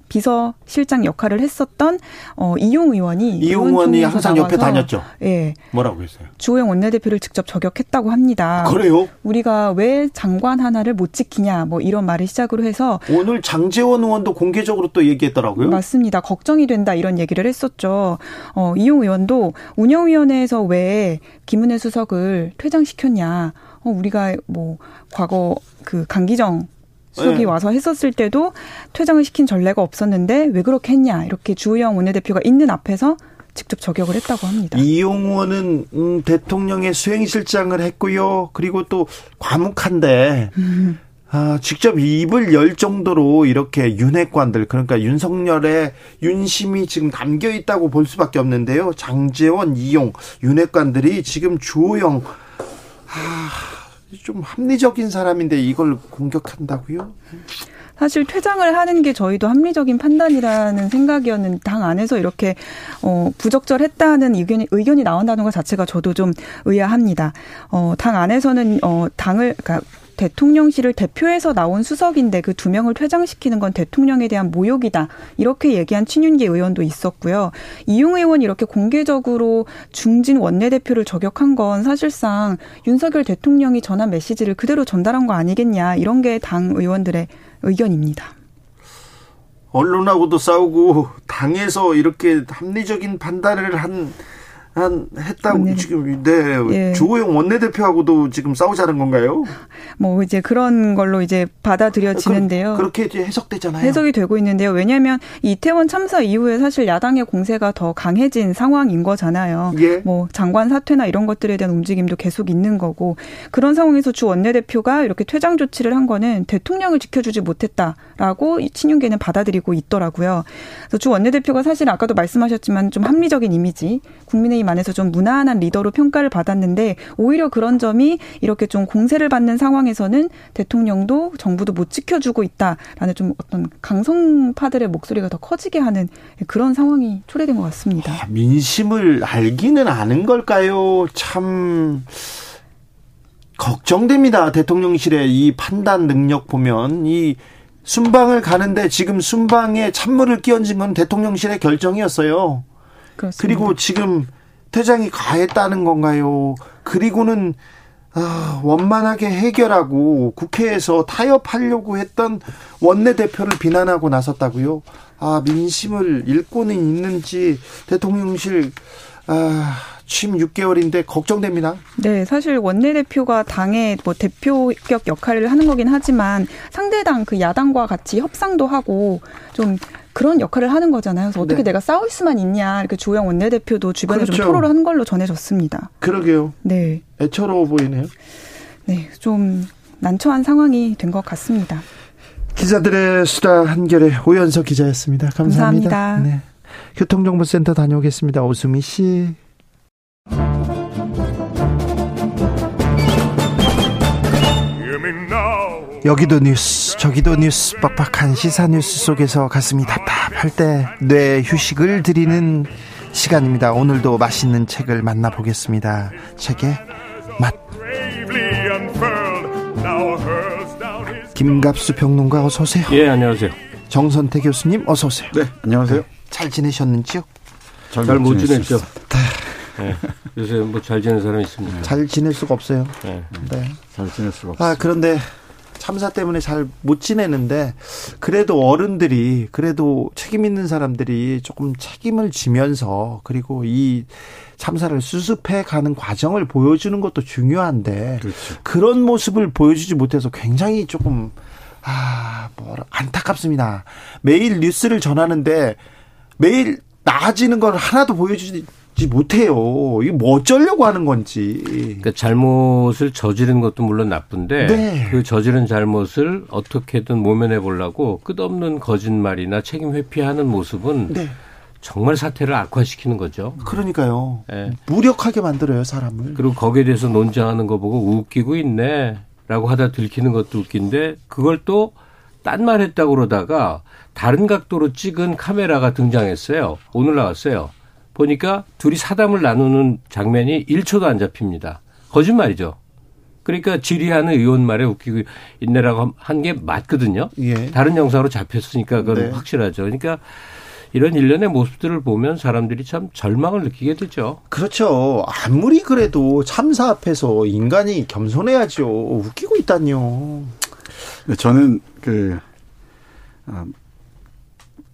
Speaker 8: 비서실장 역할을 했었던 어, 이용 의원이
Speaker 1: 이용 의원이 항상 옆에 다녔죠.
Speaker 8: 예.
Speaker 1: 뭐라고 했어요?
Speaker 8: 주호영 원내대표를 직접 저격했다고 합니다.
Speaker 1: 그래요?
Speaker 8: 우리가 왜 장관 하나를 못 지키냐 뭐 이런 말을 시작으로 해서
Speaker 1: 오늘 장재원 의원도 공개적으로 또 얘기했더라고요.
Speaker 8: 맞습니다. 걱정이 된다 이런 얘기를 했었죠. 어, 이용 의원도 운영위원회에서 왜 김은혜 수석을 퇴장시켰냐? 어, 우리가 뭐 과거 그 강기정 수석이 네. 와서 했었을 때도 퇴장을 시킨 전례가 없었는데 왜 그렇게 했냐 이렇게 주호영 원내대표가 있는 앞에서 직접 저격을 했다고 합니다.
Speaker 1: 이용호는 음, 대통령의 수행실장을 했고요. 그리고 또 과묵한데 음. 아, 직접 입을 열 정도로 이렇게 윤핵관들 그러니까 윤석열의 윤심이 지금 담겨 있다고 볼 수밖에 없는데요. 장재원, 이용 윤핵관들이 지금 주호영 아, 좀 합리적인 사람인데 이걸 공격한다고요?
Speaker 8: 사실 퇴장을 하는 게 저희도 합리적인 판단이라는 생각이었는데 당 안에서 이렇게 어 부적절했다는 의견이 의견이 나온다는 것 자체가 저도 좀 의아합니다. 어당 안에서는 어 당을 그러니까 대통령실을 대표해서 나온 수석인데 그 두 명을 퇴장시키는 건 대통령에 대한 모욕이다. 이렇게 얘기한 친윤계 의원도 있었고요. 이용 의원이 이렇게 공개적으로 중진 원내대표를 저격한 건 사실상 윤석열 대통령이 전한 메시지를 그대로 전달한 거 아니겠냐. 이런 게 당 의원들의 의견입니다.
Speaker 1: 언론하고도 싸우고 당에서 이렇게 합리적인 판단을 한 한 했다고 네. 지금 네 예. 주호영 원내대표하고도 지금 싸우자는 건가요?
Speaker 8: 뭐 이제 그런 걸로 이제 받아들여지는데요.
Speaker 1: 그, 렇게 해석되잖아요.
Speaker 8: 해석이 되고 있는데요. 왜냐하면 이태원 참사 이후에 사실 야당의 공세가 더 강해진 상황인 거잖아요. 예. 뭐 장관 사퇴나 이런 것들에 대한 움직임도 계속 있는 거고 그런 상황에서 주 원내대표가 이렇게 퇴장 조치를 한 거는 대통령을 지켜주지 못했다라고 친윤계는 받아들이고 있더라고요. 그래서 주 원내대표가 사실 아까도 말씀하셨지만 좀 합리적인 이미지 국민의힘 안에서 좀 무난한 리더로 평가를 받았는데 오히려 그런 점이 이렇게 좀 공세를 받는 상황에서는 대통령도 정부도 못 지켜주고 있다라는 좀 어떤 강성파들의 목소리가 더 커지게 하는 그런 상황이 초래된 것 같습니다. 아,
Speaker 1: 민심을 알기는 아는 걸까요? 참 걱정됩니다. 대통령실의 이 판단 능력 보면 이 순방을 가는데 지금 순방에 찬물을 끼얹은 건 대통령실의 결정이었어요. 그렇습니다. 그리고 지금 퇴장이 가했다는 건가요? 그리고는 아, 원만하게 해결하고 국회에서 타협하려고 했던 원내대표를 비난하고 나섰다고요? 아, 민심을 읽고는 있는지 대통령실 아, 취임 6개월인데 걱정됩니다.
Speaker 8: 네, 사실 원내대표가 당의 뭐 대표격 역할을 하는 거긴 하지만 상대당 그 야당과 같이 협상도 하고 좀 그런 역할을 하는 거잖아요. 그래서 어떻게 네. 내가 싸울 수만 있냐. 이렇게 조영 원내대표도 주변에 그렇죠. 좀 토로를 한 걸로 전해졌습니다.
Speaker 1: 그러게요. 네. 애처로워 보이네요.
Speaker 8: 네, 좀 난처한 상황이 된 것 같습니다.
Speaker 1: 기자들의 수다 한결의 오연석 기자였습니다. 감사합니다.
Speaker 8: 감사합니다. 네.
Speaker 1: 교통정보센터 다녀오겠습니다. 오수미 씨. 여기도 뉴스, 저기도 뉴스, 빡빡한 시사 뉴스 속에서 가슴이 답답할 때 뇌 휴식을 드리는 시간입니다. 오늘도 맛있는 책을 만나보겠습니다. 책의 맛. 김갑수 평론가 어서 오세요.
Speaker 9: 예, 안녕하세요.
Speaker 1: 정선태 교수님 어서 오세요.
Speaker 9: 네, 안녕하세요.
Speaker 1: 잘 지내셨는지요?
Speaker 9: 잘못 지냈죠. 네. 요새 뭐 잘 지내는 사람이 있습니다.
Speaker 1: 잘 지낼 수가 없어요.
Speaker 9: 네. 네. 잘 지낼 수가
Speaker 1: 없어요. 아, 그런데 참사 때문에 잘 못 지내는데 그래도 어른들이 그래도 책임 있는 사람들이 조금 책임을 지면서 그리고 이 참사를 수습해 가는 과정을 보여주는 것도 중요한데 그렇죠. 그런 모습을 보여주지 못해서 굉장히 조금 아, 뭐라 안타깝습니다. 매일 뉴스를 전하는데 매일 나아지는 걸 하나도 보여주지 지 못해요. 이게 뭐 어쩌려고 하는 건지.
Speaker 9: 그러니까 잘못을 저지른 것도 물론 나쁜데 네. 그 저지른 잘못을 어떻게든 모면해 보려고 끝없는 거짓말이나 책임 회피하는 모습은 네. 정말 사태를 악화시키는 거죠.
Speaker 1: 그러니까요. 네. 무력하게 만들어요, 사람을.
Speaker 9: 그리고 거기에 대해서 논쟁하는 거 보고 웃기고 있네라고 하다 들키는 것도 웃긴데 그걸 또 딴 말 했다고 그러다가 다른 각도로 찍은 카메라가 등장했어요. 오늘 나왔어요. 보니까 둘이 사담을 나누는 장면이 1초도 안 잡힙니다. 거짓말이죠. 그러니까 지리하는 의원 말에 웃기고 있네라고 한 게 맞거든요. 예. 다른 영상으로 잡혔으니까 그건 네. 확실하죠. 그러니까 이런 일련의 모습들을 보면 사람들이 참 절망을 느끼게 되죠.
Speaker 1: 그렇죠. 아무리 그래도 참사 앞에서 인간이 겸손해야죠. 웃기고 있다니요.
Speaker 10: 저는 그 아,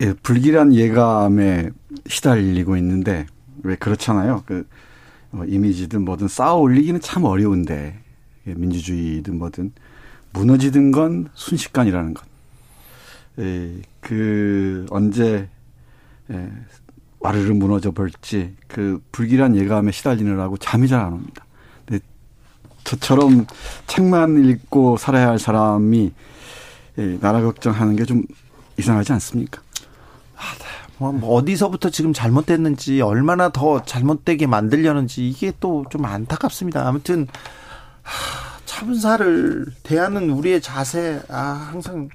Speaker 10: 예, 불길한 예감에 시달리고 있는데 왜 그렇잖아요. 그 어, 이미지든 뭐든 쌓아 올리기는 참 어려운데 예, 민주주의든 뭐든 무너지는 건 순식간이라는 것. 예, 그 언제 예, 와르르 무너져 볼지 그 불길한 예감에 시달리느라고 잠이 잘 안 옵니다. 근데 저처럼 책만 읽고 살아야 할 사람이 예, 나라 걱정하는 게 좀 이상하지 않습니까?
Speaker 1: 뭐, 뭐 어디서부터 지금 잘못됐는지 얼마나 더 잘못되게 만들려는지 이게 또 좀 안타깝습니다. 아무튼 하, 참사를 대하는 우리의 자세 아 항상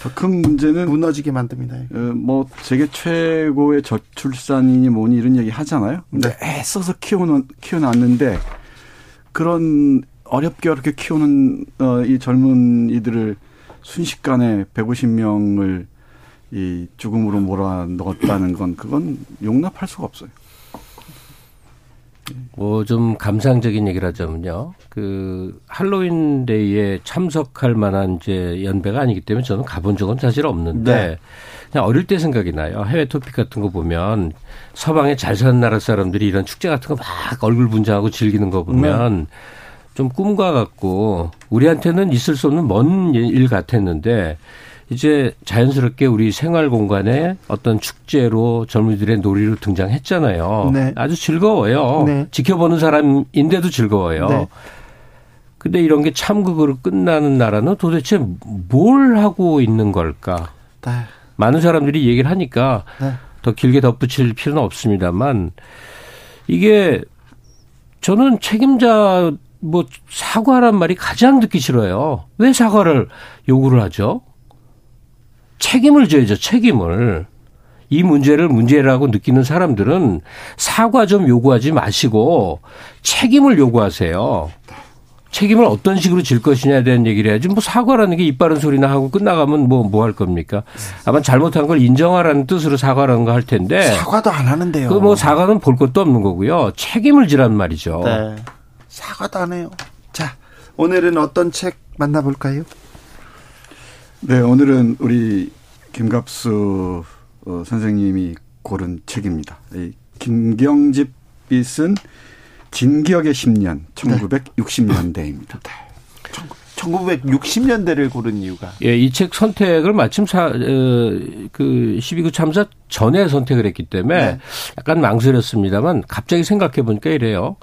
Speaker 10: 더큰 문제는
Speaker 1: 무너지게 만듭니다.
Speaker 10: 어, 뭐 세계 최고의 저출산이니 뭐니 이런 얘기 하잖아요. 근데 네. 애써서 키워놓 키워놨는데 그런 어렵게 어렵게 키우는 어, 이 젊은 이들을 순식간에 150명을 이 죽음으로 몰아넣었다는 건 그건 용납할 수가 없어요.
Speaker 9: 뭐좀 감상적인 얘기를 하자면요. 그 할로윈 데이에 참석할 만한 이제 연배가 아니기 때문에 저는 가본 적은 사실 없는데 네. 그냥 어릴 때 생각이 나요. 해외 토픽 같은 거 보면 서방에 잘 사는 나라 사람들이 이런 축제 같은 거 막 얼굴 분장하고 즐기는 거 보면 네. 좀 꿈과 같고 우리한테는 있을 수 없는 먼 일 같았는데 이제 자연스럽게 우리 생활 공간에 어떤 축제로 젊은이들의 놀이로 등장했잖아요. 네. 아주 즐거워요. 네. 지켜보는 사람인데도 즐거워요. 네. 근데 이런 게 참극으로 끝나는 나라는 도대체 뭘 하고 있는 걸까? 네. 많은 사람들이 얘기를 하니까 네. 더 길게 덧붙일 필요는 없습니다만 이게 저는 책임자 뭐 사과란 말이 가장 듣기 싫어요. 왜 사과를 요구를 하죠? 책임을 져야죠, 책임을. 이 문제를 문제라고 느끼는 사람들은 사과 좀 요구하지 마시고 책임을 요구하세요. 책임을 어떤 식으로 질 것이냐에 대한 얘기를 해야지 뭐 사과라는 게 입 바른 소리나 하고 끝나가면 뭐 뭐 할 겁니까? 아마 잘못한 걸 인정하라는 뜻으로 사과라는 거 할 텐데
Speaker 1: 사과도 안 하는데요.
Speaker 9: 그 뭐 사과는 볼 것도 없는 거고요. 책임을 지란 말이죠. 네.
Speaker 1: 사과도 안 해요. 자, 오늘은 어떤 책 만나볼까요?
Speaker 10: 네, 오늘은 우리 김갑수 어, 선생님이 고른 책입니다. 김경집이 쓴 진기억의 10년 1960년대입니다. 네.
Speaker 1: 1960년대를 고른 이유가
Speaker 9: 예, 이 책 선택을 마침 사, 어, 그 12구 참사 전에 선택을 했기 때문에 네. 약간 망설였습니다만 갑자기 생각해 보니까 이래요.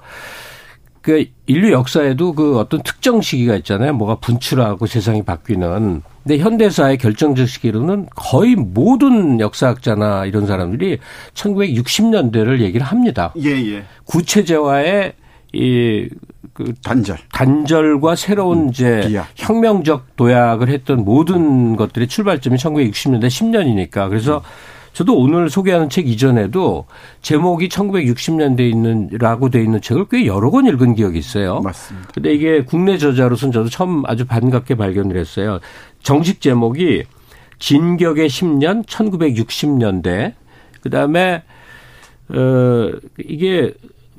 Speaker 9: 그 인류 역사에도 그 어떤 특정 시기가 있잖아요. 뭐가 분출하고 세상이 바뀌는. 근데 현대사의 결정적 시기로는 거의 모든 역사학자나 이런 사람들이 1960년대를 얘기를 합니다. 예, 예. 구체제와의 이 그
Speaker 10: 단절
Speaker 9: 단절과 새로운 음, 이제 비약. 혁명적 도약을 했던 모든 것들의 출발점이 1960년대 10년이니까 그래서 음. 저도 오늘 소개하는 책 이전에도 제목이 1960년대에 있는 라고 돼 있는 책을 꽤 여러 권 읽은 기억이 있어요.
Speaker 10: 맞습니다.
Speaker 9: 근데 이게 국내 저자로서는 저도 처음 아주 반갑게 발견을 했어요. 정식 제목이 진격의 10년 1960년대 그다음에 어 이게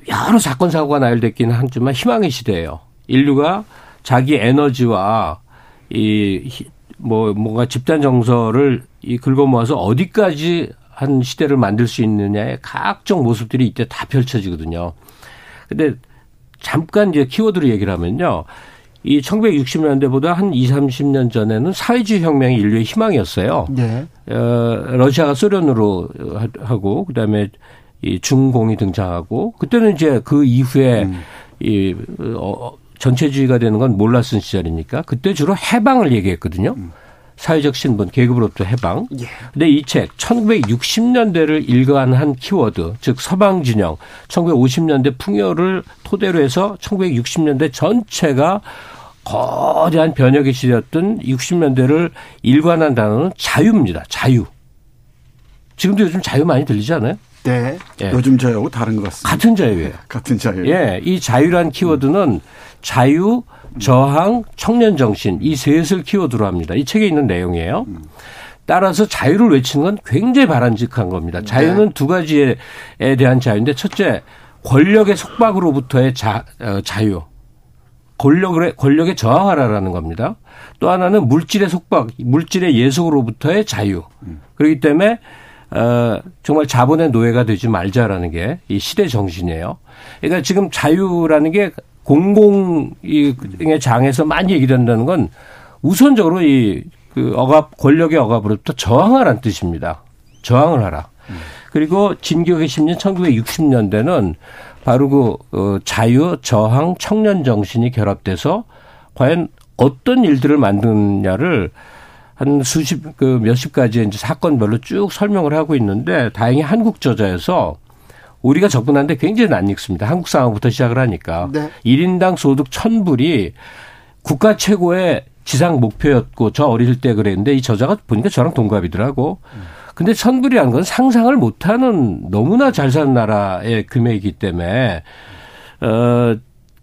Speaker 9: 여러 사건 사고가 나열됐기는 하지만 희망의 시대예요. 인류가 자기 에너지와 이 뭐 뭔가 집단 정서를 이 긁어 모아서 어디까지 한 시대를 만들 수 있느냐의 각종 모습들이 이때 다 펼쳐지거든요. 근데 잠깐 이제 키워드로 얘기를 하면요. 이 1960년대보다 한 2, 30년 전에는 사회주의 혁명이 인류의 희망이었어요. 네. 어, 러시아가 소련으로 하고 그다음에 이 중공이 등장하고 그때는 이제 그 이후에 음. 이 어, 전체주의가 되는 건 몰랐은 시절이니까 그때 주로 해방을 얘기했거든요. 음. 사회적 신분, 계급으로부터 해방. 예. 근데 이 책 1960년대를 일관한 키워드, 즉 서방 진영, 1950년대 풍요를 토대로 해서 1960년대 전체가 거대한 변혁의 시대였던 60년대를 일관한 단어는 자유입니다. 자유. 지금도 요즘 자유 많이 들리지 않아요?
Speaker 10: 네. 예. 요즘 자유하고 다른 것 같습니다.
Speaker 9: 같은 자유예요.
Speaker 10: 같은 자유.
Speaker 9: 예. 이 자유란 키워드는 자유, 저항, 청년 정신 이 셋을 키워드로 합니다. 이 책에 있는 내용이에요. 따라서 자유를 외치는 건 굉장히 바람직한 겁니다. 자유는 네. 두 가지에 대한 자유인데 첫째 권력의 속박으로부터의 자, 어, 자유. 권력을 권력에 저항하라라는 겁니다. 또 하나는 물질의 속박, 물질의 예속으로부터의 자유. 그렇기 때문에 어, 정말 자본의 노예가 되지 말자라는 게 이 시대 정신이에요. 그러니까 지금 자유라는 게 공공의 장에서 많이 얘기된다는 건 우선적으로 이 그 억압 권력의 억압으로부터 저항하라는 뜻입니다. 저항을 하라. 그리고 진격의 10년 1960년대는 바로 그 어, 자유, 저항, 청년 정신이 결합돼서 과연 어떤 일들을 만드느냐를 한 수십 그 몇십 가지의 이제 사건별로 쭉 설명을 하고 있는데 다행히 한국 저자에서 우리가 접근하는데 굉장히 낯익습니다. 한국 상황부터 시작을 하니까. 네. 1인당 소득 1000불이 국가 최고의 지상 목표였고 저 어릴 때 그랬는데 이 저자가 보니까 저랑 동갑이더라고. 근데 1000불이라는 건 상상을 못 하는 너무나 잘 사는 나라의 금액이기 때문에 어,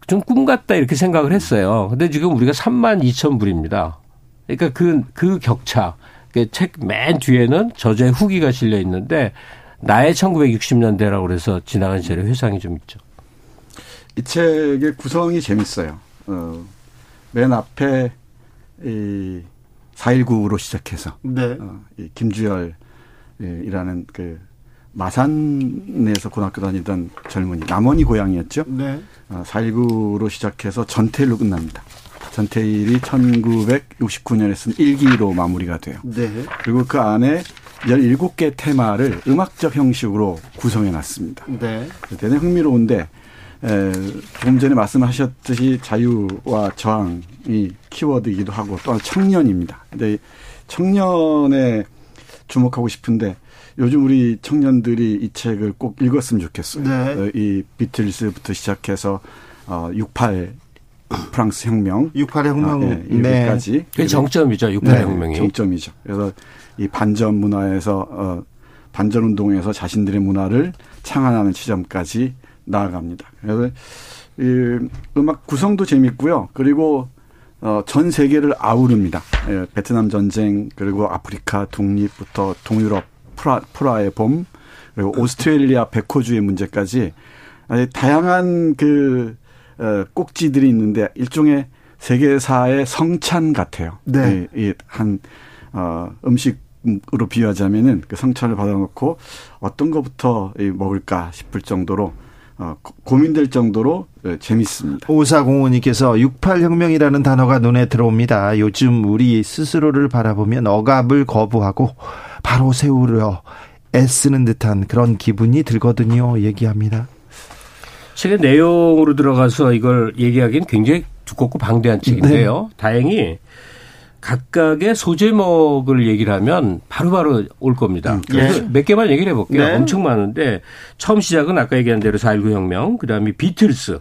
Speaker 9: 좀꿈 같다 이렇게 생각을 했어요. 근데 지금 우리가 3만 2천 불입니다. 그러니까 그, 그 격차. 그책맨 뒤에는 저자의 후기가 실려 있는데 나의 1960년대라고 그래서 지나간 시절에 회상이 좀 있죠.
Speaker 10: 이 책의 구성이 재밌어요. 어, 맨 앞에 이 4.19로 시작해서 네. 어, 이 김주열이라는 그 마산에서 고등학교 다니던 젊은이 남원이 고향이었죠. 네. 어, 4.19로 시작해서 전태일로 끝납니다. 전태일이 1969년에 쓴 일기로 마무리가 돼요. 네. 그리고 그 안에 17개 테마를 음악적 형식으로 구성해 놨습니다. 네. 대단히 흥미로운데 에, 조금 전에 말씀하셨듯이 자유와 저항이 키워드이기도 하고 또한 청년입니다. 근데 청년에 주목하고 싶은데 요즘 우리 청년들이 이 책을 꼭 읽었으면 좋겠어요. 네. 어, 이 비틀스부터 시작해서 어, 68 프랑스 혁명,
Speaker 1: 68 혁명, 아,
Speaker 10: 예, 여기까지. 네.
Speaker 9: 그게 정점이죠, 68 네, 혁명이.
Speaker 10: 정점이죠. 그래서 이 반전 문화에서 어 반전 운동에서 자신들의 문화를 창안하는 지점까지 나아갑니다. 그래서 이 음악 구성도 재밌고요. 그리고 어 전 세계를 아우릅니다. 예, 베트남 전쟁 그리고 아프리카 독립부터 동유럽 프라 프라의 봄 그리고 오스트레일리아 백호주의 문제까지 다양한 그 어, 꼭지들이 있는데 일종의 세계사의 성찬 같아요. 네. 이, 한 어, 음식 으로 비유하자면은 그 성찬을 받아놓고 어떤 것부터 먹을까 싶을 정도로 어, 고민될 정도로 예, 재밌습니다.
Speaker 1: 오사공호님께서 68혁명이라는 단어가 눈에 들어옵니다. 요즘 우리 스스로를 바라보면 억압을 거부하고 바로 세우려 애쓰는 듯한 그런 기분이 들거든요. 얘기합니다.
Speaker 9: 책의 내용으로 들어가서 이걸 얘기하기는 굉장히 두껍고 방대한 책인데요. 네. 다행히 각각의 소제목을 얘기를 하면 바로바로 바로 올 겁니다. 음, 그래서 예. 몇 개만 얘기를 해볼게요. 네. 엄청 많은데 처음 시작은 아까 얘기한 대로 4.19 혁명, 그 다음에 비틀스.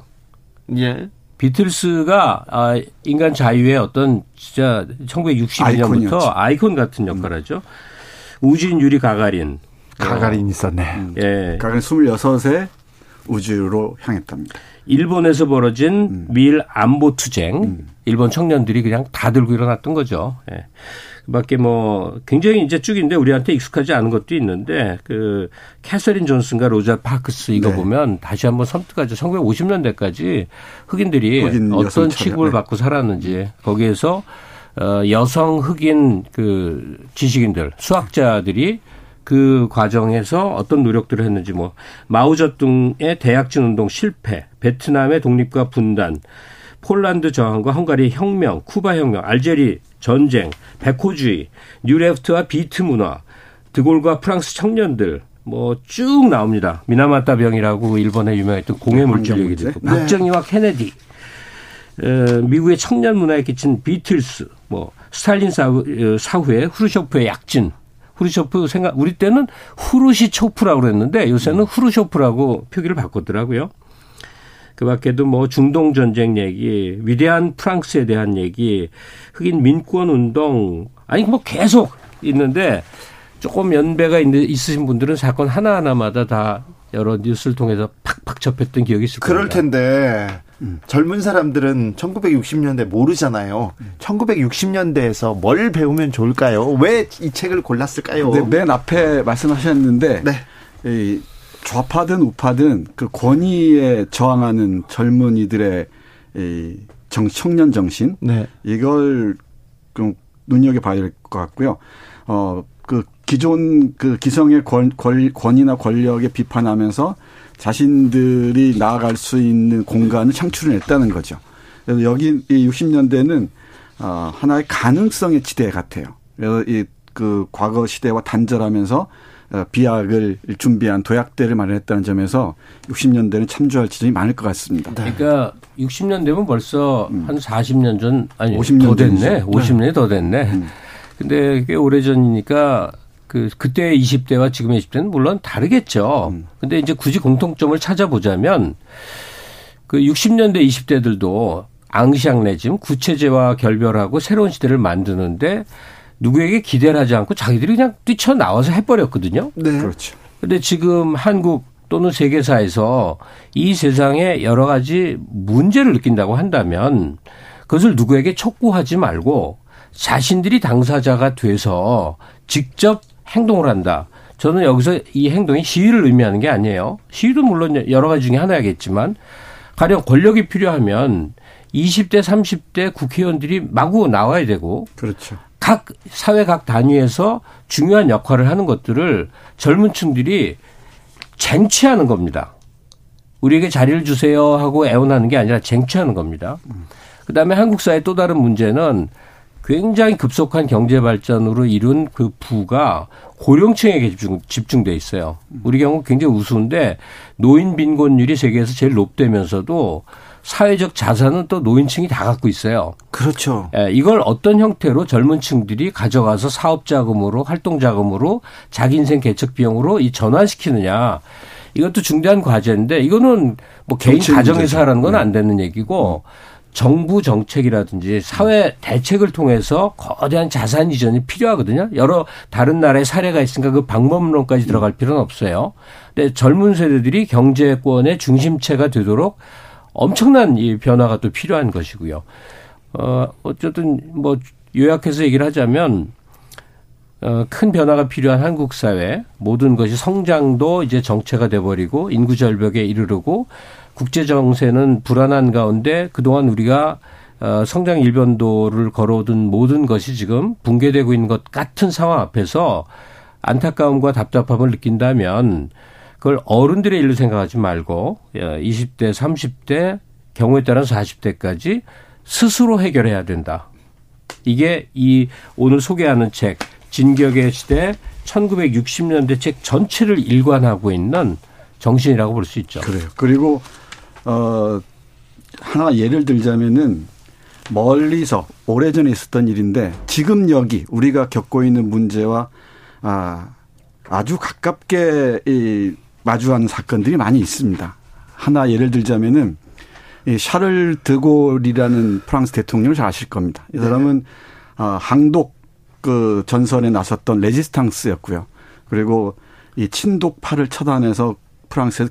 Speaker 9: 예. 비틀스가 아, 인간 자유의 어떤 진짜 1962년부터 아이콘 같은 역할을 하죠. 우주인, 유리, 가가린.
Speaker 1: 가가린 있었네.
Speaker 10: 음. 예. 가가린 26에 우주로 향했답니다.
Speaker 9: 일본에서 벌어진 음. 미일 안보 투쟁, 음. 일본 청년들이 그냥 다 들고 일어났던 거죠. 예. 그밖에 뭐 굉장히 이제 쭉인데 우리한테 익숙하지 않은 것도 있는데 그 캐서린 존슨과 로자 파크스 이거 네. 보면 다시 한번 섬뜩하죠. 1950년대까지 흑인들이 어떤 취급을 네. 받고 살았는지 거기에서 어 여성 흑인 그 지식인들 수학자들이 그 과정에서 어떤 노력들을 했는지 뭐 마오쩌둥의 대약진 운동 실패, 베트남의 독립과 분단, 폴란드 저항과 헝가리 혁명, 쿠바 혁명, 알제리 전쟁, 백호주의, 뉴레프트와 비트 문화, 드골과 프랑스 청년들 뭐 쭉 나옵니다. 미나마타 병이라고 일본에 유명했던 공해 물질 얘기도 있고 네. 박정희와 케네디, 어, 미국의 청년 문화에 끼친 비틀스, 뭐 스탈린 사후, 어, 사후에 후르쇼프의 약진, 후르쇼프 생각 우리 때는 후르시초프라고 그랬는데 요새는 음. 후르쇼프라고 표기를 바꿨더라고요. 그 밖에도 뭐 중동 전쟁 얘기, 위대한 프랑스에 대한 얘기, 흑인 민권 운동, 아니 뭐 계속 있는데 조금 연배가 있으신 분들은 사건 하나하나마다 다 여러 뉴스를 통해서 팍팍 접했던 기억이 있을
Speaker 1: 겁니다. 그럴 텐데 음. 젊은 사람들은 1960년대 모르잖아요. 음. 1960년대에서 뭘 배우면 좋을까요? 왜 이 책을 골랐을까요?
Speaker 10: 네, 맨 앞에 말씀하셨는데 네. 이 좌파든 우파든 그 권위에 저항하는 젊은이들의 이 정, 청년 정신 네. 이걸 좀 눈여겨 봐야 될 것 같고요. 어, 그 기존 그 기성의 권, 권, 권위나 권력에 비판하면서 자신들이 나아갈 수 있는 공간을 창출해냈다는 거죠. 그래서 여기 이 60년대는 어, 하나의 가능성의 지대 같아요. 그래서 이 그 과거 시대와 단절하면서 어, 비약을 준비한 도약대를 마련했다는 점에서 60년대는 참조할 지점이 많을 것 같습니다.
Speaker 9: 네. 그러니까 60년대면 벌써 음. 한 40년 전 아니 50년 더 됐네. 50년이 네. 더 됐네. 음. 근데 꽤 오래 전이니까 그 그때 20대와 지금의 20대는 물론 다르겠죠. 음. 근데 이제 굳이 공통점을 찾아보자면 그 60년대 20대들도 앙시앙 레짐 구체제와 결별하고 새로운 시대를 만드는데 누구에게 기대를 하지 않고 자기들이 그냥 뛰쳐 나와서 해버렸거든요.
Speaker 1: 네. 그렇죠.
Speaker 9: 근데 지금 한국 또는 세계사에서 이 세상에 여러 가지 문제를 느낀다고 한다면 그것을 누구에게 촉구하지 말고 자신들이 당사자가 돼서 직접 행동을 한다. 저는 여기서 이 행동이 시위를 의미하는 게 아니에요. 시위도 물론 여러 가지 중에 하나겠지만 가령 권력이 필요하면 20대, 30대 국회의원들이 마구 나와야 되고
Speaker 1: 그렇죠.
Speaker 9: 각 사회 각 단위에서 중요한 역할을 하는 것들을 젊은 층들이 쟁취하는 겁니다. 우리에게 자리를 주세요 하고 애원하는 게 아니라 쟁취하는 겁니다. 그다음에 한국 사회 또 다른 문제는 굉장히 급속한 경제 발전으로 이룬 그 부가 고령층에게 집중, 집중돼 있어요. 우리 경우 굉장히 우스운데 노인 빈곤율이 세계에서 제일 높다면서도 사회적 자산은 또 노인층이 다 갖고 있어요.
Speaker 1: 그렇죠.
Speaker 9: 예, 이걸 어떤 형태로 젊은 층들이 가져가서 사업 자금으로 활동 자금으로 자기 인생 개척 비용으로 이 전환시키느냐. 이것도 중대한 과제인데 이거는 뭐 개인 가정에서 하라는 건 안 되는 얘기고 정부 정책이라든지 사회 대책을 통해서 거대한 자산 이전이 필요하거든요. 여러 다른 나라의 사례가 있으니까 그 방법론까지 들어갈 필요는 없어요. 근데 젊은 세대들이 경제권의 중심체가 되도록 엄청난 이 변화가 또 필요한 것이고요. 어, 어쨌든 뭐 요약해서 얘기를 하자면 어, 큰 변화가 필요한 한국 사회 모든 것이 성장도 이제 정체가 돼버리고 인구 절벽에 이르르고 국제 정세는 불안한 가운데 그동안 우리가 어, 성장 일변도를 걸어오던 모든 것이 지금 붕괴되고 있는 것 같은 상황 앞에서 안타까움과 답답함을 느낀다면 그걸 어른들의 일로 생각하지 말고 20대, 예, 30대, 경우에 따라서 40대까지 스스로 해결해야 된다. 이게 이 오늘 소개하는 책 진격의 시대 1960년대 책 전체를 일관하고 있는 정신이라고 볼 수 있죠.
Speaker 10: 그래요. 그리고 어 하나 예를 들자면은 멀리서 오래전에 있었던 일인데 지금 여기 우리가 겪고 있는 문제와 아 아주 가깝게 이 마주하는 사건들이 많이 있습니다. 하나 예를 들자면은 이 샤를 드골이라는 프랑스 대통령을 잘 아실 겁니다. 이 사람은 네. 어, 항독 그 전선에 나섰던 레지스탕스였고요. 그리고 이 친독파를 처단해서 프랑스에서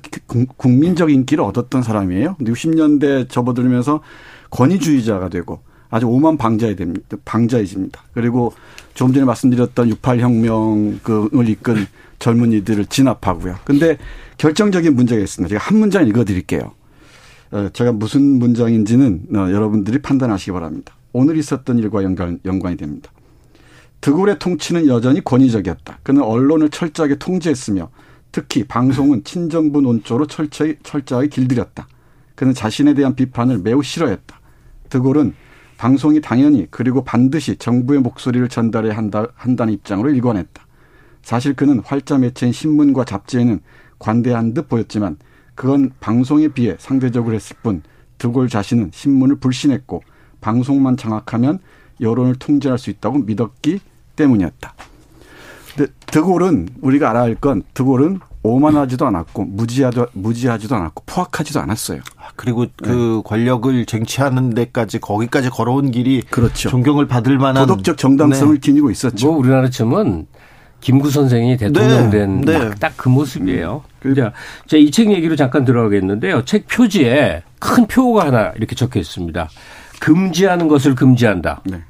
Speaker 10: 국민적 인기를 얻었던 사람이에요. 60년대 접어들면서 권위주의자가 되고 아주 오만 방자이 됩니다. 방자이집니다. 그리고 조금 전에 말씀드렸던 68혁명을 이끈 젊은이들을 진압하고요. 근데 결정적인 문제가 있습니다. 제가 한 문장 읽어드릴게요. 어, 제가 무슨 문장인지는 어, 여러분들이 판단하시기 바랍니다. 오늘 있었던 일과 연관, 연관이 됩니다. 드골의 통치는 여전히 권위적이었다. 그는 언론을 철저하게 통제했으며 특히 방송은 친정부 논조로 철저히, 철저하게 길들였다. 그는 자신에 대한 비판을 매우 싫어했다. 드골은 방송이 당연히 그리고 반드시 정부의 목소리를 전달해야 한다, 한다는 입장으로 일관했다. 사실 그는 활자 매체인 신문과 잡지에는 관대한 듯 보였지만 그건 방송에 비해 상대적으로 했을 뿐 드골 자신은 신문을 불신했고 방송만 장악하면 여론을 통제할 수 있다고 믿었기 때문이었다. 근데 드골은 우리가 알아야 할 건 드골은 오만하지도 않았고 무지하도 무지하지도 않았고 포악하지도 않았어요.
Speaker 1: 아, 그리고 그 네. 권력을 쟁취하는 데까지 거기까지 걸어온 길이 그렇죠. 존경을 받을 만한
Speaker 10: 도덕적 정당성을 네. 지니고 있었죠.
Speaker 9: 뭐 우리나라 치면 김구 선생이 대통령 네. 된딱그 네. 그 모습이에요. 음. 자, 이책 얘기로 잠깐 들어가겠는데요. 책 표지에 큰 표가 하나 이렇게 적혀 있습니다. 금지하는 것을 금지한다. 네.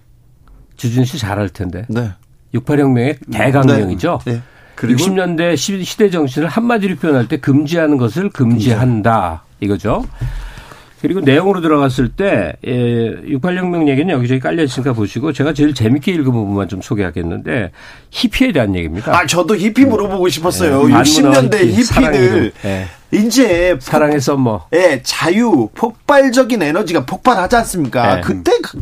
Speaker 9: 주진 씨잘알 텐데. 네. 68혁명의 대강령이죠. 네. 네. 그리고 60년대 시대 정신을 한마디로 표현할 때 금지하는 것을 금지한다. 이거죠. 그리고 내용으로 들어갔을 때, 예, 68혁명 얘기는 여기저기 깔려 있으니까 보시고 제가 제일 재밌게 읽은 부분만 좀 소개하겠는데 히피에 대한 얘기입니다.
Speaker 1: 아, 저도 히피 물어보고 싶었어요. 네, 60년대 히피, 들 네. 이제
Speaker 9: 사랑의 썸머.
Speaker 1: 예, 자유, 폭발적인 에너지가 폭발하지 않습니까? 네. 그때 그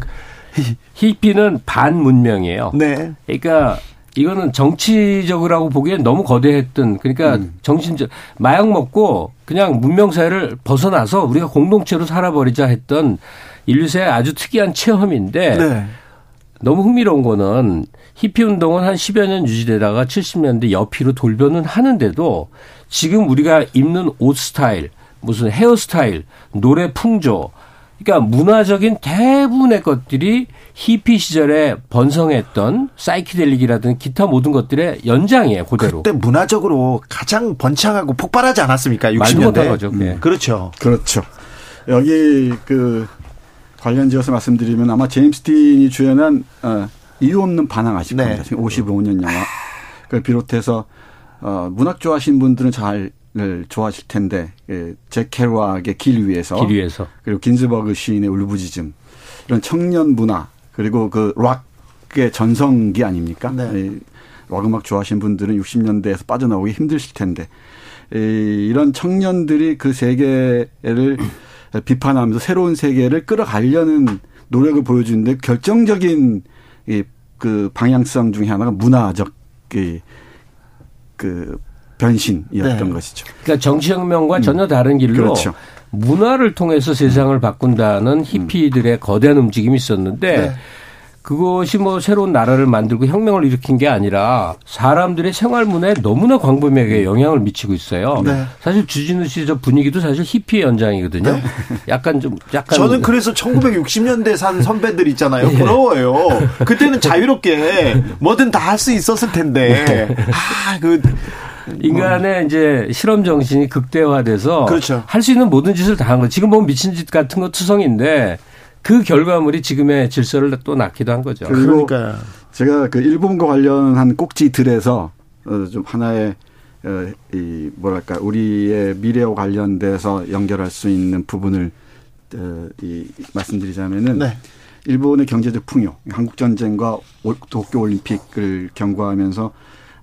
Speaker 9: 히피는 반문명이에요. 네. 그러니까 이거는 정치적이라고 보기엔 너무 거대했던 그러니까 음. 정신적 마약 먹고 그냥 문명 사회를 벗어나서 우리가 공동체로 살아버리자 했던 인류사의 아주 특이한 체험인데 네. 너무 흥미로운 거는 히피 운동은 한 10여 년 유지되다가 70년대 옆이로 돌변은 하는데도 지금 우리가 입는 옷 스타일, 무슨 헤어스타일, 노래 풍조, 그러니까 문화적인 대부분의 것들이 히피 시절에 번성했던 사이키델릭이라든 기타 모든 것들의 연장이에요, 그대로.
Speaker 1: 그때 문화적으로 가장 번창하고 폭발하지 않았습니까? 60년대. 거죠. 네. 그렇죠.
Speaker 10: 그렇죠. 여기 그 관련지어서 말씀드리면 아마 제임스 틴이 주연한 어, 이유 없는 반항 아실 네. 겁니다. 55년 영화. 그걸 비롯해서 어, 문학 좋아하시는 분들은 잘 를 좋아하실 텐데 예, 잭 캐로악의 길 위에서,
Speaker 9: 길 위에서
Speaker 10: 그리고 긴즈버그 시인의 울부짖음 이런 청년 문화 그리고 그 락의 전성기 아닙니까? 네. 예, 락 음악 좋아하시는 분들은 60년대에서 빠져나오기 힘드실 텐데 예, 이런 청년들이 그 세계를 비판하면서 새로운 세계를 끌어가려는 노력을 보여주는데 결정적인 이 그 방향성 중에 하나가 문화적 그, 그 변신이었던 네. 것이죠.
Speaker 9: 그러니까 정치혁명과 음. 전혀 다른 길로 그렇죠. 문화를 통해서 세상을 바꾼다는 히피들의 거대한 움직임이 있었는데 네. 그것이 뭐 새로운 나라를 만들고 혁명을 일으킨 게 아니라 사람들의 생활 문화에 너무나 광범위하게 영향을 미치고 있어요. 네. 사실 주진우 씨 저 분위기도 사실 히피의 연장이거든요. 네. 약간 좀 약간
Speaker 1: 저는 그래서 1960년대 산 선배들 있잖아요. 네. 부러워요. 그때는 자유롭게 뭐든 다 할 수 있었을 텐데. 네. 아, 그
Speaker 9: 인간의 이제 실험 정신이 극대화돼서 그렇죠. 할 수 있는 모든 짓을 다 한 거. 지금 보면 미친 짓 같은 거 투성인데 그 결과물이 지금의 질서를 또 낳기도 한 거죠.
Speaker 10: 그러니까 제가 그 일본과 관련한 꼭지들에서 어, 좀 하나의 어, 이 뭐랄까 우리의 미래와 관련돼서 연결할 수 있는 부분을 어, 이 말씀드리자면은 네. 일본의 경제적 풍요, 한국 전쟁과 도쿄 올림픽을 경과하면서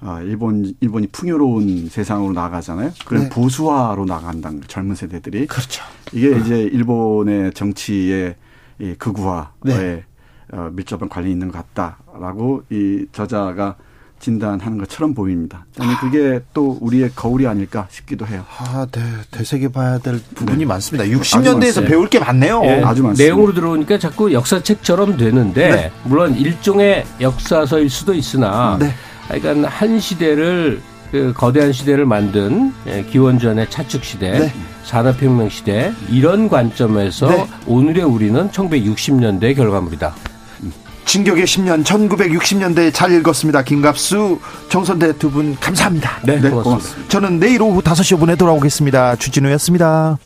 Speaker 10: 아, 일본 일본이 풍요로운 세상으로 나가잖아요. 그럼 네. 보수화로 나간다는 젊은 세대들이.
Speaker 1: 그렇죠.
Speaker 10: 이게 이제 일본의 정치의 이 극우화에 네. 어, 밀접한 관련이 있는 것 같다라고 이 저자가 진단하는 것처럼 보입니다. 저는 그게 또 우리의 거울이 아닐까 싶기도 해요.
Speaker 1: 아, 네. 되새겨 봐야 될 부분이 네. 많습니다. 60년대에서 배울 게 많네요. 네,
Speaker 9: 아주 많습니다. 내용으로 들어오니까 자꾸 역사책처럼 되는데 네. 물론 일종의 역사서일 수도 있으나 네. 그러니까 한 시대를 그 거대한 시대를 만든 예, 기원전의 차축 시대, 네. 산업혁명 시대 이런 관점에서 네. 오늘의 우리는 1960년대 결과물이다.
Speaker 1: 진격의 10년 1960년대 잘 읽었습니다. 김갑수, 정선대 두 분 감사합니다.
Speaker 9: 네, 네 고맙습니다. 고맙습니다.
Speaker 1: 저는 내일 오후 5시 5분에 돌아오겠습니다. 주진우였습니다.